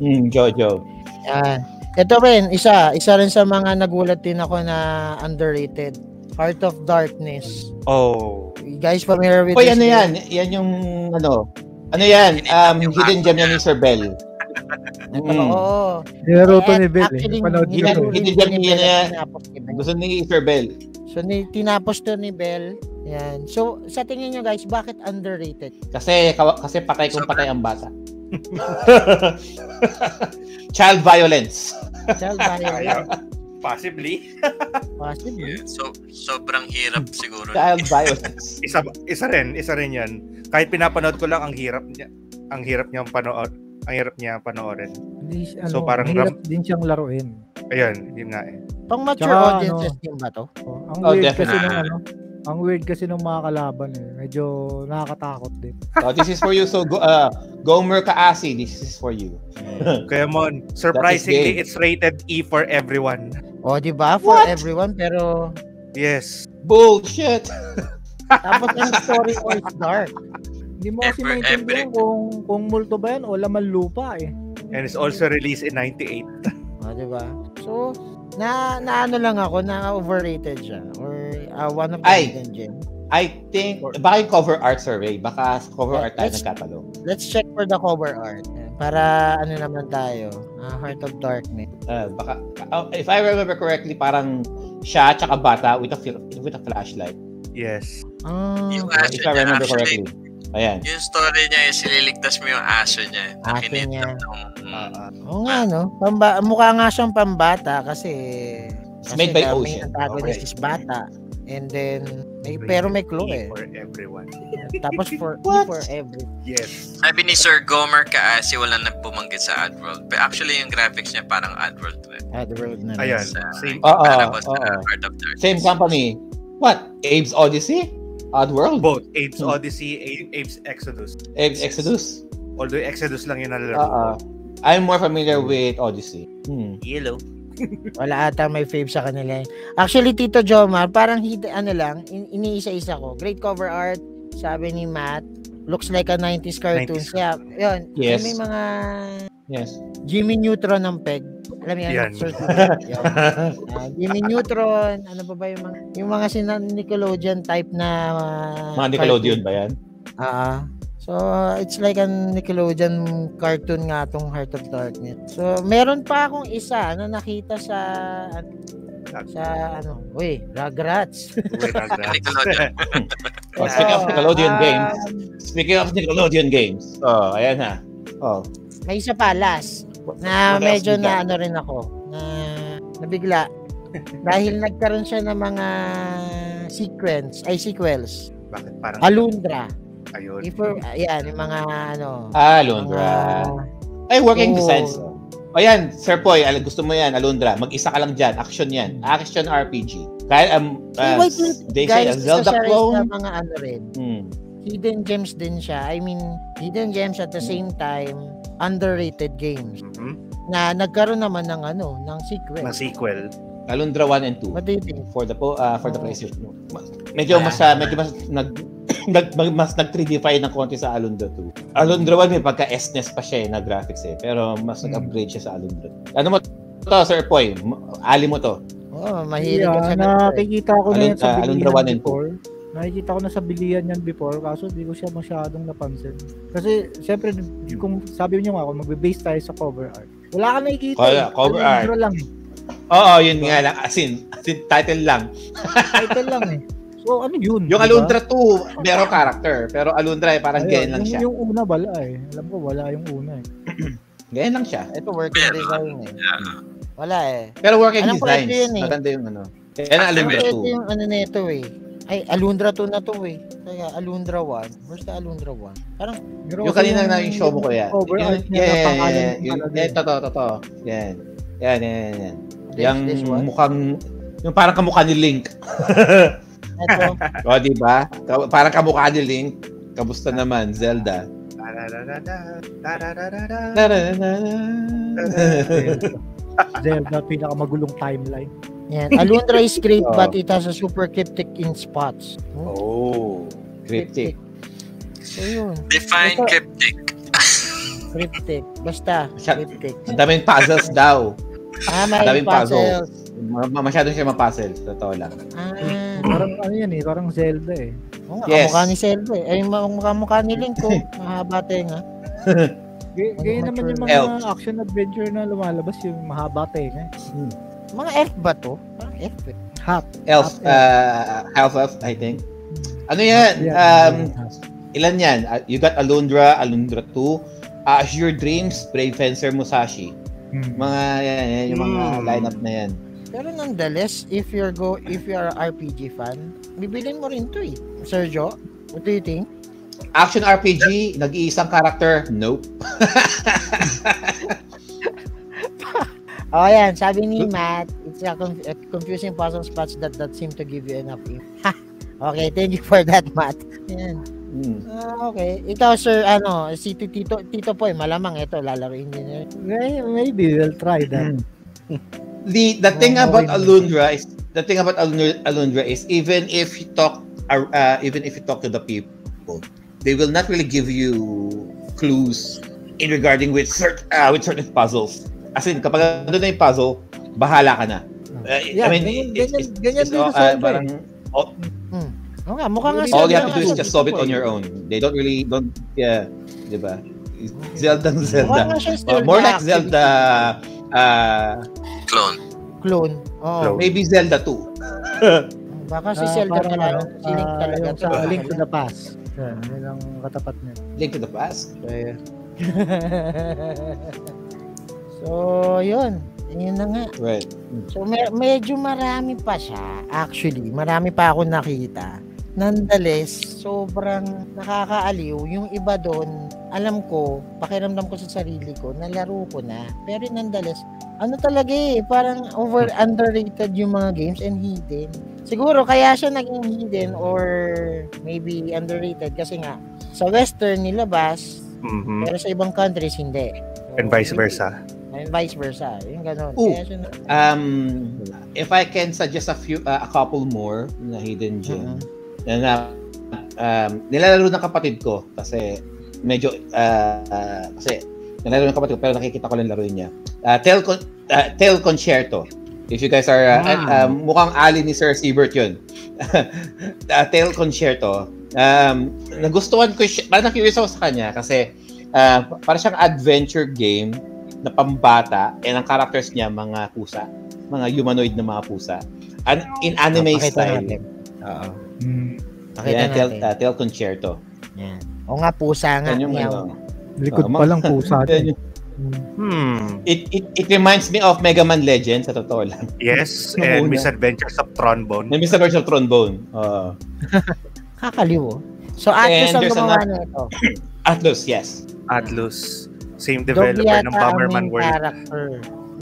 [SPEAKER 1] Hmm, Jojo.
[SPEAKER 2] Yan. Ito rin, isa. Isa rin sa mga nagulat din ako na underrated. Heart of Darkness.
[SPEAKER 4] Oh.
[SPEAKER 2] You guys familiar with
[SPEAKER 1] Oy,
[SPEAKER 2] this
[SPEAKER 1] ano yan? Yan yung, ano, ano yan? Um, hidden gem yan ni Sir Bell. Mm.
[SPEAKER 2] oo.
[SPEAKER 5] Nilaro to
[SPEAKER 2] And
[SPEAKER 5] ni Bill.
[SPEAKER 2] Actually,
[SPEAKER 5] Eh. Panood
[SPEAKER 1] Hidden-
[SPEAKER 5] niyo.
[SPEAKER 2] nilaro
[SPEAKER 1] hidden
[SPEAKER 2] rin
[SPEAKER 1] gem
[SPEAKER 2] ni
[SPEAKER 1] yan
[SPEAKER 2] Bell
[SPEAKER 1] na-
[SPEAKER 2] at tinapos ni Bell.
[SPEAKER 1] Gusto ni Sir Bell.
[SPEAKER 2] So, ni, tinapos to ni Bell. Yan. So, sa tingin nyo guys, bakit underrated?
[SPEAKER 1] Kasi kasi patay kung patay ang bata. Child violence.
[SPEAKER 2] Child violence.
[SPEAKER 4] Possibly.
[SPEAKER 2] Possibly.
[SPEAKER 3] So, sobrang hirap siguro.
[SPEAKER 1] Child violence.
[SPEAKER 4] Isa isa rin, isa rin 'yan. Kahit pinapanood ko lang ang hirap niya, ang hirap niyang panood, ang hirap niya panoorin.
[SPEAKER 5] Hindi, ano,
[SPEAKER 4] So, parang
[SPEAKER 5] mahirap din siyang laruin.
[SPEAKER 4] Ayun, yun nga eh.
[SPEAKER 2] Pang mature
[SPEAKER 5] Tsaka,
[SPEAKER 2] audiences
[SPEAKER 5] ano,
[SPEAKER 2] din ba to?
[SPEAKER 5] Oh, ang
[SPEAKER 1] Oh,
[SPEAKER 5] weird kasi
[SPEAKER 3] definitely.
[SPEAKER 5] ng ano, ang weird kasi ng mga kalaban eh. Medyo nakakatakot din.
[SPEAKER 1] So this is for you. So go, uh, Gomer Kaasi, this is for you.
[SPEAKER 4] Kaya mon, surprisingly it's rated E for everyone.
[SPEAKER 2] O, di ba? For
[SPEAKER 1] What?
[SPEAKER 2] everyone, pero
[SPEAKER 4] Yes.
[SPEAKER 1] Bullshit.
[SPEAKER 2] tapos ang story ko is dark.
[SPEAKER 5] Hindi mo kasi
[SPEAKER 3] Ever,
[SPEAKER 5] maintindihan
[SPEAKER 3] ever.
[SPEAKER 5] kung kung multo ba yan o laman lupa eh.
[SPEAKER 4] And it's also released in 98.
[SPEAKER 2] O, di ba? So, na, na ano lang ako, na overrated siya. Or uh, one of the
[SPEAKER 1] Ay.
[SPEAKER 2] hidden gem.
[SPEAKER 1] I think, baka yung cover art survey. Baka cover art tayo
[SPEAKER 2] Let's-
[SPEAKER 1] nagkatalo.
[SPEAKER 2] Let's check for the cover art. Para ano naman tayo, ah, Heart of Darkness.
[SPEAKER 1] Uh, baka, uh, if I remember correctly, parang siya tsaka bata with a, with a flashlight.
[SPEAKER 4] Yes.
[SPEAKER 2] Ah,
[SPEAKER 3] Yung
[SPEAKER 1] Uh,
[SPEAKER 3] aso
[SPEAKER 1] if I remember
[SPEAKER 3] actually,
[SPEAKER 1] correctly. Ayan.
[SPEAKER 3] yung story niya, is sililigtas mo yung aso niya. Na
[SPEAKER 2] Aso niya.
[SPEAKER 3] nung...
[SPEAKER 4] Ah, ah.
[SPEAKER 2] Oo nga, no? Pamba, mukha nga siyang pambata kasi...
[SPEAKER 1] It's made by
[SPEAKER 2] the
[SPEAKER 1] Ocean.
[SPEAKER 2] main antagonist
[SPEAKER 1] Okay.
[SPEAKER 2] is bata. And then, may, pero may clue eh.
[SPEAKER 4] for everyone.
[SPEAKER 2] Tapos for,
[SPEAKER 1] What?
[SPEAKER 2] for every...
[SPEAKER 4] Yes.
[SPEAKER 3] Sabi ni Sir Gomer Kaasi, wala na bumanggit sa Adworld. But actually, yung graphics niya parang Adworld. rin.
[SPEAKER 2] Ah, the world na.
[SPEAKER 4] Ayan.
[SPEAKER 3] Sa,
[SPEAKER 4] Same.
[SPEAKER 1] Oo,
[SPEAKER 3] comparable sa
[SPEAKER 1] oo.
[SPEAKER 3] Heart of Darkness.
[SPEAKER 1] Same company. What? Abe's Odyssey? Oddworld?
[SPEAKER 4] Both Apes
[SPEAKER 1] Hmm.
[SPEAKER 4] Odyssey, Apes Exodus.
[SPEAKER 1] Abe's Exodus?
[SPEAKER 4] Although Exodus lang yung nalalaro ko.
[SPEAKER 1] Uh, I'm more familiar with Odyssey. Hmm.
[SPEAKER 4] Yellow.
[SPEAKER 2] Wala ata may fave sa kanila. Actually, Tito Jomar, parang hid, ano lang, in, iniisa-isa ko. Great cover art, sabi ni Matt. Looks like a 90s cartoon.
[SPEAKER 4] 90s.
[SPEAKER 2] Kaya, yun.
[SPEAKER 1] Yes.
[SPEAKER 2] May mga
[SPEAKER 1] Yes.
[SPEAKER 2] Jimmy Neutron ng peg. Alam mo yan? Sir. Ah, Jimmy Neutron, ano pa ba yung mga, yung mga sina Nickelodeon type na uh,
[SPEAKER 1] Mga Nickelodeon ba yan?
[SPEAKER 2] Ah. So, uh, it's like a Nickelodeon cartoon nga tong Heart of Darkness. So, meron pa akong isa na nakita sa sa ano, uy, Rugrats.
[SPEAKER 4] Uy, Rugrats.
[SPEAKER 3] Nickelodeon.
[SPEAKER 1] Oh, speaking of Nickelodeon
[SPEAKER 2] um,
[SPEAKER 1] games. Speaking of Nickelodeon games. Oh, ayan na. Oh.
[SPEAKER 2] May isa pa, last, na medyo na ano rin ako, na nabigla. dahil nagkaroon siya ng mga sequence, ay sequels.
[SPEAKER 4] Bakit parang
[SPEAKER 2] Alundra.
[SPEAKER 4] ayun.
[SPEAKER 2] Before, ayan, yung mga ano,
[SPEAKER 1] Ah, Alundra. Ay, working
[SPEAKER 2] Oo.
[SPEAKER 1] designs. O yan, Sir Poy, gusto mo yan, Alundra. Mag-isa ka lang dyan. Action yan. Action RPG. Kaya, um, uh,
[SPEAKER 2] wait, wait,
[SPEAKER 1] they say a
[SPEAKER 2] guys,
[SPEAKER 1] Zelda
[SPEAKER 2] isa siya rin sa
[SPEAKER 1] clone.
[SPEAKER 2] mga ano rin.
[SPEAKER 1] Hmm.
[SPEAKER 2] hidden gems din siya. I mean, hidden gems at the same time, underrated games
[SPEAKER 4] Mhm.
[SPEAKER 2] na nagkaroon naman ng ano, ng sequel.
[SPEAKER 4] Na sequel.
[SPEAKER 1] Alundra 1 and 2.
[SPEAKER 2] What do you think?
[SPEAKER 1] For the po, uh, for the
[SPEAKER 2] Oh.
[SPEAKER 1] PlayStation. Mas- Medyo mas, uh, medyo mas, nag, nag, mag- mas nag-3D-fy ng konti sa Alundra 2. Alundra 1 may pagka SNES pa siya eh, na graphics eh. Pero mas
[SPEAKER 5] Hmm.
[SPEAKER 1] nag-upgrade siya sa Alundra. Ano mo to, Sir Poy? Ali mo to.
[SPEAKER 2] Oh, mahilig ka
[SPEAKER 5] Yeah,
[SPEAKER 2] sa ganito eh.
[SPEAKER 5] nakikita ko na yan sa
[SPEAKER 1] Alun- ah, Alundra
[SPEAKER 5] bilihan
[SPEAKER 1] one and two.
[SPEAKER 5] before. Nakikita ko na sa bilihan yan before, kaso di ko siya masyadong napansin. Kasi, syempre, kung sabi niyo nga, kung magbe-base tayo sa cover art, wala ka nakikita.
[SPEAKER 1] Kaya,
[SPEAKER 5] eh.
[SPEAKER 1] cover
[SPEAKER 5] Alundra lang.
[SPEAKER 1] Oo, yun nga lang. As in, as in title lang.
[SPEAKER 5] Title lang eh. So, ano yun?
[SPEAKER 1] Yung
[SPEAKER 5] di ba?
[SPEAKER 1] Alundra 2, meron character. Pero Alundra eh, parang
[SPEAKER 5] Ayun,
[SPEAKER 1] ganyan lang
[SPEAKER 5] yung,
[SPEAKER 1] siya.
[SPEAKER 5] yung una wala eh. Alam ko wala yung una eh.
[SPEAKER 1] Ganyan lang siya.
[SPEAKER 2] Ito working design eh.
[SPEAKER 3] Yeah.
[SPEAKER 2] Wala eh.
[SPEAKER 1] Pero working
[SPEAKER 2] Alam ko,
[SPEAKER 1] designs.
[SPEAKER 2] ito yun eh.
[SPEAKER 1] Maganda yung ano. Yan ang Alundra
[SPEAKER 2] Ito
[SPEAKER 1] 2.
[SPEAKER 2] yung ano nito eh. Ay, Alundra 2 na to eh. Kaya Alundra 1. Where's the Alundra 1? Parang,
[SPEAKER 5] Pero
[SPEAKER 1] Yung kanina na yung show mo ko yan.
[SPEAKER 5] Over
[SPEAKER 1] Yung-
[SPEAKER 5] art niya
[SPEAKER 1] Yan,
[SPEAKER 5] na
[SPEAKER 1] yan,
[SPEAKER 5] pangalan
[SPEAKER 1] yan.
[SPEAKER 5] yung
[SPEAKER 1] Yung,
[SPEAKER 5] talaga
[SPEAKER 1] yan,
[SPEAKER 5] eh.
[SPEAKER 1] totoo, totoo. Yan. Yan, yan, yan, yan.
[SPEAKER 2] this,
[SPEAKER 1] Yung
[SPEAKER 2] this one.
[SPEAKER 1] mukhang, yung parang kamukha ni Link.
[SPEAKER 2] Ito.
[SPEAKER 1] o, di ba? Parang kamukha ni Link. Kamusta naman, Zelda?
[SPEAKER 5] Zelda, pinakamagulong timeline.
[SPEAKER 2] Yan. Alundra is great
[SPEAKER 1] Oh.
[SPEAKER 2] but it has a super cryptic in spots.
[SPEAKER 1] Oh. Cryptic.
[SPEAKER 2] So yun.
[SPEAKER 3] Define
[SPEAKER 2] Ito-
[SPEAKER 3] cryptic.
[SPEAKER 2] Cryptic. Basta. Cryptic.
[SPEAKER 1] Ang daming puzzles daw.
[SPEAKER 2] Ah, may
[SPEAKER 1] daming
[SPEAKER 2] puzzles.
[SPEAKER 1] Ma- Masyado siya ma-puzzles. Totoo lang.
[SPEAKER 2] Ah.
[SPEAKER 5] Parang ano yan eh, parang Zelda eh.
[SPEAKER 2] Nga,
[SPEAKER 1] Yes.
[SPEAKER 2] kamukha ni Zelda eh. Ay, mukha-mukha ni Link ko. Mahaba tenga.
[SPEAKER 5] G- Ganyan naman yung mga
[SPEAKER 1] Elf.
[SPEAKER 5] action adventure na lumalabas yung mahaba tenga.
[SPEAKER 2] Mga F ba to? Parang F eh.
[SPEAKER 5] Hat.
[SPEAKER 1] Elf,
[SPEAKER 5] Half
[SPEAKER 1] uh, half elf, I think. Ano yan? Um, ilan yan? Uh, you got Alundra, Alundra 2, uh, Azure Dreams, Brave Fencer, Musashi.
[SPEAKER 5] Hmm.
[SPEAKER 1] Mga yan, yan yung mga
[SPEAKER 3] Hmm.
[SPEAKER 1] lineup na yan.
[SPEAKER 2] Pero nonetheless, if you're go if you are RPG fan, bibilin mo rin to eh. Sergio, what do you think?
[SPEAKER 1] Action RPG, nag-iisang character, nope.
[SPEAKER 2] Oh, yan. Sabi ni Matt, it's a, conf- confusing puzzle spots that that seem to give you enough info. Okay, thank you for that, Matt. Yan.
[SPEAKER 1] Hmm.
[SPEAKER 2] Ah, okay. Ikaw, sir, ano, si Tito, Tito Poy, malamang ito, lalaroin.
[SPEAKER 5] May- Maybe we'll try that.
[SPEAKER 1] The the thing
[SPEAKER 5] Oh,
[SPEAKER 1] about. Alundra is the thing about Alundra, Alundra is even if you talk uh, uh, even if you talk to the people, they will not really give you clues in regarding with certain uh, with certain puzzles. As in, kapag ano na yung puzzle, bahala ka na. Uh,
[SPEAKER 5] Yeah,
[SPEAKER 1] I mean,
[SPEAKER 5] ganyan-
[SPEAKER 1] it's,
[SPEAKER 5] ganyan-
[SPEAKER 1] it's,
[SPEAKER 5] ganyan
[SPEAKER 1] it's,
[SPEAKER 5] din
[SPEAKER 1] uh, parang all,
[SPEAKER 2] Oo nga, mukha nga
[SPEAKER 1] all you have to do is just solve it on your own. They don't really don't yeah, 'di ba? Zelda
[SPEAKER 2] Mukha
[SPEAKER 1] Zelda. Uh,
[SPEAKER 2] Zelda.
[SPEAKER 1] more like. Zelda uh
[SPEAKER 3] Clone.
[SPEAKER 2] Clone. Oo.
[SPEAKER 4] Clone.
[SPEAKER 1] maybe Zelda 2.
[SPEAKER 2] Baka si
[SPEAKER 5] Ah,
[SPEAKER 2] Zelda
[SPEAKER 5] parang
[SPEAKER 2] pala.
[SPEAKER 5] ano,
[SPEAKER 2] si Link
[SPEAKER 5] ah,
[SPEAKER 2] talaga. to.
[SPEAKER 5] sa Link to the Past. Yan, yun ang katapat niya.
[SPEAKER 1] Link to the Past.
[SPEAKER 2] so, yun. Yun na nga.
[SPEAKER 1] Right.
[SPEAKER 2] So, me- medyo marami pa siya. Actually, marami pa ako nakita. Nonetheless, sobrang nakakaaliw. Yung iba doon, alam ko, pakiramdam ko sa sarili ko, nalaro ko na. Pero nonetheless, ano talaga eh, parang over underrated yung mga games and hidden. Siguro kaya siya naging hidden or maybe underrated kasi nga sa western nilabas
[SPEAKER 4] Mhm.
[SPEAKER 2] pero sa ibang countries hindi.
[SPEAKER 4] And vice versa.
[SPEAKER 2] And vice versa. Yung ganun.
[SPEAKER 1] Ooh.
[SPEAKER 2] Kaya siya na-
[SPEAKER 1] Um, if I can suggest a few, uh, a couple more na hidden gem, na, na um, nilalaro ng kapatid ko kasi medyo, uh, uh, kasi nilalaro ng kapatid ko pero nakikita ko lang laruin niya. Uh, Tel, Con- uh, Tel Concerto. If you guys are, uh,
[SPEAKER 2] Ah.
[SPEAKER 1] um, mukhang ali ni Sir Siebert yun. uh, Tel Concerto. Um, nagustuhan ko siya, parang na-curious ako sa kanya kasi uh, para siyang adventure game na pambata and ang characters niya mga pusa mga humanoid na mga pusa An- in anime
[SPEAKER 2] Pakita
[SPEAKER 1] style
[SPEAKER 2] natin.
[SPEAKER 1] Oo.
[SPEAKER 5] Hmm.
[SPEAKER 2] Pakita
[SPEAKER 1] tel,
[SPEAKER 2] natin.
[SPEAKER 1] uh, tel concerto
[SPEAKER 2] Yan. O nga, pusa nga.
[SPEAKER 1] yan yung ano
[SPEAKER 5] Likod
[SPEAKER 1] Ah,
[SPEAKER 5] pa lang pusa.
[SPEAKER 1] yan yung-
[SPEAKER 4] Hmm.
[SPEAKER 1] it, it, it reminds me of Mega Man Legends sa totoo lang
[SPEAKER 4] Yes, and. Misadventures of Trombone.
[SPEAKER 1] na Mr. Virtual Trombone uh,
[SPEAKER 2] Kakaliw. oh. So, Atlas
[SPEAKER 1] And
[SPEAKER 2] ang gumawa
[SPEAKER 1] another-
[SPEAKER 2] nito.
[SPEAKER 1] Atlus yes
[SPEAKER 4] Atlus. Same developer ng
[SPEAKER 2] ang
[SPEAKER 4] Bomberman World.
[SPEAKER 2] character.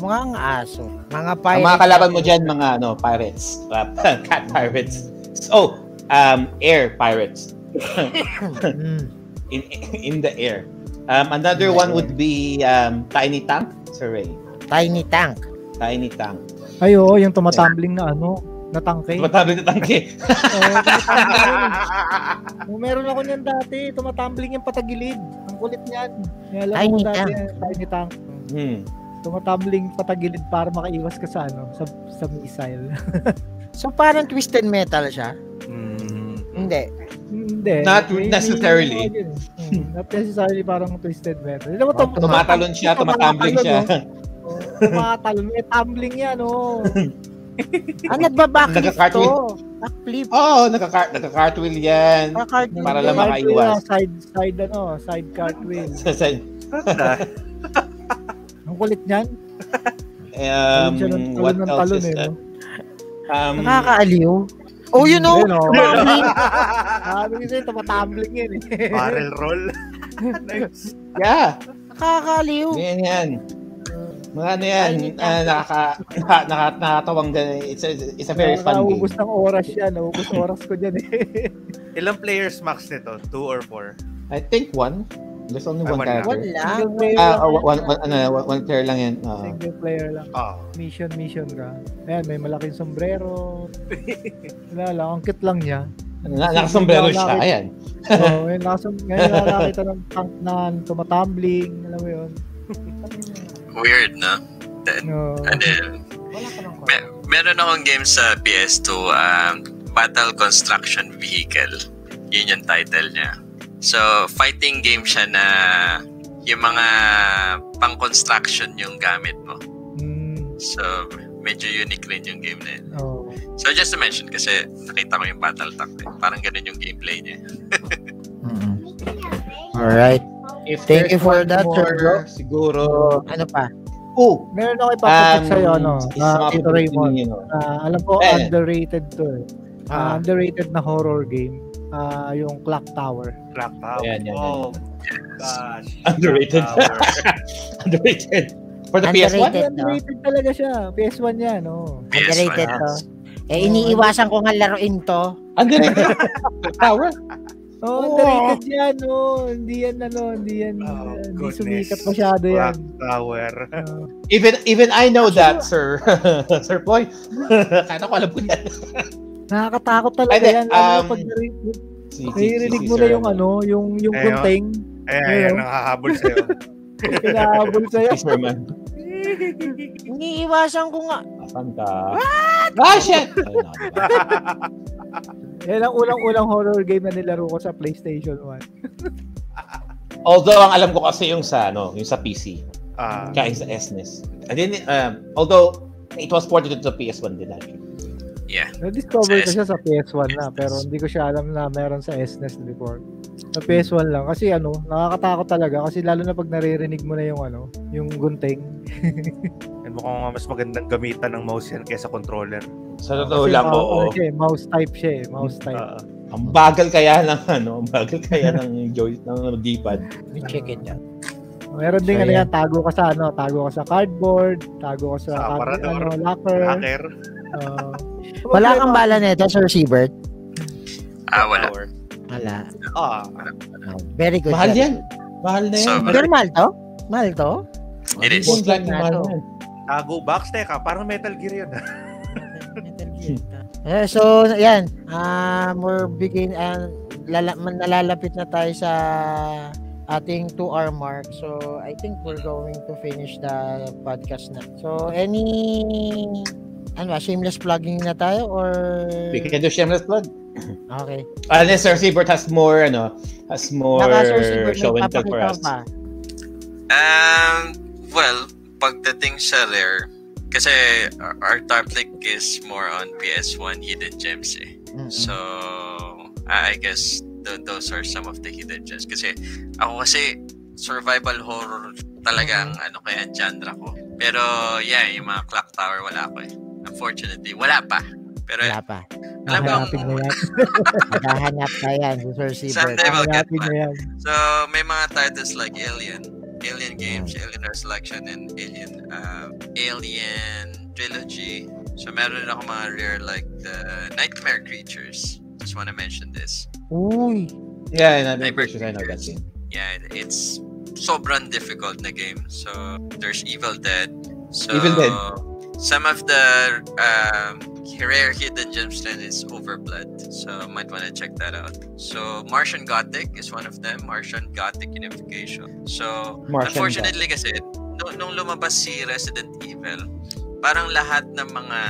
[SPEAKER 2] Mukhang aso. Mga
[SPEAKER 1] ang
[SPEAKER 2] pirates.
[SPEAKER 1] mga kalaban mo dyan mga ano pirates cat pirates oh um air pirates in in the air um, another
[SPEAKER 2] In the
[SPEAKER 1] one
[SPEAKER 2] air.
[SPEAKER 1] would be um, Tiny Tank Sir Ray
[SPEAKER 2] Tiny tank.
[SPEAKER 1] Tiny Tank
[SPEAKER 5] Ay, oo, yung tumatumbling na ano, na tangke.
[SPEAKER 1] Matabi na tangke.
[SPEAKER 5] Oo. Oh, meron ako niyan dati, tumatumbling yung patagilid. Ang kulit niyan. Alam
[SPEAKER 2] Tiny
[SPEAKER 5] mo dati,
[SPEAKER 2] tank.
[SPEAKER 5] yan, tiny tank.
[SPEAKER 1] Hmm.
[SPEAKER 5] Tumatumbling patagilid para makaiwas ka sa ano, sa, sa missile.
[SPEAKER 2] So, parang twisted metal siya.
[SPEAKER 4] Hmm.
[SPEAKER 2] Hindi.
[SPEAKER 5] Hindi.
[SPEAKER 1] Not necessarily.
[SPEAKER 5] Hmm, Not necessarily parang twisted metal. Hindi mo, tum-
[SPEAKER 1] Tumatalon siya, tumatamblin siya.
[SPEAKER 5] Oh, tumatalon. May tumbling yan, oh.
[SPEAKER 2] Ah, nagbabackflip to. Backflip.
[SPEAKER 1] Oo, oh, nagka-car- nagka-cartwheel yan.
[SPEAKER 2] Nagka-cartwheel.
[SPEAKER 1] Para lang makaiwas.
[SPEAKER 5] Side, side, ano, side cartwheel.
[SPEAKER 1] Sa- sa-
[SPEAKER 5] kulit niyan.
[SPEAKER 1] Um, what
[SPEAKER 5] talon
[SPEAKER 1] else
[SPEAKER 5] talon
[SPEAKER 1] is
[SPEAKER 5] eh,
[SPEAKER 1] that?
[SPEAKER 5] no?
[SPEAKER 1] Um,
[SPEAKER 2] Nakakaaliw. Oh, you know,
[SPEAKER 5] Ayun, oh.
[SPEAKER 2] tumbling.
[SPEAKER 5] Sabi ko sa'yo, tumatumbling yan eh.
[SPEAKER 4] Barrel roll. nice.
[SPEAKER 1] yeah,
[SPEAKER 2] Nakakaaliw.
[SPEAKER 1] yan yan. Mga ano yan, ah, nakaka, naka, naka, nakakatawang din. It's a, it's a very fun game.
[SPEAKER 5] Nakakaubos ng oras yan. Naubos ng oras ko dyan eh.
[SPEAKER 4] Ilang players max nito? Two or four?
[SPEAKER 1] I think one. There's only
[SPEAKER 4] Ay,
[SPEAKER 1] one
[SPEAKER 4] one
[SPEAKER 1] character.
[SPEAKER 2] Wala.
[SPEAKER 5] Single player
[SPEAKER 1] Ah,
[SPEAKER 5] lang
[SPEAKER 1] oh,
[SPEAKER 5] yan.
[SPEAKER 1] one, one, ano, one, one player lang yan. Ah.
[SPEAKER 5] Single player lang.
[SPEAKER 4] Oh.
[SPEAKER 5] Mission, mission ka. Ayan, may malaking sombrero. Wala lang, ang cute lang niya.
[SPEAKER 1] na, nakasombrero siya. Ayan.
[SPEAKER 5] Oo, ngayon, nakasam, ngayon nakakita ng tank na tumatumbling. Alam mo yun.
[SPEAKER 3] Weird, no?
[SPEAKER 5] No.
[SPEAKER 3] Ano yun? Me- meron akong game sa PS2, um, Battle Construction Vehicle. Yun yung title niya. So, fighting game siya na yung mga pang-construction yung gamit mo.
[SPEAKER 5] Mm,
[SPEAKER 3] So, medyo unique rin yung game na yun.
[SPEAKER 5] oh.
[SPEAKER 3] So, just to mention, kasi nakita ko yung Battle Tank. Eh. Parang ganun yung gameplay niya.
[SPEAKER 2] Alright.
[SPEAKER 1] If
[SPEAKER 2] Thank you for that, Sir
[SPEAKER 1] more,
[SPEAKER 2] Bro.
[SPEAKER 1] Siguro.
[SPEAKER 2] Ano pa?
[SPEAKER 1] Oh,
[SPEAKER 5] Meron ako ipapatik
[SPEAKER 1] um,
[SPEAKER 5] sa'yo, ano,
[SPEAKER 1] isa
[SPEAKER 5] na
[SPEAKER 1] mga
[SPEAKER 5] Tito Raymond.
[SPEAKER 1] you know.
[SPEAKER 5] Ah, alam ko,
[SPEAKER 1] Eh.
[SPEAKER 5] underrated to eh. Ah,
[SPEAKER 1] Ah.
[SPEAKER 5] underrated na horror game. Ah, yung Clock Tower.
[SPEAKER 4] Clock Tower.
[SPEAKER 1] Ayan, yan, yan.
[SPEAKER 4] Oh, gosh.
[SPEAKER 1] Underrated. Underrated. For the
[SPEAKER 2] Underrated.
[SPEAKER 1] PS1?
[SPEAKER 2] no?
[SPEAKER 5] Underrated talaga siya. PS1 yan, oh.
[SPEAKER 2] Underrated
[SPEAKER 3] PS1.
[SPEAKER 2] to. Eh, iniiwasan ko nga laruin to.
[SPEAKER 1] Underrated. Tower?
[SPEAKER 5] Oh,
[SPEAKER 1] Oo.
[SPEAKER 5] underrated yan, oh. Hindi yan, ano, hindi yan,
[SPEAKER 4] Oh,
[SPEAKER 5] hindi
[SPEAKER 4] goodness.
[SPEAKER 5] sumikat masyado yan.
[SPEAKER 4] Tower.
[SPEAKER 5] Ah,
[SPEAKER 1] Even even I know that, sir. sir Boy. Kaya ko alam ko yan.
[SPEAKER 5] nakakatakot talaga
[SPEAKER 1] Ay,
[SPEAKER 5] yan. Ano,
[SPEAKER 1] um,
[SPEAKER 5] pag
[SPEAKER 1] Si, si,
[SPEAKER 5] naririnig
[SPEAKER 1] si,
[SPEAKER 5] mo na yung ano, yung, yung
[SPEAKER 4] Ayun.
[SPEAKER 5] gunting.
[SPEAKER 4] Ayan,
[SPEAKER 5] Ayun.
[SPEAKER 4] ayan, nakahabol sa'yo.
[SPEAKER 5] Kinahabol sa'yo.
[SPEAKER 1] Si Sir Man.
[SPEAKER 2] Iniiwasan ko nga.
[SPEAKER 1] Asan ka? Ah, shit!
[SPEAKER 5] Yan ang ulang-ulang horror game na nilaro ko sa PlayStation 1.
[SPEAKER 1] Although, ang alam ko kasi yung sa, ano, yung sa PC.
[SPEAKER 4] Ah,
[SPEAKER 1] Kaya sa SNES. And then, um, although, it was ported to the PS1 din actually.
[SPEAKER 3] Yeah.
[SPEAKER 5] Na-discover ko
[SPEAKER 3] Sa
[SPEAKER 5] siya sa PS1 na, pero hindi ko siya alam na meron sa SNES before. Sa PS1 lang. Kasi ano, nakakatakot talaga. Kasi lalo na pag naririnig mo na yung ano, yung gunting.
[SPEAKER 4] and mukhang mas magandang gamitan ng mouse yan kaysa controller.
[SPEAKER 1] Sa totoo
[SPEAKER 5] Kasi
[SPEAKER 1] lang,
[SPEAKER 5] mouse,
[SPEAKER 1] oo.
[SPEAKER 5] ano siya eh, mouse type siya eh. Mouse type.
[SPEAKER 4] Ah,
[SPEAKER 1] Ang bagal kaya ng, ano, ang bagal kaya ng joy, ng D-pad.
[SPEAKER 2] We check it out.
[SPEAKER 5] Meron din
[SPEAKER 1] So,
[SPEAKER 5] ano
[SPEAKER 1] yan.
[SPEAKER 5] tago ka sa ano, tago ka sa cardboard, tago ka sa,
[SPEAKER 4] Sa
[SPEAKER 5] card-
[SPEAKER 4] aparador.
[SPEAKER 5] ano, locker.
[SPEAKER 4] hacker.
[SPEAKER 5] Uh,
[SPEAKER 2] Wala kang bala nito, Sir Siebert?
[SPEAKER 3] Ah, wala.
[SPEAKER 2] Wala.
[SPEAKER 4] Ah,
[SPEAKER 2] Oh, very good.
[SPEAKER 1] Mahal yan. Mahal na yan.
[SPEAKER 3] So.
[SPEAKER 2] Pero mahal to? Mahal to?
[SPEAKER 3] It is.
[SPEAKER 1] Mahal yan.
[SPEAKER 4] tago box. Teka, parang Metal Gear yun.
[SPEAKER 2] Eh, so, yan. Um, we're begin, uh, lala, nalalapit na tayo sa ating 2-hour mark. So, I think we're going to finish the podcast na. So, any ano ba, shameless plugging na tayo or
[SPEAKER 1] We can do shameless plug.
[SPEAKER 2] okay.
[SPEAKER 1] Unless Sir Siebert has more, ano, has more
[SPEAKER 2] Naka Sir Siebert,
[SPEAKER 1] show and tell for us.
[SPEAKER 2] pa.
[SPEAKER 3] Um, well, pagdating sa rare, kasi our, our topic is more on PS1 hidden gems eh.
[SPEAKER 2] Mm-mm.
[SPEAKER 3] So, I guess th- those are some of the hidden gems. Kasi ako kasi survival horror talaga ang ano kaya ang genre ko. Pero yeah, yung mga clock tower wala ko eh. Unfortunately, wala pa. Pero
[SPEAKER 2] Wala pa.
[SPEAKER 3] alam
[SPEAKER 5] Hahanapin mo yan.
[SPEAKER 2] Maghahanap ka yan, si Sir
[SPEAKER 3] get
[SPEAKER 5] Hahanapin mo yan.
[SPEAKER 3] So, may mga titles like Alien, Alien Games, Alien Resurrection, and Alien uh, Alien Trilogy. So, meron ako mga rare like the Nightmare Creatures. Just want to mention this.
[SPEAKER 2] Uy.
[SPEAKER 1] Yeah, pretty sure I know that
[SPEAKER 3] Creatures.
[SPEAKER 1] game.
[SPEAKER 3] Yeah, it's sobrang difficult na game. So, there's Evil Dead. So,
[SPEAKER 1] Evil Dead.
[SPEAKER 3] Some of the um, rare hidden gems then is Overblood. So, might want to check that out. So, Martian Gothic is one of them. Martian Gothic Unification. So,
[SPEAKER 1] Martian
[SPEAKER 3] unfortunately kasi, nung, nung lumabas si Resident Evil, parang lahat ng mga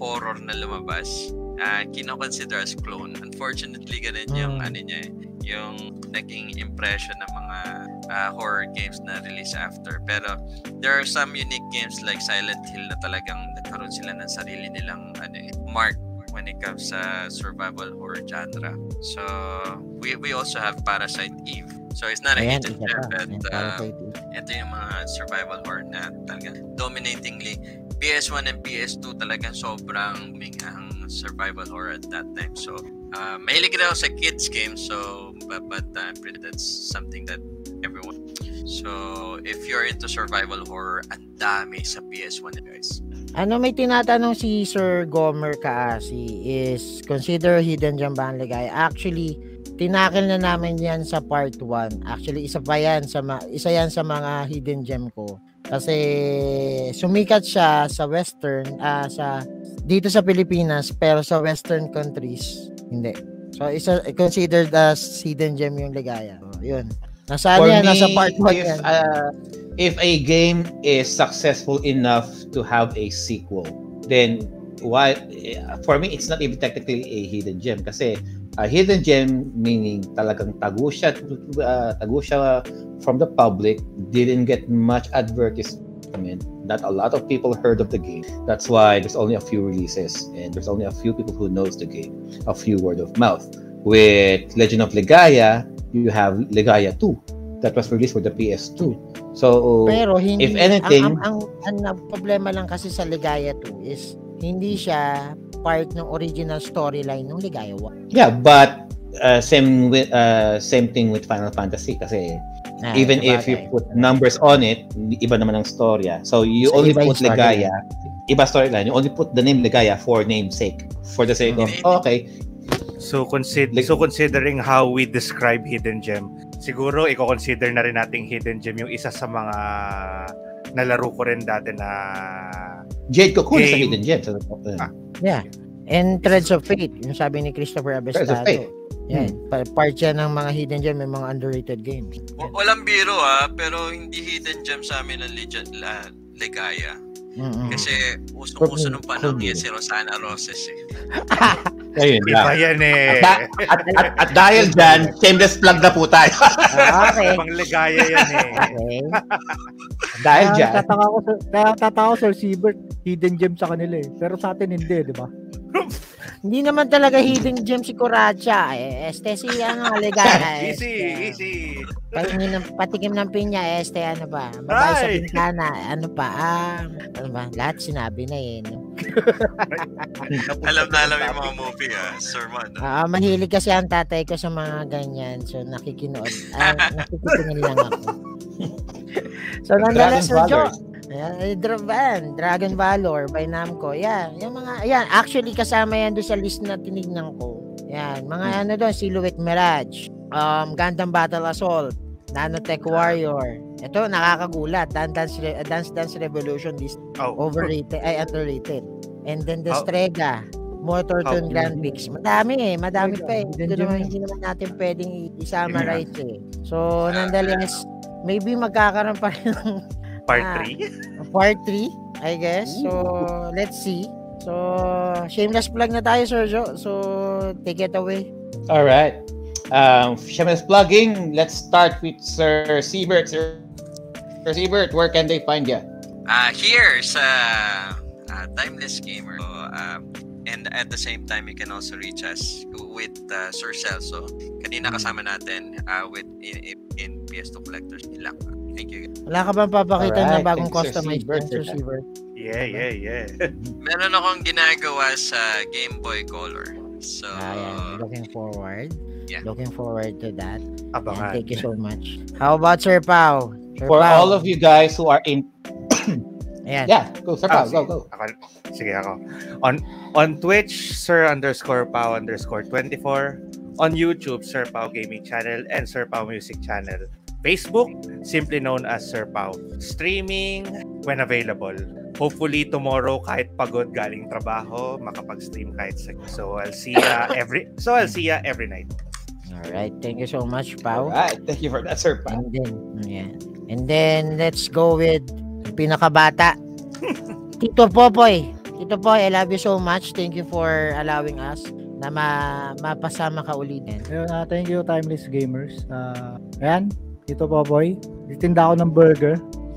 [SPEAKER 3] horror na lumabas, uh, kino-consider as clone. Unfortunately, ganun yung
[SPEAKER 2] Mm.
[SPEAKER 3] ano niya eh, yung naging impression ng mga uh, horror games na release after. Pero there are some unique games like Silent Hill na talagang nagkaroon sila ng sarili nilang ano eh, mark when it comes sa survival horror genre. So, we we also have Parasite Eve. So, it's not a
[SPEAKER 2] Ayan,
[SPEAKER 3] hidden gem, but uh, ito yung mga survival horror na talaga dominatingly PS1 and PS2 talagang sobrang big ang survival horror at that time. So, uh, mahilig ako sa kids games. So, but, but uh, pretty that's something that everyone. So, if you're into survival horror, ang dami sa PS1 guys.
[SPEAKER 2] Ano may tinatanong si Sir Gomer Kaasi is consider hidden gem ba ang ligaya? Actually, tinakil na namin yan sa part 1. Actually, isa pa yan sa ma- isa yan sa mga hidden gem ko. Kasi sumikat siya sa western ah sa dito sa Pilipinas pero sa western countries hindi. So isa considered as hidden gem yung ligaya. So, yun. Nasa
[SPEAKER 1] For
[SPEAKER 2] yan?
[SPEAKER 1] me,
[SPEAKER 2] Nasa part 1
[SPEAKER 1] if,
[SPEAKER 2] yan.
[SPEAKER 1] uh, if a game is successful enough to have a sequel, then why for me it's not even technically a hidden gem kasi a hidden gem meaning talagang tago siya uh, tago siya from the public didn't get much advertisement not a lot of people heard of the game. That's why there's only a few releases and there's only a few people who knows the game a few word of mouth. With Legend of Legaia you have Legaia 2 that was released for the PS2 so
[SPEAKER 2] Pero hindi
[SPEAKER 1] if anything-
[SPEAKER 2] ang, ang, ang, ang problema lang kasi sa Ligaya 2 is hindi siya part ng original storyline ng Ligaya 1.
[SPEAKER 1] Yeah, but uh, same with uh, same thing with Final Fantasy kasi
[SPEAKER 2] Ah,
[SPEAKER 1] even if you put numbers on it, iba naman ang storya. So you
[SPEAKER 2] So,
[SPEAKER 1] only put Legaya, iba storyline. You only put the name Legaya for namesake, for the sake of
[SPEAKER 3] Mhm.
[SPEAKER 1] oh, okay,
[SPEAKER 4] So, consider,
[SPEAKER 1] Like-
[SPEAKER 4] so considering how we describe hidden gem, siguro i-consider na rin nating hidden gem yung isa sa mga nalaro ko rin dati na
[SPEAKER 1] Jade Cocoon is a
[SPEAKER 4] Game.
[SPEAKER 1] hidden gem. So, uh,
[SPEAKER 4] Ah.
[SPEAKER 2] Yeah. And Threads of Fate, yung sabi ni Christopher
[SPEAKER 1] Threads of
[SPEAKER 2] Abestado.
[SPEAKER 1] Fate.
[SPEAKER 2] Yan, pa- part yan ng mga hidden gem, may mga underrated games.
[SPEAKER 3] W- walang biro ah, pero hindi hidden gem sa amin ang legend la, Legaya.
[SPEAKER 2] Mm-mm.
[SPEAKER 3] Kasi usong-uso nung panahon niya si Rosana Roses eh.
[SPEAKER 1] ayun
[SPEAKER 4] iba
[SPEAKER 1] lang.
[SPEAKER 4] yan eh.
[SPEAKER 1] At, at, at, at dahil dyan, shameless plug na po tayo.
[SPEAKER 2] Ah, okay.
[SPEAKER 4] Ibang ligaya yan eh.
[SPEAKER 2] Okay.
[SPEAKER 1] dahil
[SPEAKER 5] Kaya
[SPEAKER 1] dyan,
[SPEAKER 5] tataka ko, tataka ko Sir Siebert, hidden gem sa kanila eh. Pero sa atin hindi, di ba?
[SPEAKER 2] Hindi naman talaga hidden gem si Kuracha. Eh, este si ano, Ligaya.
[SPEAKER 4] easy,
[SPEAKER 2] este,
[SPEAKER 4] easy.
[SPEAKER 2] Patingin ng, patikim ng pinya, este ano pa, babae sa
[SPEAKER 4] Ay!
[SPEAKER 2] bintana, ano pa, ah, ano ba, lahat sinabi na eh. No?
[SPEAKER 3] Alam na alam yung mga movie ah, Sir Man. ah.
[SPEAKER 2] Ah, mahilig kasi ang tatay ko sa mga ganyan, so nakikinood, ah, nakikitingin lang ako. so, Sir
[SPEAKER 1] Valor.
[SPEAKER 2] Joe, Ayan, eh, Dra- yan, Dragon Valor by Namco. Yan, yung mga, yan, actually kasama yan doon sa list na tinignan ko. Yan, mga ano doon, Silhouette Mirage, um, Gundam Battle Assault, Nanotech Warrior. Ito, nakakagulat. Dan- Dance, Re- Dance Dance Revolution, this
[SPEAKER 4] Oh,
[SPEAKER 2] overrated, ay underrated. And then the
[SPEAKER 4] How-
[SPEAKER 2] Strega, Motor
[SPEAKER 4] How-
[SPEAKER 2] Tune Grand Prix. Madami eh, madami pa eh.
[SPEAKER 5] Gem
[SPEAKER 2] naman, hindi naman natin pwedeng i-summarize eh. So, nonetheless, maybe magkakaroon pa rin ng
[SPEAKER 4] part
[SPEAKER 2] Ah.
[SPEAKER 4] 3.
[SPEAKER 2] part 3, I guess. So, let's see. So, shameless plug na tayo, Sergio. So, take it away.
[SPEAKER 1] all right. Um, shameless plugging. Let's start with Sir Siebert. Sir, Sir Siebert, where can they find you?
[SPEAKER 3] Ah, here sa ah, Timeless Gamer. So, um, and at the same time, you can also reach us with uh, Sir Celso. Kanina kasama natin ah, with in, in, in PS2 Collectors lang. Thank you.
[SPEAKER 2] Wala ka bang papakita na
[SPEAKER 1] Alright,
[SPEAKER 2] bagong
[SPEAKER 1] you, Sir
[SPEAKER 2] customized
[SPEAKER 1] Siebert.
[SPEAKER 2] Sir Siebert?
[SPEAKER 4] Yeah, yeah, yeah.
[SPEAKER 3] Meron akong ginagawa sa Game Boy Color. So,
[SPEAKER 2] Ayan, looking forward.
[SPEAKER 3] Yeah.
[SPEAKER 2] Looking forward to that. And
[SPEAKER 4] Abangan.
[SPEAKER 2] thank you so much. How about Sir Pao? Sir
[SPEAKER 1] For
[SPEAKER 2] Pao.
[SPEAKER 1] all of you guys who are in,
[SPEAKER 2] Ayan.
[SPEAKER 1] yeah, go, Sir
[SPEAKER 4] Ah,
[SPEAKER 1] Pao, go,
[SPEAKER 4] sige.
[SPEAKER 1] go.
[SPEAKER 4] Ako, sige ako. On on Twitch, Sir underscore Pao underscore 24. On YouTube, Sir Pao Gaming Channel and Sir Pao Music Channel. Facebook, simply known as Sir Pao. Streaming when available. Hopefully tomorrow kahit pagod galing trabaho, makapag-stream kahit sa So I'll see ya every so I'll see ya every night.
[SPEAKER 2] All right. Thank you so much,
[SPEAKER 1] All
[SPEAKER 2] Pao.
[SPEAKER 1] right, thank you for that, Sir Pao.
[SPEAKER 2] And then, yeah. And then, let's go with pinakabata. Tito Popoy. Tito Poy, I love you so much. Thank you for allowing us na ma mapasama ka ulit.
[SPEAKER 5] Ayun, ah, thank you, Timeless Gamers. Ah, ayan, ito po, boy. Titinda ako ng burger.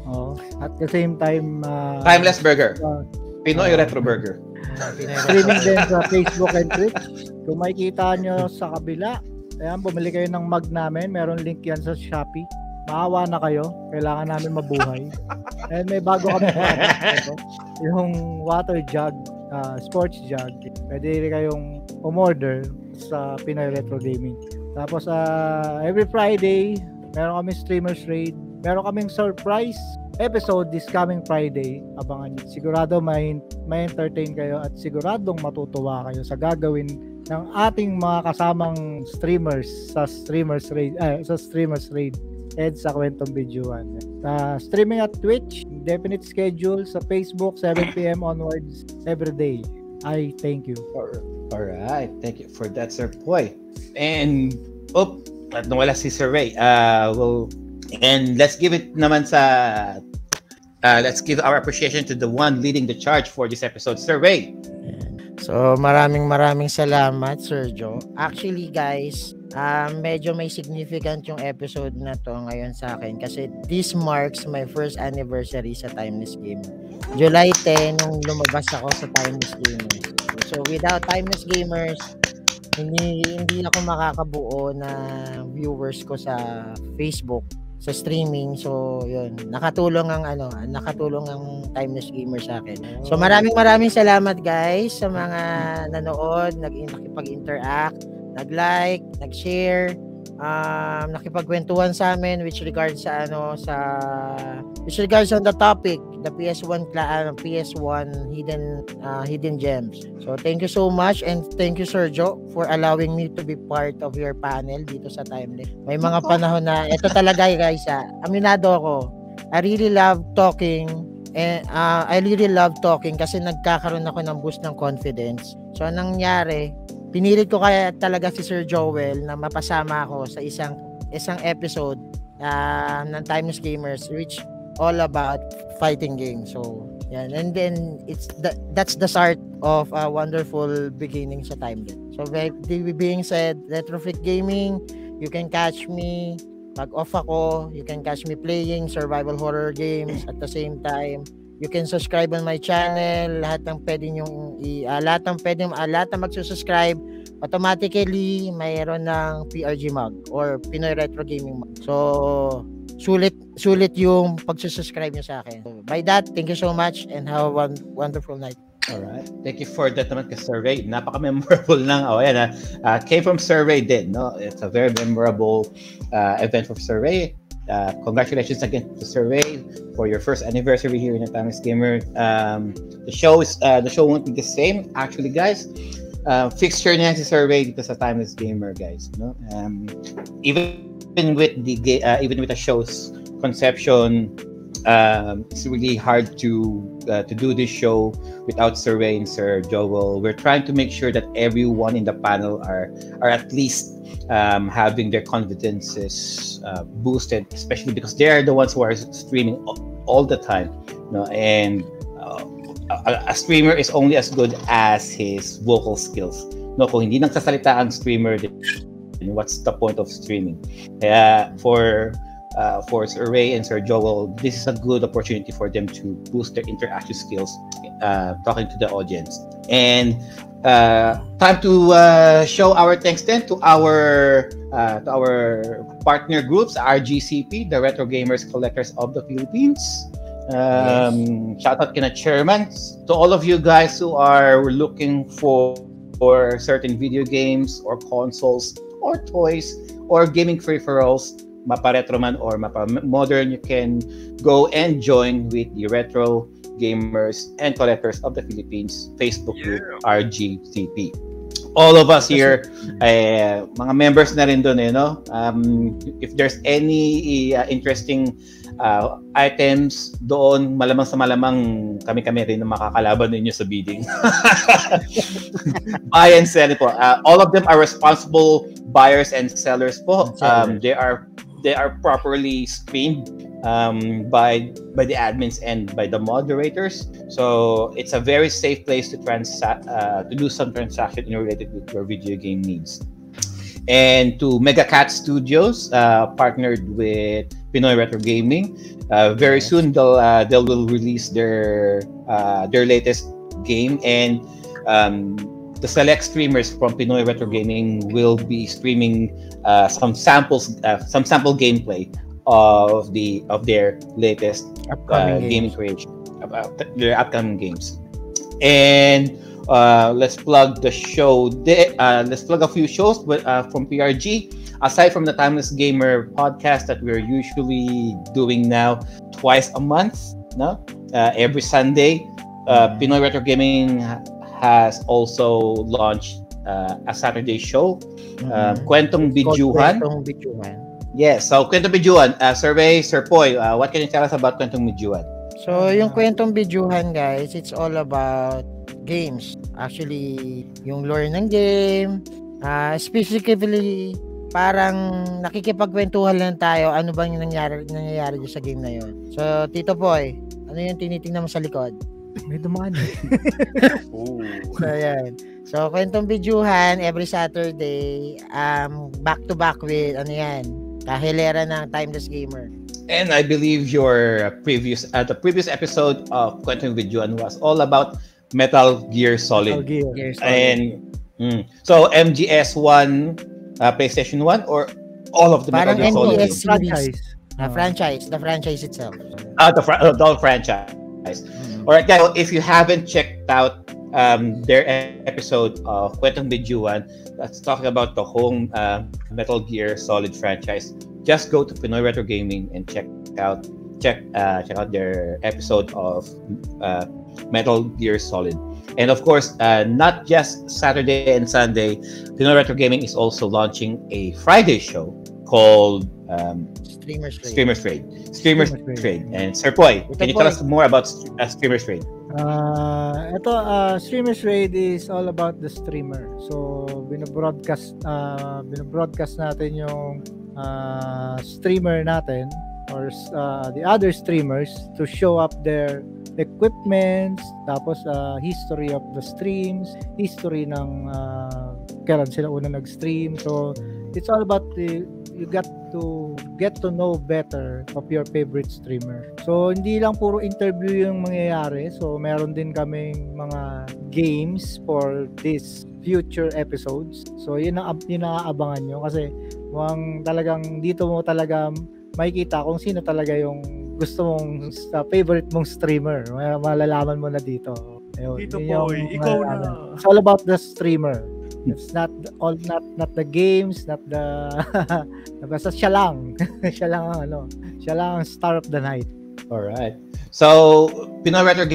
[SPEAKER 5] Oh, at the same time, ah,
[SPEAKER 1] Timeless Burger.
[SPEAKER 5] ah,
[SPEAKER 1] Pinoy Retro Burger.
[SPEAKER 5] streaming din sa Facebook and Twitch. Kung makikita nyo sa kabila, ayan, bumili kayo ng mug namin. Meron link yan sa Shopee. maawa na kayo. Kailangan namin mabuhay. And may bago kami product, yung water jug, uh, sports jug. Pwede rin kayong umorder sa Pinoy Retro Gaming. Tapos uh, every Friday, meron kami streamers raid. Meron kaming surprise episode this coming Friday. Abangan niyo. Sigurado may, may entertain kayo at siguradong matutuwa kayo sa gagawin ng ating mga kasamang streamers sa streamers raid eh, sa streamers raid Ed sa kwentong videoan. Uh, streaming at Twitch, definite schedule sa Facebook 7pm onwards every day. I thank you.
[SPEAKER 1] All right. Thank you for that, Sir Poy. And, oh, at nawala si Sir Ray. Uh, well, and let's give it naman sa uh, let's give our appreciation to the one leading the charge for this episode, Sir Ray.
[SPEAKER 2] So, maraming maraming salamat, Sir Joe. Actually, guys, uh, medyo may significant yung episode na to ngayon sa akin kasi this marks my first anniversary sa Timeless Game. July 10 nung lumabas ako sa Timeless Gamers. So, without Timeless Gamers, hindi hindi ako makakabuo na viewers ko sa Facebook sa streaming. So, yun. Nakatulong ang ano, nakatulong ang Timeless Gamer sa akin. So, maraming maraming salamat guys sa mga nanood, nag nakipag-interact, nag-like, nag-share, um, nakipagkwentuhan sa amin which regards sa ano sa which regards on the topic the PS1 uh, PS1 hidden uh, hidden gems. So thank you so much and thank you Sir Joe for allowing me to be part of your panel dito sa Timeless may mga panahon na ito talaga guys ah, aminado ako. I really love talking and uh, I really love talking kasi nagkakaroon ako ng boost ng confidence. So anong nangyari pinilit ko kaya talaga si Sir Joel na mapasama ako sa isang isang episode uh, ng Timeless Gamers which all about fighting games. So, yan. And then it's the, that's the start of a wonderful beginning sa Timeless. So, being said, Retrofit Gaming, you can catch me pag off ako, you can catch me playing survival horror games at the same time You can subscribe on my channel. Lahat ng pwede yung i, uh, lahat ng pwede uh, lahat ng magsusubscribe automatically mayroon ng PRG mug or Pinoy Retro Gaming mug. So sulit sulit yung pagsusubscribe niyo sa akin. So, by that, thank you so much and have a wonderful night.
[SPEAKER 1] All right. Thank you for that naman kay Survey. Napaka-memorable lang. Oh, yan. Uh, came from Survey din, no? It's a very memorable uh, event for Survey. Uh, congratulations again to Survey for your first anniversary here in Timeless Gamer. Um, the show is uh, the show won't be the same actually, guys. Uh, fixture niya si Survey dito sa Timeless Gamer, guys. No? Um, even with the uh, even with the show's conception, um, it's really hard to uh, to do this show without Survey and Sir Joel. We're trying to make sure that everyone in the panel are are at least um, having their confidences uh, boosted, especially because they're the ones who are streaming all the time. You know, and uh, a, a, streamer is only as good as his vocal skills. No, kung hindi nagsasalita ang streamer, then what's the point of streaming? Kaya for uh, for Sir Ray and Sir Joel, this is a good opportunity for them to boost their interaction skills, uh, talking to the audience. And uh, time to uh, show our thanks then to our uh, to our partner groups, RGCP, the Retro Gamers Collectors of the Philippines. Um, yes. Shout out to the chairman, to all of you guys who are looking for for certain video games or consoles or toys or gaming peripherals mapa retro man or mapa modern, you can go and join with the retro gamers and collectors of the Philippines Facebook group RGCP. All of us here, eh, mga members na rin doon, eh, no? Um, if there's any uh, interesting uh, items doon, malamang sa malamang kami-kami rin na makakalaban ninyo sa bidding. Buy and sell po. Uh, all of them are responsible buyers and sellers po. Um, they are they are properly screened um, by by the admins and by the moderators. So it's a very safe place to transact uh, to do some transaction related with your video game needs. And to Megacat Studios, uh, partnered with Pinoy Retro Gaming. Uh, very soon they'll uh, they will release their uh, their latest game and um, the select streamers from Pinoy Retro Gaming will be streaming uh, some samples, uh, some sample gameplay of the of their latest
[SPEAKER 2] Upcoming
[SPEAKER 1] uh, gaming creation about their upcoming games. And uh, let's plug the show. De- uh, let's plug a few shows with, uh, from PRG. Aside from the Timeless Gamer podcast that we're usually doing now twice a month, no, uh, every Sunday, uh, Pinoy Retro Gaming has also launched uh, a Saturday show, uh,
[SPEAKER 2] Mhm.
[SPEAKER 1] Kwentong Bijuhan.
[SPEAKER 2] Kwentong Bijuhan.
[SPEAKER 1] Yes, so Kwentong Bijuan, uh, survey, Sir Poy, uh, what can you tell us about Kwentong Bijuan?
[SPEAKER 2] So, yung kwentong bijuhan, guys, it's all about games. Actually, yung lore ng game, ah specifically, parang nakikipagkwentuhan lang tayo ano bang nangyari, nangyayari sa game na yun. So, Tito Boy, ano yung tinitingnan mo sa likod?
[SPEAKER 5] May dumaan eh.
[SPEAKER 4] Ooh.
[SPEAKER 2] So, ayan. So, kwentong bijuhan, every Saturday, um, back to back with, ano yan, kahilera ng Timeless Gamer.
[SPEAKER 1] And I believe your previous uh, the previous episode of Quentin with Juan was all about Metal Gear
[SPEAKER 5] Metal
[SPEAKER 1] Solid.
[SPEAKER 5] Gear.
[SPEAKER 2] Years
[SPEAKER 1] And mm, so MGS one, uh, PlayStation one, or all of the
[SPEAKER 2] Parang
[SPEAKER 1] Metal Gear Solid
[SPEAKER 2] series.
[SPEAKER 5] Franchise.
[SPEAKER 2] Na franchise, the franchise itself.
[SPEAKER 1] Ah, the, fra- uh, the franchise. All right, guys. If you haven't checked out um, their episode of Kwentong Bijuan, that's talking about the whole uh, Metal Gear Solid franchise, just go to Pinoy Retro Gaming and check out check uh, check out their episode of uh, Metal Gear Solid. And of course, uh, not just Saturday and Sunday, Pinoy Retro Gaming is also launching a Friday show called um,
[SPEAKER 2] Streamers Trade.
[SPEAKER 1] Streamers Trade. Streamers
[SPEAKER 5] Streamers
[SPEAKER 1] Trade.
[SPEAKER 5] Trade.
[SPEAKER 1] And Sir Poy,
[SPEAKER 2] Ito
[SPEAKER 1] can you tell us more about uh, Streamers Trade?
[SPEAKER 5] Ah, ito uh, Streamers Raid is all about the streamer. So bino-broadcast uh, bino-broadcast natin yung ah, streamer natin or uh, the other streamers to show up their equipments, tapos uh, history of the streams, history ng uh, kailan sila una nag-stream. So it's all about the you got to get to know better of your favorite streamer. So, hindi lang puro interview yung mangyayari. So, meron din kaming mga games for this future episodes. So, yun ang, yun ang aabangan nyo kasi mukhang talagang dito mo talaga makikita kung sino talaga yung gusto mong sa favorite mong streamer. Malalaman mo na dito. Ayun,
[SPEAKER 4] Dito Poy, ikaw na.
[SPEAKER 5] It's all about the streamer. It's not all not not the games, not the basta siya lang. siya lang ang ano. Siya lang ang star of the night.
[SPEAKER 1] All right. So, Pinoy Retro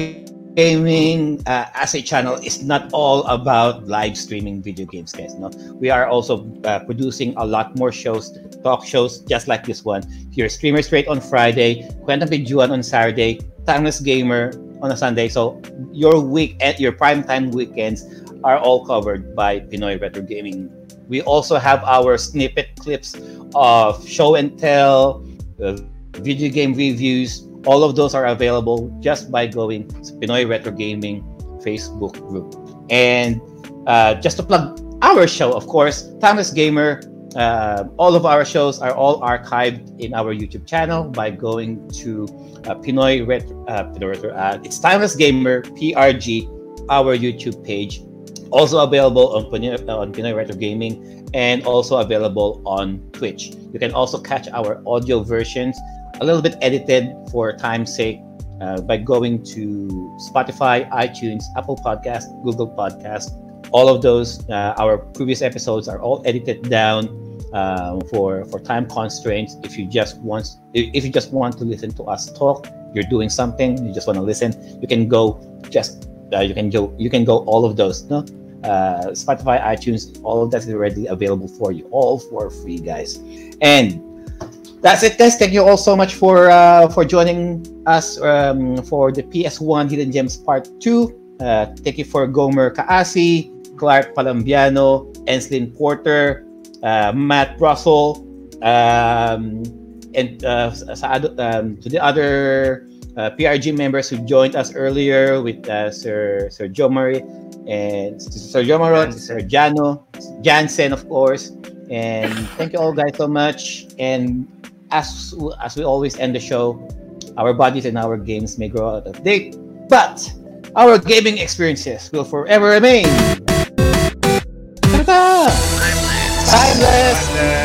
[SPEAKER 1] Gaming uh, as a channel is not all about live streaming video games, guys. No, we are also uh, producing a lot more shows, talk shows just like this one. Your Streamer Straight on Friday, Kwentang Bijuan on Saturday, Timeless Gamer on a Sunday. So, your week at your prime time weekends are all covered by Pinoy Retro Gaming. We also have our snippet clips of show and tell, uh, video game reviews. All of those are available just by going to Pinoy Retro Gaming Facebook group. And uh, just to plug our show, of course, Timeless Gamer. Uh, all of our shows are all archived in our YouTube channel by going to uh, Pinoy Retro. Uh, Pinoy Retro uh, it's Timeless Gamer PRG, our YouTube page. Also available on Pinoy, on Pinoy Retro Gaming and also available on Twitch. You can also catch our audio versions a little bit edited for time's sake uh, by going to Spotify, iTunes, Apple Podcast, Google Podcast. All of those, uh, our previous episodes are all edited down um, for for time constraints. If you just want, if you just want to listen to us talk, you're doing something, you just want to listen, you can go just uh, you can go you can go all of those. No, uh, Spotify, iTunes, all of that is already available for you, all for free, guys. And that's it, guys. Thank you all so much for uh, for joining us um, for the PS1 Hidden Gems Part 2. Uh, thank you for Gomer Kaasi, Clark Palambiano, Enslin Porter, uh, Matt Russell, um, and uh, sa, um, to the other uh, PRG members who joined us earlier with uh, Sir Sir Jomari and Sir Jomarot, Sir Jano, Jansen, of course. And thank you all guys so much. And as as we always end the show, our bodies and our games may grow out of date, but our gaming experiences will forever remain.
[SPEAKER 3] Timeless.
[SPEAKER 1] Timeless.
[SPEAKER 4] Uh,